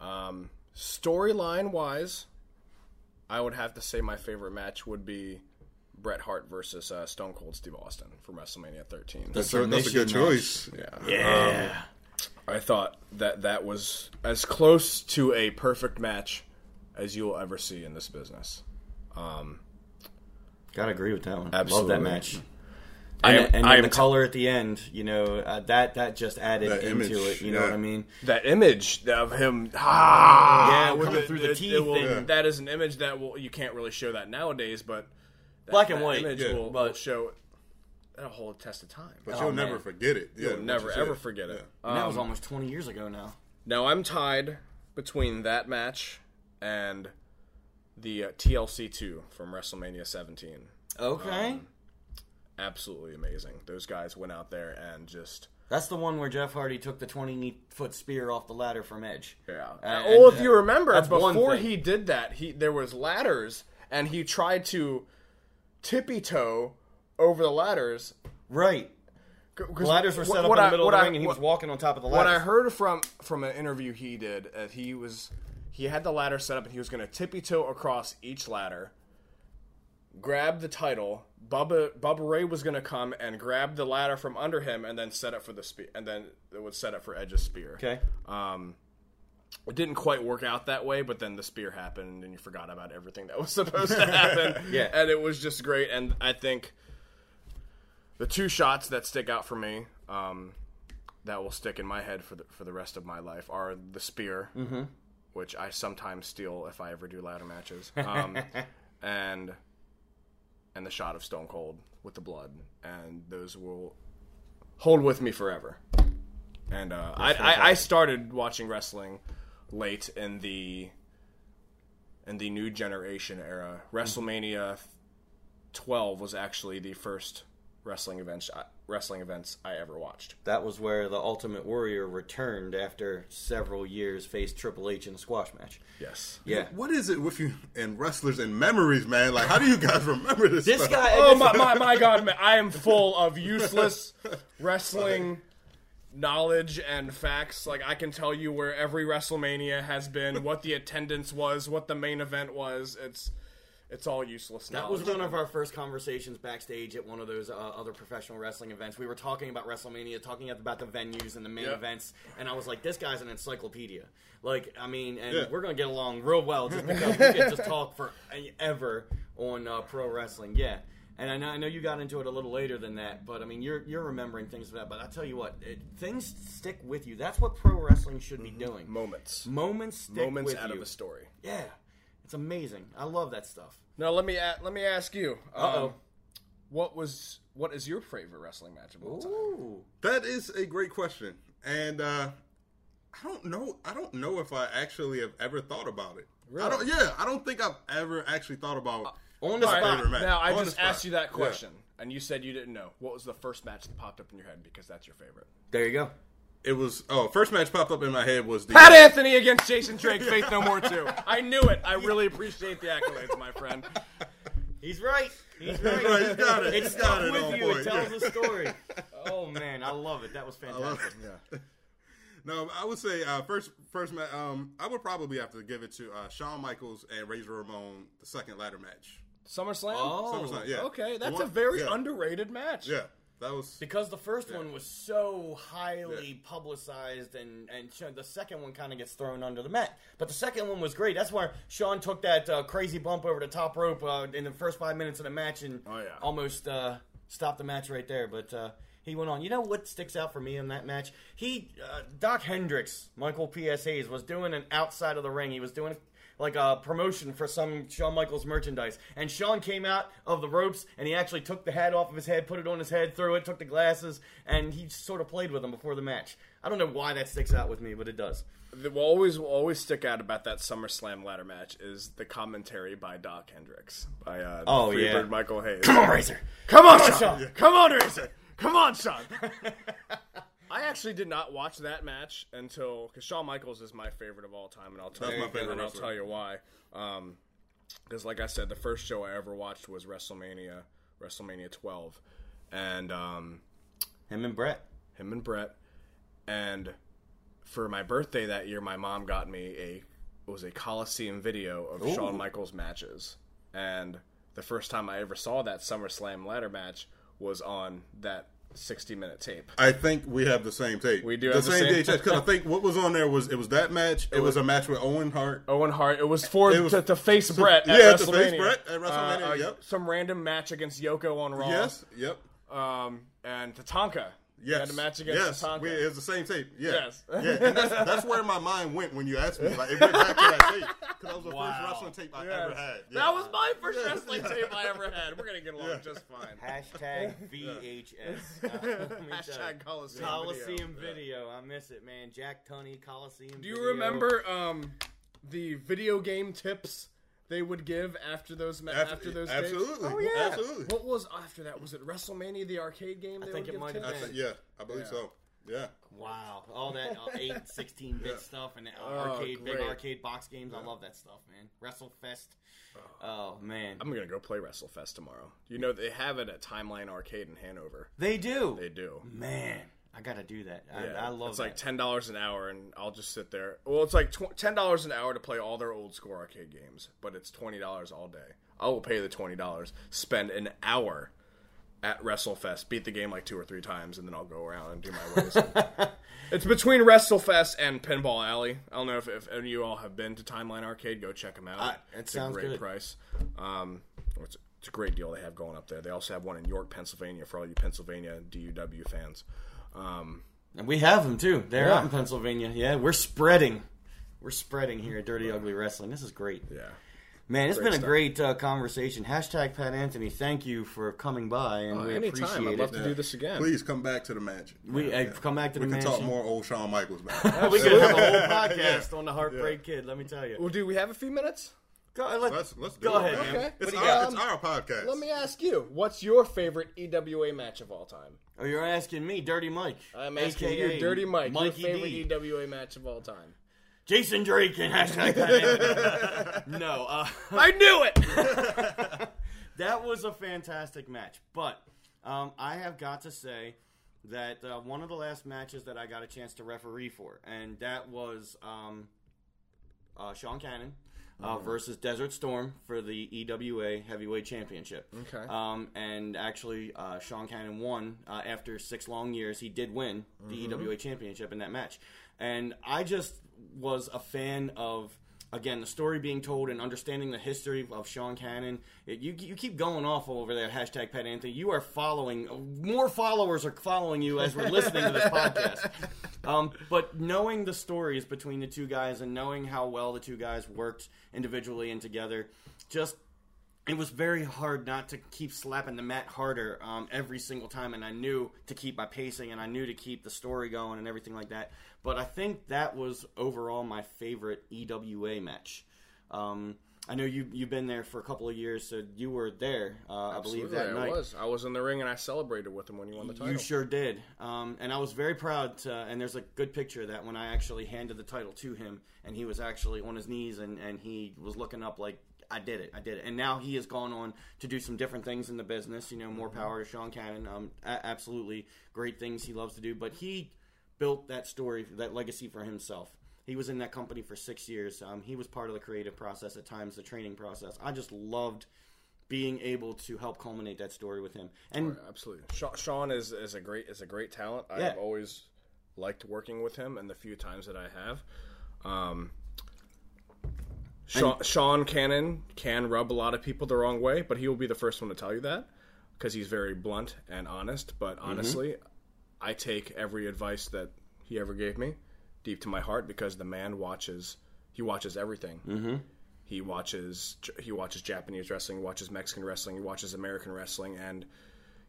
Speaker 3: Um, Storyline wise, I would have to say my favorite match would be Bret Hart versus uh, Stone Cold Steve Austin from WrestleMania 13.
Speaker 2: That's, a, that's a good
Speaker 1: match.
Speaker 2: choice.
Speaker 3: yeah.
Speaker 1: Yeah.
Speaker 3: I thought that that was as close to a perfect match as you will ever see in this business.
Speaker 1: Gotta agree with that one. Love that match.
Speaker 3: I
Speaker 1: And,
Speaker 3: am-
Speaker 1: and
Speaker 3: I
Speaker 1: then
Speaker 3: am
Speaker 1: the
Speaker 3: t-
Speaker 1: color at the end, you know, uh, that that just added
Speaker 2: That
Speaker 1: into
Speaker 2: image,
Speaker 1: it. You know what I mean?
Speaker 3: that image of him ah,
Speaker 1: Yeah,
Speaker 3: with
Speaker 1: coming through the teeth
Speaker 3: will-
Speaker 1: and-
Speaker 3: that is an image that will you can't really show that nowadays but that,
Speaker 1: Black and
Speaker 3: that
Speaker 1: white,
Speaker 3: image
Speaker 2: yeah,
Speaker 3: will,
Speaker 1: but-
Speaker 3: will show that'll hold a test of time
Speaker 2: But
Speaker 1: Oh,
Speaker 2: you'll
Speaker 1: man.
Speaker 2: never forget it. Yeah,
Speaker 3: you'll never
Speaker 2: you said.
Speaker 3: ever forget it
Speaker 2: Yeah.
Speaker 1: And that
Speaker 3: Um,
Speaker 1: was almost 20 years ago now.
Speaker 3: now i'm tied between that match and the uh, tlc2 from wrestlemania 17
Speaker 1: Okay.
Speaker 3: Um, absolutely amazing those guys went out there and just
Speaker 1: That's the one where Jeff Hardy took the 20 foot spear off the ladder from Edge.
Speaker 3: Yeah.
Speaker 1: Uh,
Speaker 3: well,
Speaker 1: and,
Speaker 3: if you remember, before he did that, he there was ladders, and he tried to tippy toe over the ladders.
Speaker 1: Right. The ladders were
Speaker 3: what-
Speaker 1: set up
Speaker 3: what
Speaker 1: in the
Speaker 3: I-
Speaker 1: middle of the
Speaker 3: I-
Speaker 1: ring and he was walking on top of the
Speaker 3: What. I heard from from an interview he did, uh, he was he had the ladder set up and he was going to tippy toe across each ladder, grab the title. Bubba Bubba Ray was going to come and grab the ladder from under him and then set up for the spear, and then it would set up for Edge's spear.
Speaker 1: Okay.
Speaker 3: Um, it didn't quite work out that way, but then the spear happened, and you forgot about everything that was supposed to happen.
Speaker 1: Yeah.
Speaker 3: and it was just great. And I think the two shots that stick out for me, um, that will stick in my head for the for the rest of my life, are the spear, which I sometimes steal if I ever do ladder matches, um, and and the shot of Stone Cold with the blood, and those will hold with me forever. And uh, I, I, I started watching wrestling late in the in the new generation era. WrestleMania 12 was actually the first wrestling events wrestling events I ever watched.
Speaker 1: That was where the Ultimate Warrior returned after several years, faced Triple H in a squash match.
Speaker 3: Yes.
Speaker 1: Yeah.
Speaker 2: What is it with you and wrestlers and memories, man? Like, how do you guys remember this?
Speaker 1: This
Speaker 2: stuff?
Speaker 1: guy.
Speaker 3: Oh my, my, my god, man, I am full of useless wrestling knowledge and facts. Like I can tell you where every WrestleMania has been, what the attendance was, what the main event was. It's it's all useless now.
Speaker 1: That
Speaker 3: knowledge.
Speaker 1: was one of our first conversations backstage at one of those uh, other professional wrestling events. We were talking about WrestleMania, talking about the venues and the main
Speaker 3: Yeah.
Speaker 1: events, and I was like, "This guy's an encyclopedia." Like, I mean, and
Speaker 2: Yeah.
Speaker 1: we're gonna get along real well just because we could just talk forever on uh, pro wrestling. Yeah, and I know, I know you got into it a little later than that, but I mean, you're you're remembering things of that. But I tell you what, it, things stick with you. That's what pro wrestling should be doing.
Speaker 3: moments.
Speaker 1: Moments stick
Speaker 3: Moments out
Speaker 1: you.
Speaker 3: of a story.
Speaker 1: Yeah, it's amazing. I love that stuff.
Speaker 3: Now let me a- let me ask you. um,
Speaker 1: Uh-oh.
Speaker 3: what was what is your favorite wrestling match of all time?
Speaker 1: Ooh.
Speaker 2: That is a great question, and uh, I don't know. I don't know if I actually have ever thought about it. I don't. Yeah, I don't think I've ever actually thought about
Speaker 1: On the
Speaker 2: my
Speaker 1: spot.
Speaker 2: favorite match.
Speaker 3: Now I
Speaker 2: On
Speaker 3: just asked you that
Speaker 2: Yeah.
Speaker 3: question, and you said you didn't know. What was the first match that popped up in your head because that's your favorite?
Speaker 1: There you go.
Speaker 2: It was oh, first match popped up in my head was the
Speaker 3: Pat Anthony against Jason Drake, Faith No More 2. I knew it. I really appreciate the accolades, my friend.
Speaker 1: He's right. He's right.
Speaker 2: Right, he's got it.
Speaker 1: It's
Speaker 2: He's got
Speaker 1: stuck
Speaker 2: it
Speaker 1: with you.
Speaker 2: point.
Speaker 1: It tells
Speaker 2: Yeah.
Speaker 1: a story. Oh man, I love it. That was fantastic. Yeah.
Speaker 2: No, I would say uh, first first match. Um, I would probably have to give it to uh, Shawn Michaels and Razor Ramon, the second ladder match.
Speaker 3: SummerSlam?
Speaker 1: Oh,
Speaker 2: SummerSlam, yeah.
Speaker 3: Okay, that's
Speaker 2: one-
Speaker 3: a very
Speaker 2: yeah.
Speaker 3: underrated match.
Speaker 2: Yeah, that was
Speaker 1: Because the first one was so highly publicized, and and the second one kind of gets thrown under the mat. But the second one was great. That's where Shawn took that uh, crazy bump over the top rope uh, in the first five minutes of the match, and
Speaker 3: Oh, yeah.
Speaker 1: almost uh, stopped the match right there. But uh, he went on. You know what sticks out for me in that match? He uh, Dok Hendrix, Michael P.S. Hayes, was doing an outside of the ring. He was doing like a promotion for some Shawn Michaels merchandise. And Shawn came out of the ropes and he actually took the hat off of his head, put it on his head, threw it, took the glasses, and he sort of played with them before the match. I don't know why that sticks out with me, but it does.
Speaker 3: What always will always stick out about that SummerSlam ladder match is the commentary by Dok Hendrix by uh,
Speaker 1: Oh,
Speaker 3: Freebird
Speaker 1: yeah.
Speaker 3: Michael Hayes.
Speaker 1: Come on, Razor.
Speaker 3: Come on,
Speaker 1: Come on,
Speaker 3: Shawn.
Speaker 1: Shawn.
Speaker 3: Come on, Razor. Come on, Shawn. I actually did not watch that match until because Shawn Michaels is my favorite of all time, and I'll tell
Speaker 2: That's
Speaker 3: you
Speaker 2: my favorite
Speaker 3: and I'll
Speaker 2: wrestler.
Speaker 3: tell you why. Because, like I said, the first show I ever watched was WrestleMania, WrestleMania 12, and um,
Speaker 1: Him and Bret.
Speaker 3: him and Bret. And for my birthday that year, my mom got me a it was a Coliseum video of Shawn Michaels matches. And the first time I ever saw that SummerSlam ladder match was on that 60 minute tape.
Speaker 2: I think we have the same tape.
Speaker 3: We do
Speaker 2: the
Speaker 3: have the
Speaker 2: same,
Speaker 3: same-
Speaker 2: VHS because I think what was on there was it was that match. It, was, a match with Owen Hart.
Speaker 3: Owen Hart. It was for
Speaker 2: It was-
Speaker 3: to, to face Bret at
Speaker 2: yeah, to face Bret at WrestleMania,
Speaker 3: Uh, uh,
Speaker 2: yep.
Speaker 3: Some random match against Yoko on Raw.
Speaker 2: Yes, yep,
Speaker 3: Um, and Tatanka. We
Speaker 2: yes.
Speaker 3: had a match against
Speaker 2: yes,
Speaker 3: Tatanka.
Speaker 2: we, it was the same tape. Yeah,
Speaker 3: Yes.
Speaker 2: yeah. And that's, that's where my mind went when you asked me. Like it went back to that tape because that was the
Speaker 1: Wow.
Speaker 2: first wrestling tape I
Speaker 3: Yes.
Speaker 2: ever had. Yeah.
Speaker 3: That was my first wrestling tape I ever had. We're gonna get along
Speaker 2: Yeah.
Speaker 3: just fine.
Speaker 1: Hashtag VHS. Uh, let me tell you.
Speaker 3: Hashtag Coliseum.
Speaker 1: Coliseum
Speaker 3: video.
Speaker 1: video. I miss it, man. Jack Tunney, Coliseum video.
Speaker 3: Do you
Speaker 1: video.
Speaker 3: remember um, the video game tips they would give after those ma-
Speaker 2: After-
Speaker 3: after, those tapes?
Speaker 2: absolutely.
Speaker 3: Oh yeah.
Speaker 2: Absolutely.
Speaker 3: What was after that? Was it WrestleMania, the arcade game? They
Speaker 1: think
Speaker 3: would
Speaker 1: it
Speaker 3: give
Speaker 1: might have
Speaker 3: tips?
Speaker 2: I think- yeah, I believe
Speaker 3: Yeah.
Speaker 2: so. Yeah.
Speaker 1: Wow, all that uh, 8, 16 bit stuff and
Speaker 3: Oh,
Speaker 1: arcade, big arcade box games. I love that stuff, man. WrestleFest. Oh man,
Speaker 3: I'm gonna go play WrestleFest tomorrow. You know they have it at Timeline Arcade in Hanover.
Speaker 1: they do.
Speaker 3: They do.
Speaker 1: Man, I gotta do that. I,
Speaker 3: Yeah,
Speaker 1: I love
Speaker 3: It's
Speaker 1: that.
Speaker 3: like ten dollars an hour, and I'll just sit there. Well, it's like tw- ten dollars an hour to play all their old school arcade games, but it's twenty dollars all day. I will pay the twenty dollars, spend an hour at WrestleFest, beat the game like two or three times, and then I'll go around and do my ways. it's between WrestleFest and Pinball Alley. I don't know if, if any of you all have been to Timeline Arcade. Go check them out.
Speaker 1: It
Speaker 3: it's
Speaker 1: sounds
Speaker 3: a great
Speaker 1: good.
Speaker 3: price. Um, it's, it's a great deal they have going up there. They also have one in York, Pennsylvania, for all you Pennsylvania DUW fans. Um,
Speaker 1: and we have them too. They're
Speaker 3: Yeah.
Speaker 1: out in Pennsylvania. Yeah, we're spreading. We're spreading here at Dirty Ugly Wrestling. This is great.
Speaker 3: yeah.
Speaker 1: Man, it's
Speaker 3: Great
Speaker 1: been a
Speaker 3: stuff.
Speaker 1: great uh, conversation. Hashtag Pat Anthony, thank you for coming by, and we
Speaker 3: Oh, anytime.
Speaker 1: appreciate
Speaker 3: I'd love
Speaker 1: it.
Speaker 3: to do this again.
Speaker 2: Please come back to the match.
Speaker 1: We uh, come back to the magic.
Speaker 2: We can talk more old Shawn Michaels, man.
Speaker 1: we could have a whole podcast on the Heartbreak Kid. Let me tell you.
Speaker 3: Well, do we have a few minutes?
Speaker 1: Go, let,
Speaker 2: Let's let's do
Speaker 1: go
Speaker 2: it,
Speaker 1: ahead,
Speaker 2: man.
Speaker 1: man.
Speaker 3: Okay.
Speaker 2: It's, our,
Speaker 1: you
Speaker 2: it's our podcast.
Speaker 3: Let me ask you, what's your favorite EWA match of all time?
Speaker 1: Oh, you're asking me, Dirty Mike.
Speaker 3: I'm asking
Speaker 1: AKA
Speaker 3: you, Dirty Mike,
Speaker 1: Mikey
Speaker 3: your favorite
Speaker 1: D.
Speaker 3: EWA match of all time.
Speaker 1: Jason Drake and hashtag that. no, uh,
Speaker 3: I knew it.
Speaker 1: that was a fantastic match. But um, I have got to say that uh, one of the last matches that I got a chance to referee for, and that was um, uh, Sean Cannon. Uh, versus Desert Storm for the EWA Heavyweight Championship.
Speaker 3: Okay.
Speaker 1: Um, and actually, uh, Sean Cannon won uh, after six long years. He did win the EWA Championship in that match, and I just was a fan of again the story being told and understanding the history of Sean Cannon. It, you you keep going off over there hashtag Pat Anthony. You are following more followers are following you as we're listening to this podcast. Um, but knowing the stories between the two guys and knowing how well the two guys worked individually and together, just it was very hard not to keep slapping the mat harder um, every single time, and I knew to keep my pacing, and I knew to keep the story going and everything like that. But I think that was overall my favorite EWA match. Um, I know you you've been there for a couple of years, so you were there. Uh, I believe that
Speaker 3: I
Speaker 1: night.
Speaker 3: was. I was in the ring and I celebrated with him when he won the title.
Speaker 1: You sure did. Um, and I was very proud. To, and there's a good picture of that when I actually handed the title to him, and he was actually on his knees, and, and he was looking up like, I did it, I did it. And now he has gone on to do some different things in the business. You know, more power to Sean Cannon. Um, a- absolutely great things he loves to do. But he built that story, that legacy for himself. He was in that company for six years. Um, he was part of the creative process at times, the training process. I just loved being able to help culminate that story with him. And
Speaker 3: Absolutely. Sha- Sean is, is a great is a great talent.
Speaker 1: Yeah.
Speaker 3: I've always liked working with him, and the few times that I have. Um, Sean, Sean Cannon can rub a lot of people the wrong way, but he will be the first one to tell you that because he's very blunt and honest. But honestly, I take every advice that he ever gave me deep to my heart because the man watches. He watches everything. Mm-hmm. He watches. He watches Japanese wrestling. He watches Mexican wrestling. He watches American wrestling, and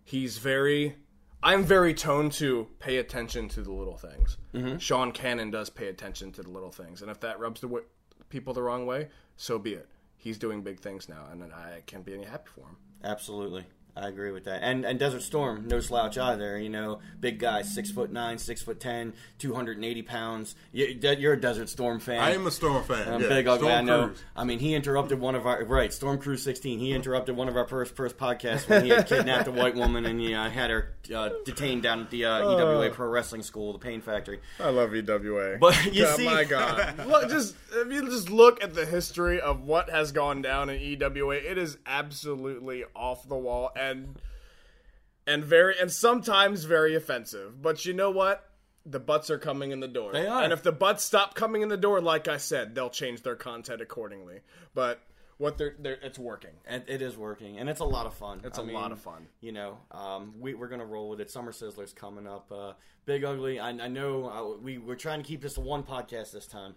Speaker 3: he's very I'm very toned to pay attention to the little things. Sean Cannon does pay attention to the little things, and if that rubs the people the wrong way, so be it. He's doing big things now, and I can't be any happy for him.
Speaker 1: Absolutely. I agree with that. And and Desert Storm, no slouch either. You know, big guy, six foot nine, six foot ten, two hundred and eighty pounds. You, you're a Desert Storm fan.
Speaker 2: I am a Storm fan.
Speaker 1: I'm
Speaker 2: yeah.
Speaker 1: big ugly.
Speaker 2: Storm
Speaker 1: I know.
Speaker 2: Cruise.
Speaker 1: I mean, he interrupted one of our right Storm Cruise 16. He interrupted one of our first first podcasts when he had kidnapped a white woman and he uh, had her uh, detained down at the uh, EWA Pro Wrestling School, the Pain Factory.
Speaker 3: I love EWA,
Speaker 1: But you
Speaker 3: God,
Speaker 1: see-
Speaker 3: my God, look, just if you just look at the history of what has gone down in EWA, it is absolutely off the wall and and very and sometimes very offensive. But you know what? The butts are coming in the door.
Speaker 1: They are.
Speaker 3: And if the butts stop coming in the door, like I said, they'll change their content accordingly. But what they're, they're it's working.
Speaker 1: And it is working, and it's a lot of fun.
Speaker 3: It's
Speaker 1: a
Speaker 3: a lot of fun.
Speaker 1: You know, um, we, we're gonna roll with it. Summer Sizzler's coming up. Uh, Big Ugly. I, I know uh, we we're trying to keep this to one podcast this time.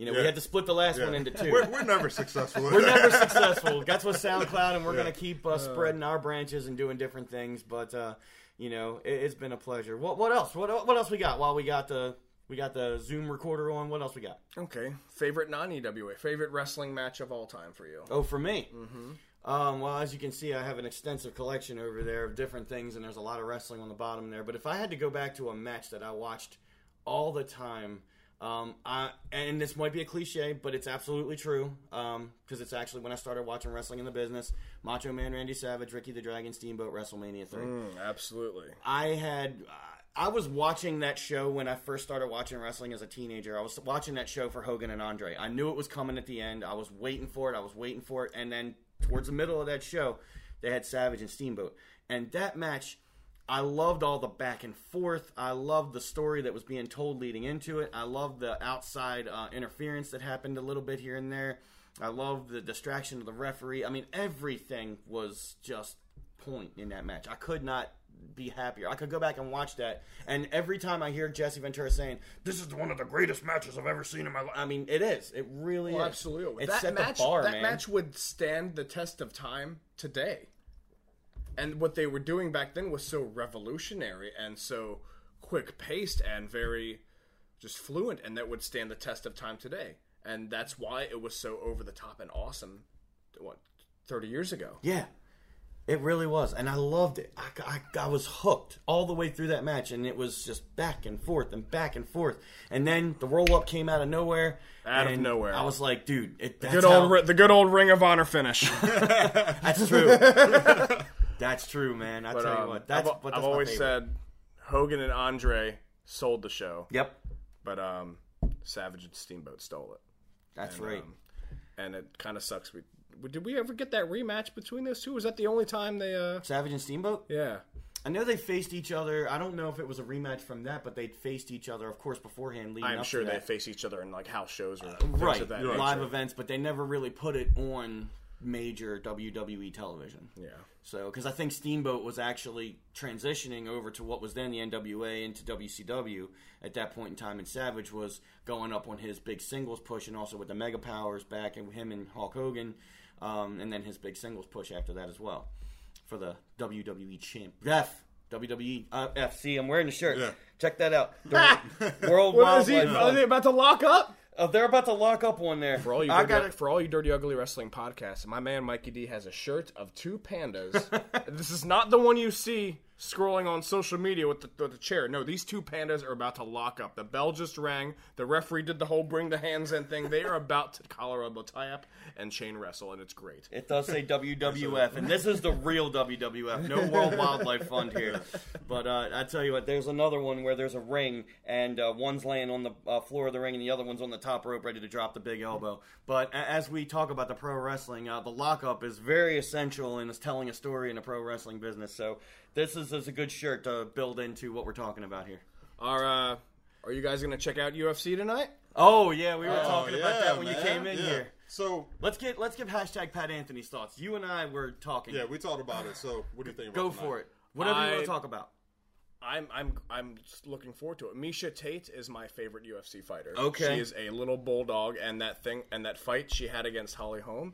Speaker 1: You know, we had to split the last
Speaker 2: Yeah.
Speaker 1: one into 2
Speaker 2: We're, we're never successful.
Speaker 1: We're never successful. That's what SoundCloud, and we're going to keep uh, spreading our branches and doing different things. But uh, you know, it, it's been a pleasure. What what else? What what else we got? While we got the we got the Zoom recorder on. What else we got?
Speaker 3: Okay. Favorite non EWA, favorite wrestling match of all time for you.
Speaker 1: Oh, for me. Mm-hmm. Um, well, as you can see, I have an extensive collection over there of different things, and there's a lot of wrestling on the bottom there. But if I had to go back to a match that I watched all the time, um, I, and this might be a cliche, but it's absolutely true because it's actually when I started watching wrestling in the business. Macho Man Randy Savage, Ricky the Dragon Steamboat, WrestleMania three.
Speaker 3: Mm, absolutely.
Speaker 1: I had I was watching that show when I first started watching wrestling as a teenager. I was watching that show for Hogan and Andre. I knew it was coming at the end. I was waiting for it. I was waiting for it, and then towards the middle of that show, they had Savage and Steamboat, and that match. I loved all the back and forth. I loved the story that was being told leading into it. I loved the outside uh, interference that happened a little bit here and there. I loved the distraction of the referee. I mean, everything was just point in that match. I could not be happier. I could go back and watch that, and every time I hear Jesse Ventura saying, "This is one of the greatest matches I've ever seen in my life," I mean, it is. It really
Speaker 3: Well,
Speaker 1: is.
Speaker 3: absolutely.
Speaker 1: It
Speaker 3: that
Speaker 1: set
Speaker 3: match,
Speaker 1: the bar,
Speaker 3: that
Speaker 1: man.
Speaker 3: match would stand the test of time today. And what they were doing back then was so revolutionary and so quick paced and very just fluent, and that would stand the test of time today. and that's why it was so over the top and awesome. What thirty years ago?
Speaker 1: Yeah, it really was, and I loved it. I, I, I was hooked all the way through that match, and it was just back and forth and back and forth. And then the roll up came out of nowhere.
Speaker 3: Out of nowhere.
Speaker 1: I was like, dude, it, that's
Speaker 3: Good old, ri- the good old Ring of Honor finish.
Speaker 1: That's true. that's true, man. I
Speaker 3: But,
Speaker 1: tell you
Speaker 3: um,
Speaker 1: what, that's
Speaker 3: I've,
Speaker 1: but
Speaker 3: I've always
Speaker 1: favorite.
Speaker 3: said Hogan and Andre sold the show,
Speaker 1: Yep,
Speaker 3: but um, Savage and Steamboat stole it.
Speaker 1: that's
Speaker 3: And,
Speaker 1: right.
Speaker 3: um, and it kind of sucks. We did we ever get that rematch between those two? Was that the only time they? uh
Speaker 1: Savage and Steamboat.
Speaker 3: Yeah.
Speaker 1: I know they faced each other. I don't know if it was a rematch from that, but they'd faced each other, of course, beforehand. Leading
Speaker 3: I'm sure they
Speaker 1: that.
Speaker 3: face each other in like house shows or things
Speaker 1: right live
Speaker 3: nature.
Speaker 1: events, but they never really put it on major WWE television.
Speaker 3: Yeah.
Speaker 1: So, because I think Steamboat was actually transitioning over to what was then the NWA into WCW at that point in time, and Savage was going up on his big singles push, and also with the Mega Powers back, and him and Hulk Hogan, um, and then his big singles push after that as well for the WWE champ. F WWE uh, FC. I'm wearing the shirt.
Speaker 2: Yeah.
Speaker 1: Check that out. The World
Speaker 3: What is he? Are they about to lock up?
Speaker 1: Oh, they're about to lock up one there.
Speaker 3: For all you
Speaker 1: I
Speaker 3: dirty,
Speaker 1: got it.
Speaker 3: for all you dirty ugly wrestling podcasts, my man Mikey D has a shirt of two pandas. this is not the one you see scrolling on social media with the, with the chair. No, these two pandas are about to lock up. The bell just rang. The referee did the whole bring the hands in thing. They are about to up, tie up, and chain wrestle, and it's great.
Speaker 1: It does say WWF, and this is the real WWF. No World Wildlife Fund here. But uh, I tell you what, there's another one where there's a ring, and uh, one's laying on the uh, floor of the ring, and the other one's on the top rope, ready to drop the big elbow. But a- as we talk about the pro wrestling, uh, the lockup is very essential in us telling a story in the pro wrestling business. So this is, is a good shirt to build into what we're talking about here.
Speaker 3: Are uh, are you guys gonna check out UFC tonight?
Speaker 1: Oh yeah, we were
Speaker 2: Oh,
Speaker 1: talking about that when you came in
Speaker 2: Yeah.
Speaker 1: here.
Speaker 2: So
Speaker 1: Let's get let's give hashtag Pat Anthony's thoughts. You and I were talking.
Speaker 2: yeah, we talked about it. So what do you think? About
Speaker 1: Go
Speaker 2: tonight?
Speaker 1: for it. Whatever you want to talk about.
Speaker 3: I'm I'm I'm just looking forward to it. Miesha Tate is my favorite UFC fighter.
Speaker 1: Okay.
Speaker 3: she is a little bulldog, and that thing and that fight she had against Holly Holm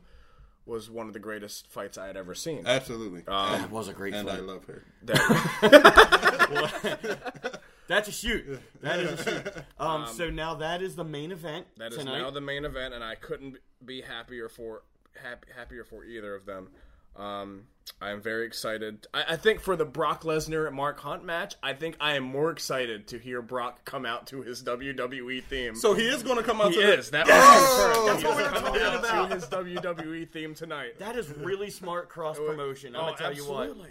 Speaker 3: was one of the greatest fights I had ever seen.
Speaker 2: Absolutely.
Speaker 1: That was a great fight.
Speaker 2: and I love her.
Speaker 1: That's a shoot. That is a shoot. Um, so now that is the main event
Speaker 3: That is
Speaker 1: tonight.
Speaker 3: now the main event, and I couldn't be happier for happy, happier for either of them. Um, I am very excited. I, I think for the Brock Lesnar Mark Hunt match, I think I am more excited to hear Brock come out to his WWE theme.
Speaker 2: So he is going to come out.
Speaker 3: he
Speaker 2: to
Speaker 3: is. That was confirmed.
Speaker 1: That's
Speaker 3: He
Speaker 1: what
Speaker 3: is
Speaker 1: we're talking about.
Speaker 3: to his WWE theme tonight.
Speaker 1: that is really smart cross promotion. I'm
Speaker 3: Oh,
Speaker 1: gonna tell you what,
Speaker 3: absolutely.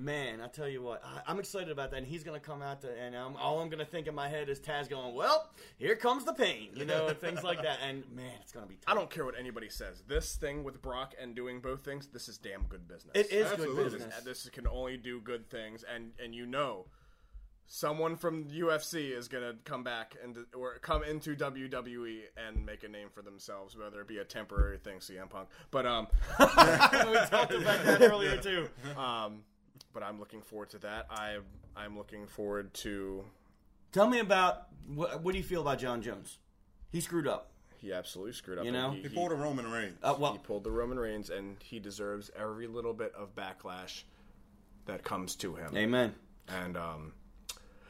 Speaker 1: Man. I tell you what, I, I'm excited about that. And he's gonna come out to, and um, all I'm gonna think in my head is Taz going, "Well, here comes the pain," you know, and things like that. And man, it's gonna be. Tough.
Speaker 3: I don't care what anybody says. This thing with Brock and doing both things, this is damn good business.
Speaker 1: It is
Speaker 2: Absolutely.
Speaker 1: good business.
Speaker 3: This can only do good things, and and you know, someone from UFC is gonna come back and or come into WWE and make a name for themselves, whether it be a temporary thing, CM Punk. But um,
Speaker 1: we talked about that earlier too.
Speaker 3: um, but I'm looking forward to that. I I'm looking forward to.
Speaker 1: Tell me about what, what do you feel about Jon Jones? He screwed up.
Speaker 3: He absolutely screwed up.
Speaker 1: You know?
Speaker 3: he,
Speaker 2: He pulled a Roman Reigns.
Speaker 1: Uh,
Speaker 3: he pulled the Roman Reigns, and he deserves every little bit of backlash that comes to him.
Speaker 1: amen.
Speaker 3: and um,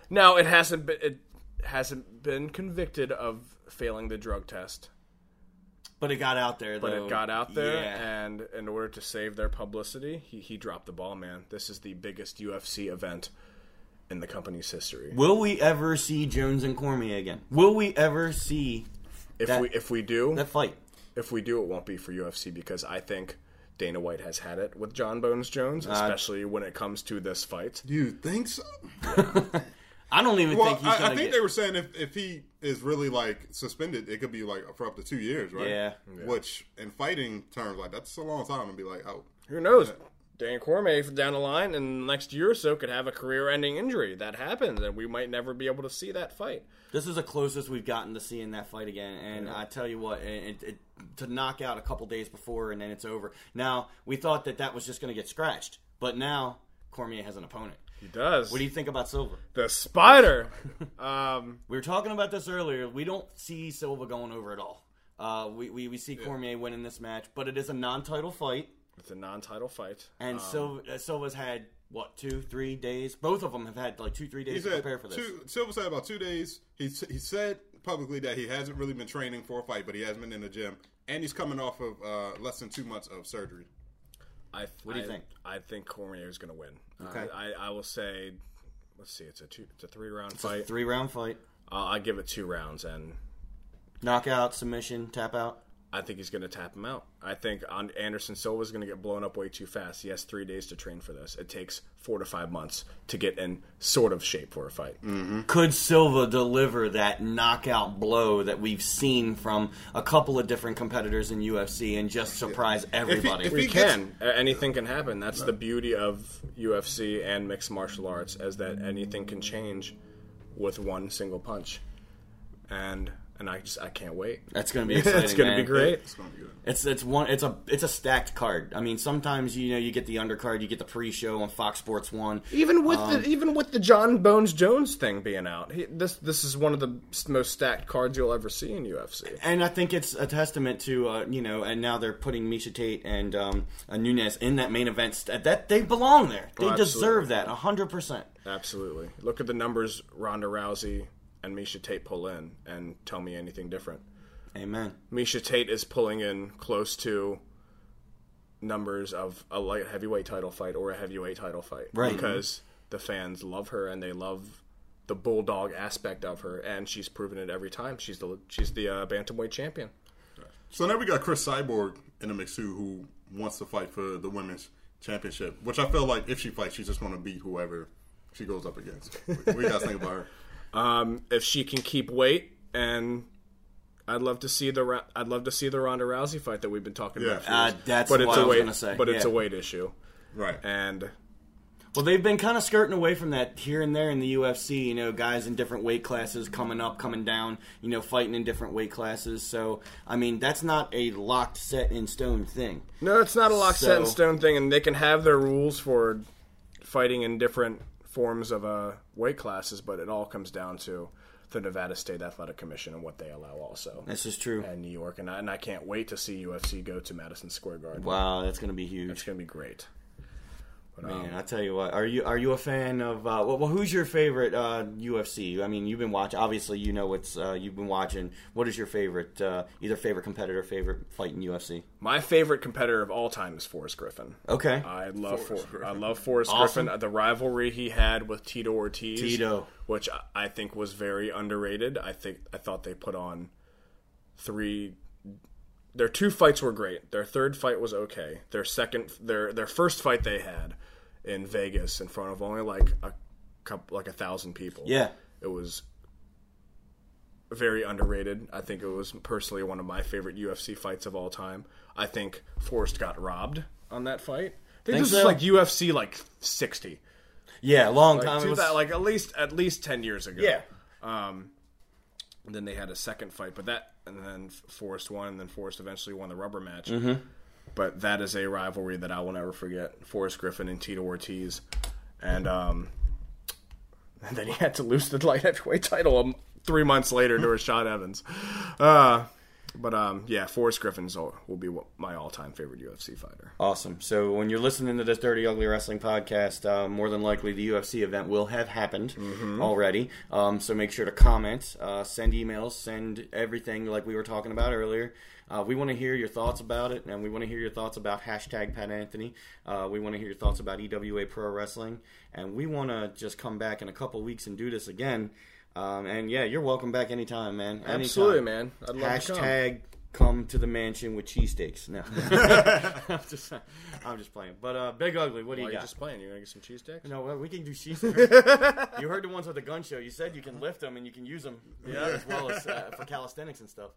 Speaker 3: now it hasn't been it hasn't been convicted of failing the drug test,
Speaker 1: But it got out there.
Speaker 3: but
Speaker 1: though.
Speaker 3: it got out there,
Speaker 1: Yeah.
Speaker 3: and in order to save their publicity, he he dropped the ball. Man, this is the biggest UFC event in the company's history.
Speaker 1: Will we ever see Jones and Cormier again? Will we ever see
Speaker 3: If
Speaker 1: that-
Speaker 3: we if we do
Speaker 1: that fight?
Speaker 3: if we do, it won't be for UFC because I think. Dana White has had it with Jon Bones Jones,
Speaker 1: Uh,
Speaker 3: especially when it comes to this fight.
Speaker 2: Do you think so?
Speaker 1: I don't even
Speaker 2: Well,
Speaker 1: think he's
Speaker 2: I, I
Speaker 1: gonna
Speaker 2: think
Speaker 1: get.
Speaker 2: they were saying if, if he is really like suspended, it could be like for up to two years, right?
Speaker 1: Yeah.
Speaker 2: Which in fighting terms, like that's a long time to be like oh,
Speaker 3: Who knows? Dan Cormier down the line in the next year or so could have a career-ending injury. That happens, and we might never be able to see that fight.
Speaker 1: This is the closest we've gotten to seeing that fight again, and I tell you what, it, it, to knock out a couple days before and then it's over. Now we thought that that was just going to get scratched, but now Cormier has an opponent.
Speaker 3: He does.
Speaker 1: What do you think about Silva?
Speaker 3: the Spider. um,
Speaker 1: We were talking about this earlier. We don't see Silva going over at all. Uh, we, we, we see Cormier winning this match, but it is a non-title fight,
Speaker 3: it's a non-title fight.
Speaker 1: and
Speaker 3: Um,
Speaker 1: Silva, uh, Silva's had what two, three days. Both of them have had like two, three days to
Speaker 2: said
Speaker 1: prepare for this.
Speaker 2: two, Silva said about two days. He he said publicly that he hasn't really been training for a fight, but he has been in the gym, and he's coming off of uh, less than two months of surgery.
Speaker 3: I,
Speaker 1: What do you
Speaker 3: I-
Speaker 1: think?
Speaker 3: I think Cormier is going to win.
Speaker 1: Okay.
Speaker 3: Uh, I, I will say, let's see, it's a two, it's a three round fight.
Speaker 1: Three round fight.
Speaker 3: I'll, I'll give it two rounds, and
Speaker 1: Knockout, submission, tap out.
Speaker 3: I think he's going to tap him out. I think Anderson Silva is going to get blown up way too fast. He has three days to train for this. It takes four to five months to get in sort of shape for a fight. Mm-hmm.
Speaker 1: Could Silva deliver that knockout blow that we've seen from a couple of different competitors in UFC and just surprise everybody?
Speaker 2: if
Speaker 3: We
Speaker 2: he gets-
Speaker 3: can. A- Anything can happen. That's the beauty of UFC and mixed martial arts, is that anything can change with one single punch. And and I just I can't wait.
Speaker 1: That's going to be exciting.
Speaker 3: it's going to
Speaker 1: man.
Speaker 3: be great.
Speaker 2: It's gonna be good.
Speaker 1: It's it's one it's a it's a stacked card. I mean, sometimes you know you get the undercard, you get the pre-show on Fox Sports One.
Speaker 3: Even with
Speaker 1: Um,
Speaker 3: the even with the Jon Bones Jones thing being out, he, this this is one of the most stacked cards you'll ever see in UFC.
Speaker 1: And I think it's a testament to uh, you know, and now they're putting Miesha Tate and um, uh, Nunes in that main event. St- that they belong there. They
Speaker 3: Oh,
Speaker 1: deserve
Speaker 3: absolutely.
Speaker 1: that hundred percent.
Speaker 3: Absolutely. Look at the numbers Ronda Rousey and Miesha Tate pull in, and tell me anything different.
Speaker 1: Amen.
Speaker 3: Miesha Tate is pulling in close to numbers of a light heavyweight title fight or a heavyweight title fight,
Speaker 1: Right.
Speaker 3: Because the fans love her and they love the bulldog aspect of her, and she's proven it every time. She's the she's the uh, bantamweight champion.
Speaker 2: So now we got Cris Cyborg in the mix too, who wants to fight for the women's championship. Which I feel like if she fights, she's just going to beat whoever she goes up against. What do you guys think about her?
Speaker 3: Um, if she can keep weight, and I'd love to see the I'd love to see the Ronda Rousey fight that we've been talking
Speaker 2: Yeah.
Speaker 3: about. for
Speaker 1: Uh,
Speaker 3: years.
Speaker 1: that's
Speaker 3: but
Speaker 1: what
Speaker 3: it's
Speaker 1: I
Speaker 3: a
Speaker 1: was
Speaker 3: weight,
Speaker 1: gonna say,
Speaker 3: but it's a weight issue,
Speaker 2: Right.
Speaker 3: and
Speaker 1: Well, they've been kind of skirting away from that here and there in the UFC. You know, guys in different weight classes coming up, coming down. You know, fighting in different weight classes. So, I mean, that's not a locked, set in stone thing.
Speaker 3: No, it's not a lock set in stone thing, and they can have their rules for fighting in different forms of uh, weight classes, but it all comes down to the Nevada State Athletic Commission and what they allow also.
Speaker 1: This is true.
Speaker 3: And New York, and I, and I can't wait to see UFC go to Madison Square Garden.
Speaker 1: Wow, that's going to be huge.
Speaker 3: It's going to be great. But, um,
Speaker 1: Man, I tell you what, are you are you a fan of? Uh, well, well, who's your favorite uh, UFC? I mean, you've been watching. Obviously, you know what's uh, you've been watching. What is your favorite? Uh, either favorite competitor, favorite fight in UFC?
Speaker 3: my favorite competitor of all time is Forrest Griffin.
Speaker 1: Okay,
Speaker 3: I love
Speaker 2: Forrest
Speaker 3: For,
Speaker 2: Griffin.
Speaker 3: I love Forrest
Speaker 1: Awesome.
Speaker 3: Griffin. The rivalry he had with Tito Ortiz,
Speaker 1: Tito.
Speaker 3: which I- I think was very underrated. I think I thought they put on three. Their two fights were great. Their third fight was okay. Their second, their their first fight they had in Vegas in front of only like a couple, like a thousand people.
Speaker 1: Yeah.
Speaker 3: it was very underrated. I think it was personally one of my favorite UFC fights of all time. I think Forrest got robbed on that fight. I think
Speaker 1: Think
Speaker 3: this
Speaker 1: so?
Speaker 3: is like UFC like sixty,
Speaker 1: yeah, long
Speaker 3: like,
Speaker 1: time. was-
Speaker 3: thou- like at least at least ten years ago.
Speaker 1: yeah,
Speaker 3: Um, then they had a second fight, but that and then Forrest won, and then Forrest eventually won the rubber match.
Speaker 1: Mm-hmm.
Speaker 3: But that is a rivalry that I will never forget. Forrest Griffin and Tito Ortiz, and um, and then he had to lose the light heavyweight title um, three months later to Rashad Evans. Uh, but um, yeah, Forrest Griffin's all- will be my all-time favorite UFC fighter.
Speaker 1: Awesome. So when you're listening to this Dirty Ugly Wrestling podcast, uh, more than likely the UFC event will have happened already. Um, so make sure to comment, uh, send emails, send everything like we were talking about earlier. Uh, we want to hear your thoughts about it, and we want to hear your thoughts about hashtag Pat Anthony. Uh, we want to hear your thoughts about EWA Pro Wrestling, and we want to just come back in a couple weeks and do this again. Um, and yeah, you're welcome back anytime, man. Anytime.
Speaker 3: Absolutely, man. I'd love to come.
Speaker 1: Hashtag come to the mansion with cheesesteaks. No, I'm just, I'm just playing. But uh, Big Ugly, what do you
Speaker 3: you're
Speaker 1: got?
Speaker 3: just playing, you gonna get some cheesesteaks?
Speaker 1: No, well, we can do cheesesteaks. you heard the ones with the gun show. You said you can lift them and you can use them, yeah, as well as uh, for calisthenics and stuff.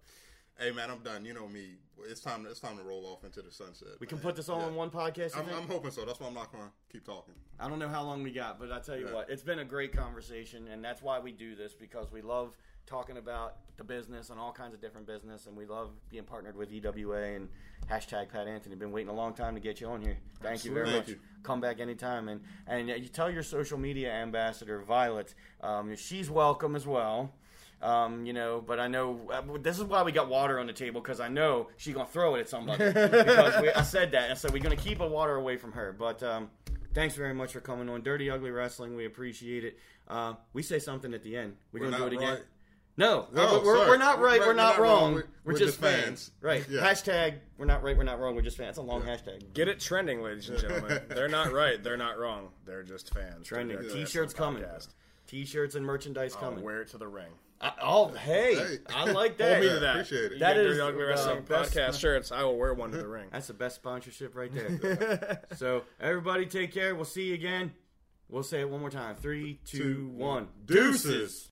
Speaker 2: Hey man, I'm done. You know me. It's time. It's time to roll off into the sunset.
Speaker 1: We can put this all in one podcast.
Speaker 2: I'm. I'm hoping so. That's why I'm not going to keep talking.
Speaker 1: I don't know how long we got, but I tell you
Speaker 2: Yeah.
Speaker 1: what, it's been a great conversation, and that's why we do this because we love talking about the business and all kinds of different business, and we love being partnered with EWA and hashtag Pat Anthony. Been waiting a long time to get you on here. Thank you very
Speaker 2: Absolutely.
Speaker 1: much.
Speaker 2: Thank you.
Speaker 1: Come back anytime, and and you tell your social media ambassador Violet, um, she's welcome as well. Um, you know, but I know uh, this is why we got water on the table because I know she's gonna throw it at somebody. because we, I said that, and so we're gonna keep the water away from her. But um, thanks very much for coming on Dirty Ugly Wrestling. We appreciate it. Uh, we say something at the end. We're,
Speaker 2: We're
Speaker 1: gonna do it again.
Speaker 2: right.
Speaker 1: No, we're,
Speaker 2: Oh,
Speaker 1: we're, we're not right.
Speaker 2: Right,
Speaker 1: We're not wrong.
Speaker 2: We're-
Speaker 1: We're,
Speaker 2: we're
Speaker 1: just
Speaker 2: just
Speaker 1: fans.
Speaker 2: fans.
Speaker 1: Right.
Speaker 2: Yeah.
Speaker 1: Hashtag. We're not right. We're not wrong. We're just fans. That's a long hashtag.
Speaker 3: Get it trending, ladies and gentlemen. They're not right. They're not wrong. They're just fans.
Speaker 1: Trending.
Speaker 3: They're
Speaker 1: T-shirts coming.
Speaker 3: podcast.
Speaker 1: T-shirts and merchandise
Speaker 3: I'll
Speaker 1: coming.
Speaker 3: wear it to the ring.
Speaker 1: I, oh, hey,
Speaker 2: Hey.
Speaker 1: I like
Speaker 3: Hold
Speaker 1: that.
Speaker 3: me
Speaker 2: Yeah,
Speaker 3: to that.
Speaker 2: appreciate it.
Speaker 3: You
Speaker 1: That
Speaker 3: get
Speaker 1: is
Speaker 3: your ugly wrestling
Speaker 1: best-
Speaker 3: podcast shirts. I will wear one to the ring.
Speaker 1: That's the best sponsorship right there. so everybody, take care. We'll see you again. We'll say it one more time. Three, two,
Speaker 2: Two,
Speaker 1: one.
Speaker 2: Deuces.